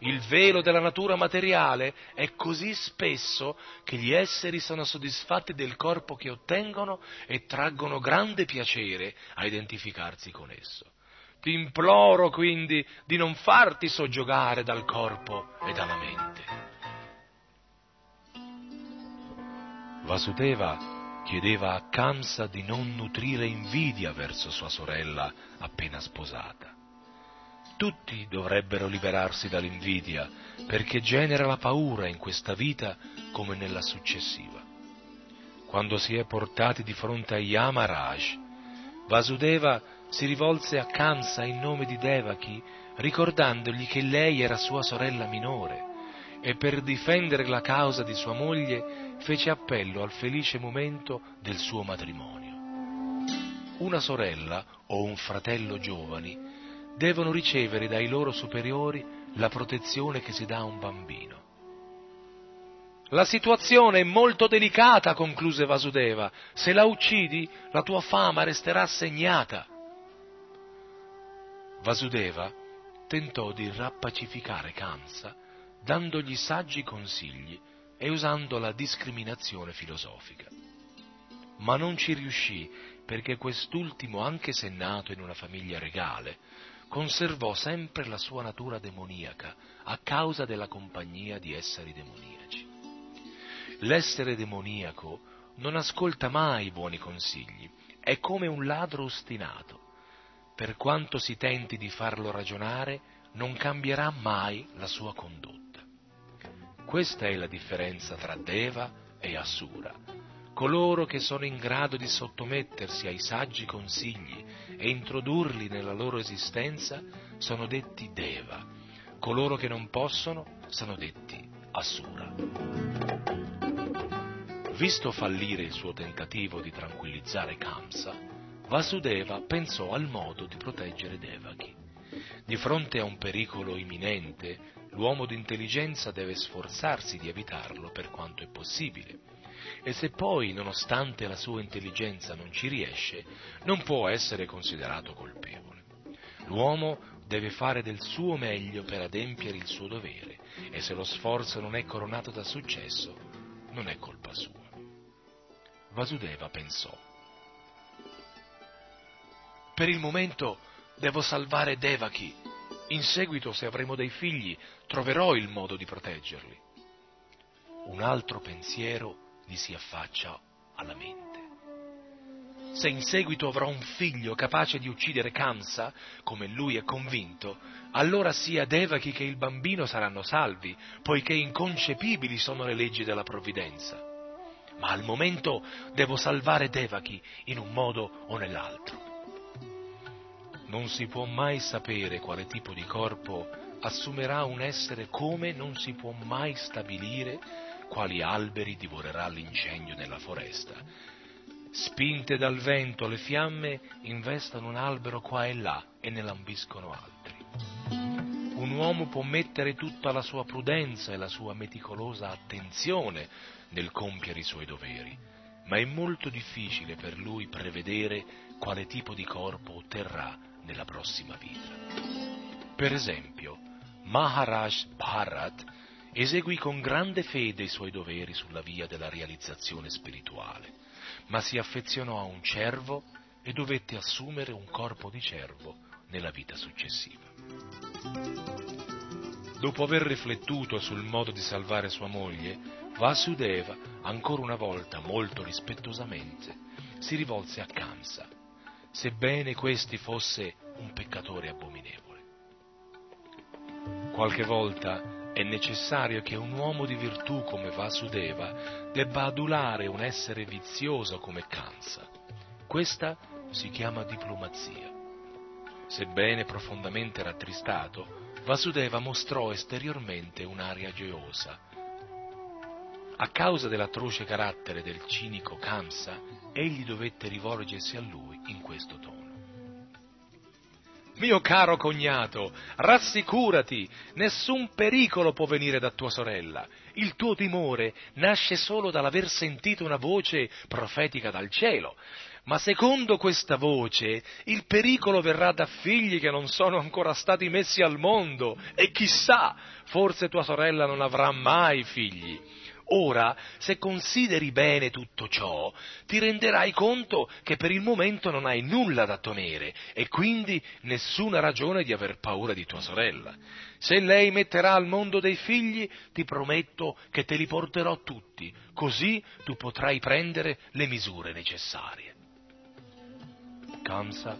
il velo della natura materiale è così spesso che gli esseri sono soddisfatti del corpo che ottengono e traggono grande piacere a identificarsi con esso. Ti imploro quindi di non farti soggiogare dal corpo e dalla mente. Vasudeva chiedeva a Kamsa di non nutrire invidia verso sua sorella appena sposata. Tutti dovrebbero liberarsi dall'invidia, perché genera la paura in questa vita come nella successiva. Quando si è portati di fronte a Yamaraj, Vasudeva si rivolse a Kamsa in nome di Devaki, ricordandogli che lei era sua sorella minore, e per difendere la causa di sua moglie fece appello al felice momento del suo matrimonio. Una sorella o un fratello giovani devono ricevere dai loro superiori la protezione che si dà a un bambino. La situazione è molto delicata, concluse Vasudeva. Se la uccidi, la tua fama resterà segnata. Vasudeva tentò di rappacificare Kamsa dandogli saggi consigli e usando la discriminazione filosofica. Ma non ci riuscì perché quest'ultimo, anche se nato in una famiglia regale, conservò sempre la sua natura demoniaca a causa della compagnia di esseri demoniaci. L'essere demoniaco non ascolta mai i buoni consigli, è come un ladro ostinato. Per quanto si tenti di farlo ragionare, non cambierà mai la sua condotta. Questa è la differenza tra Deva e Asura, coloro che sono in grado di sottomettersi ai saggi consigli e introdurli nella loro esistenza sono detti Deva, coloro che non possono sono detti Asura. Visto fallire il suo tentativo di tranquillizzare Kamsa, Vasudeva pensò al modo di proteggere Devaki. Di fronte a un pericolo imminente, l'uomo d'intelligenza deve sforzarsi di evitarlo per quanto è possibile e se poi, nonostante la sua intelligenza, non ci riesce, non può essere considerato colpevole. L'uomo deve fare del suo meglio per adempiere il suo dovere e se lo sforzo non è coronato da successo, non è colpa sua. Vasudeva pensò. Per il momento devo salvare Devaki. In seguito, se avremo dei figli, troverò il modo di proteggerli. Un altro pensiero gli si affaccia alla mente. Se in seguito avrò un figlio capace di uccidere Kamsa, come lui è convinto, allora sia Devaki che il bambino saranno salvi, poiché inconcepibili sono le leggi della provvidenza. Ma al momento devo salvare Devaki in un modo o nell'altro. Non si può mai sapere quale tipo di corpo assumerà un essere come non si può mai stabilire quali alberi divorerà l'incendio nella foresta. Spinte dal vento, le fiamme investono un albero qua e là e ne lambiscono altri. Un uomo può mettere tutta la sua prudenza e la sua meticolosa attenzione nel compiere i suoi doveri, ma è molto difficile per lui prevedere quale tipo di corpo otterrà nella prossima vita. Per esempio, Maharaj Bharat eseguì con grande fede i suoi doveri sulla via della realizzazione spirituale, ma si affezionò a un cervo e dovette assumere un corpo di cervo nella vita successiva. Dopo aver riflettuto sul modo di salvare sua moglie, Vasudeva, ancora una volta molto rispettosamente, si rivolse a Kamsa sebbene questi fosse un peccatore abominevole. Qualche volta è necessario che un uomo di virtù come Vasudeva debba adulare un essere vizioso come Kansa. Questa si chiama diplomazia. Sebbene profondamente rattristato, Vasudeva mostrò esteriormente un'aria gioiosa. A causa dell'atroce carattere del cinico Kamsa, egli dovette rivolgersi a lui in questo tono. Mio caro cognato, rassicurati, nessun pericolo può venire da tua sorella. Il tuo timore nasce solo dall'aver sentito una voce profetica dal cielo. Ma secondo questa voce il pericolo verrà da figli che non sono ancora stati messi al mondo e chissà, forse tua sorella non avrà mai figli. Ora, se consideri bene tutto ciò, ti renderai conto che per il momento non hai nulla da temere e quindi nessuna ragione di aver paura di tua sorella. Se lei metterà al mondo dei figli, ti prometto che te li porterò tutti, così tu potrai prendere le misure necessarie. Kamsa,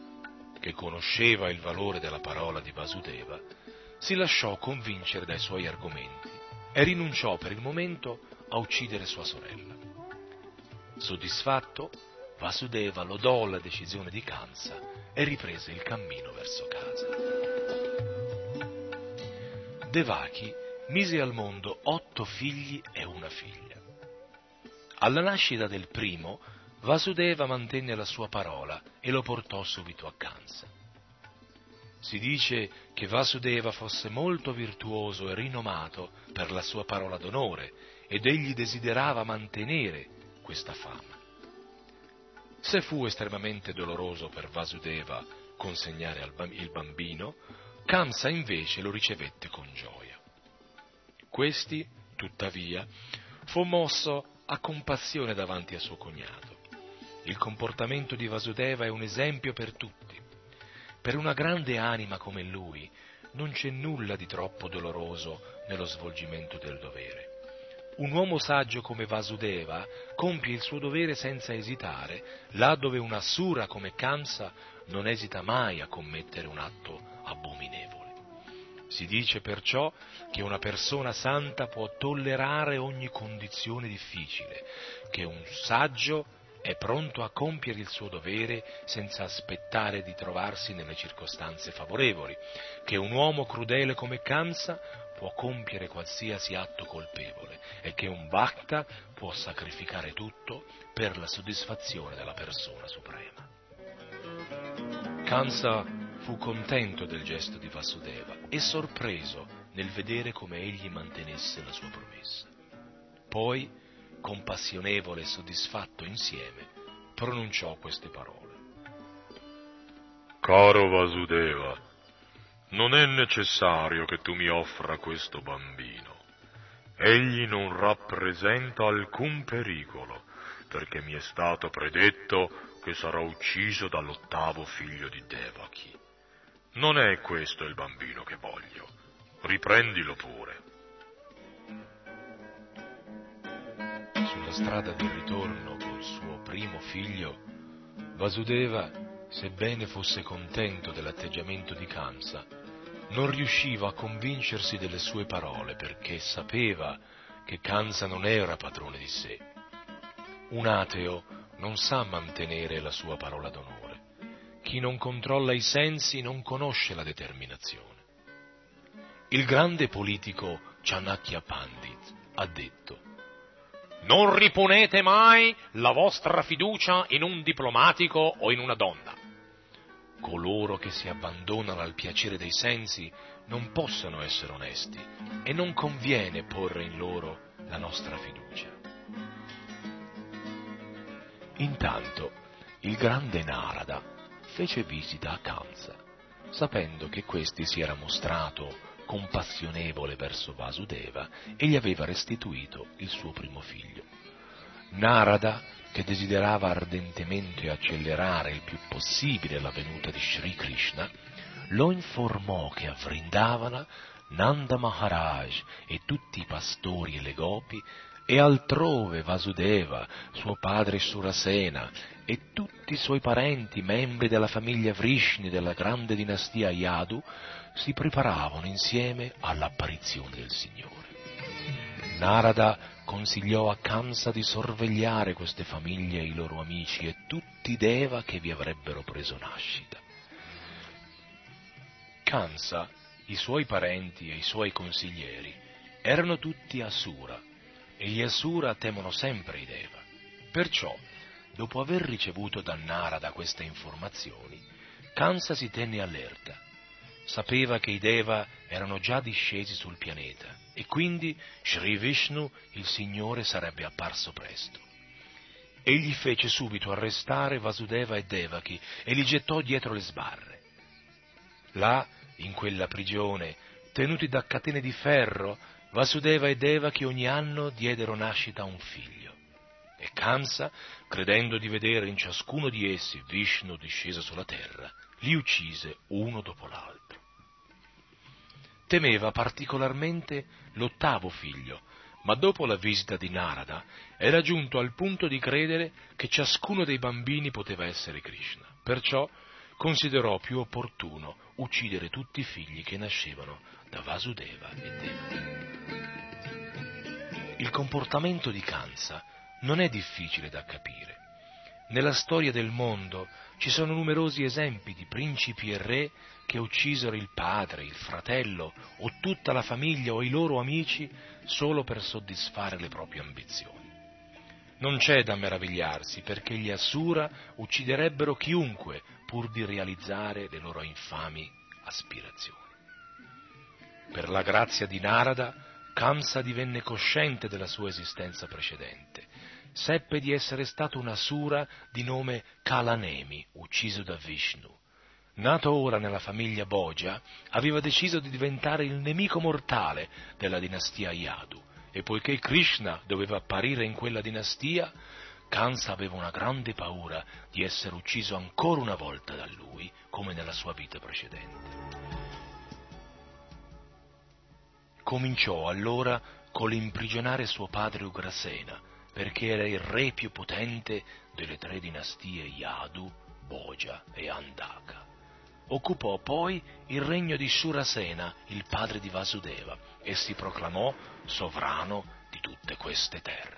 che conosceva il valore della parola di Vasudeva, si lasciò convincere dai suoi argomenti e rinunciò per il momento a uccidere sua sorella. Soddisfatto, Vasudeva lodò la decisione di Kamsa e riprese il cammino verso casa. Devaki mise al mondo otto figli e una figlia. Alla nascita del primo, Vasudeva mantenne la sua parola e lo portò subito a Kamsa. Si dice che Vasudeva fosse molto virtuoso e rinomato per la sua parola d'onore ed egli desiderava mantenere questa fama. Se fu estremamente doloroso per Vasudeva consegnare il bambino, Kamsa invece lo ricevette con gioia. Questi, tuttavia, fu mosso a compassione davanti a suo cognato. Il comportamento di Vasudeva è un esempio per tutti. Per una grande anima come lui non c'è nulla di troppo doloroso nello svolgimento del dovere. Un uomo saggio come Vasudeva compie il suo dovere senza esitare, là dove una sura come Kamsa non esita mai a commettere un atto abominevole. Si dice perciò che una persona santa può tollerare ogni condizione difficile, che un saggio è pronto a compiere il suo dovere senza aspettare di trovarsi nelle circostanze favorevoli, che un uomo crudele come Kamsa può compiere qualsiasi atto colpevole e che un Bhakta può sacrificare tutto per la soddisfazione della persona suprema. Kansa fu contento del gesto di Vasudeva e sorpreso nel vedere come egli mantenesse la sua promessa. Poi, compassionevole e soddisfatto insieme, pronunciò queste parole. Caro Vasudeva, non è necessario che tu mi offra questo bambino. Egli non rappresenta alcun pericolo, perché mi è stato predetto che sarà ucciso dall'ottavo figlio di Devaki. Non è questo il bambino che voglio. Riprendilo pure. Sulla strada del ritorno col suo primo figlio, Vasudeva, sebbene fosse contento dell'atteggiamento di Kamsa, non riusciva a convincersi delle sue parole perché sapeva che Kamsa non era padrone di sé. Un ateo non sa mantenere la sua parola d'onore. Chi non controlla i sensi non conosce la determinazione. Il grande politico Chanakya Pandit ha detto Non riponete mai la vostra fiducia in un diplomatico o in una donna. Coloro che si abbandonano al piacere dei sensi non possono essere onesti e non conviene porre in loro la nostra fiducia. Intanto il grande Narada fece visita a Kamsa, sapendo che questi si era mostrato compassionevole verso Vasudeva e gli aveva restituito il suo primo figlio. Narada, che desiderava ardentemente accelerare il più possibile la venuta di Sri Krishna, lo informò che a Vrindavana Nanda Maharaj e tutti i pastori e le gopi e altrove Vasudeva, suo padre Surasena e tutti i suoi parenti, membri della famiglia Vrishni della grande dinastia Yadu, si preparavano insieme all'apparizione del Signore. Narada consigliò a Kamsa di sorvegliare queste famiglie e i loro amici e tutti i Deva che vi avrebbero preso nascita. Kamsa, i suoi parenti e i suoi consiglieri erano tutti Asura, e gli Asura temono sempre i Deva. Perciò, dopo aver ricevuto da Narada queste informazioni, Kansa si tenne allerta. Sapeva che i Deva erano già discesi sul pianeta e quindi Sri Vishnu, il Signore, sarebbe apparso presto. Egli fece subito arrestare Vasudeva e Devaki e li gettò dietro le sbarre. Là, in quella prigione, tenuti da catene di ferro, Vasudeva e Devaki ogni anno diedero nascita a un figlio. E Kamsa, credendo di vedere in ciascuno di essi Vishnu disceso sulla terra, li uccise uno dopo l'altro. Temeva particolarmente l'ottavo figlio, ma dopo la visita di Narada era giunto al punto di credere che ciascuno dei bambini poteva essere Krishna. Perciò considerò più opportuno uccidere tutti i figli che nascevano da Vasudeva e Devaki. Il comportamento di Kansa non è difficile da capire. Nella storia del mondo ci sono numerosi esempi di principi e re che uccisero il padre, il fratello o tutta la famiglia o i loro amici solo per soddisfare le proprie ambizioni. Non c'è da meravigliarsi perché gli Asura ucciderebbero chiunque pur di realizzare le loro infami aspirazioni. Per la grazia di Narada, Kamsa divenne cosciente della sua esistenza precedente. Seppe di essere stato un asura di nome Kalanemi, ucciso da Vishnu. Nato ora nella famiglia Boja, aveva deciso di diventare il nemico mortale della dinastia Yadu e poiché Krishna doveva apparire in quella dinastia, Kansa aveva una grande paura di essere ucciso ancora una volta da lui, come nella sua vita precedente. Cominciò allora con l'imprigionare suo padre Ugrasena, perché era il re più potente delle tre dinastie Yadu, Boja e Andaka. Occupò poi il regno di Surasena, il padre di Vasudeva, e si proclamò sovrano di tutte queste terre.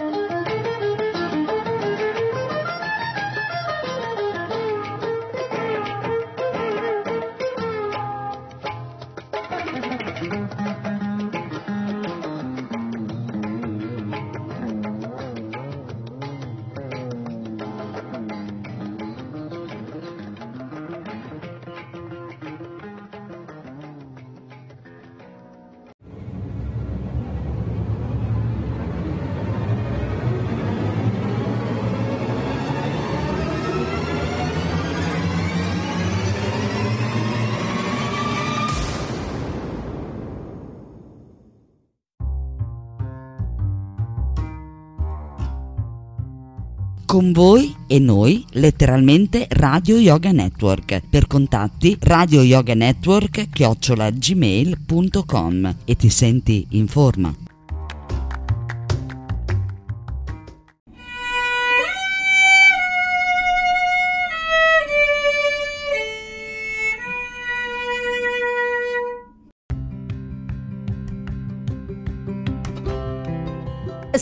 Con voi e noi, letteralmente Radio Yoga Network. Per contatti Radio Yoga Network chiocciolagmail.com e ti senti in forma.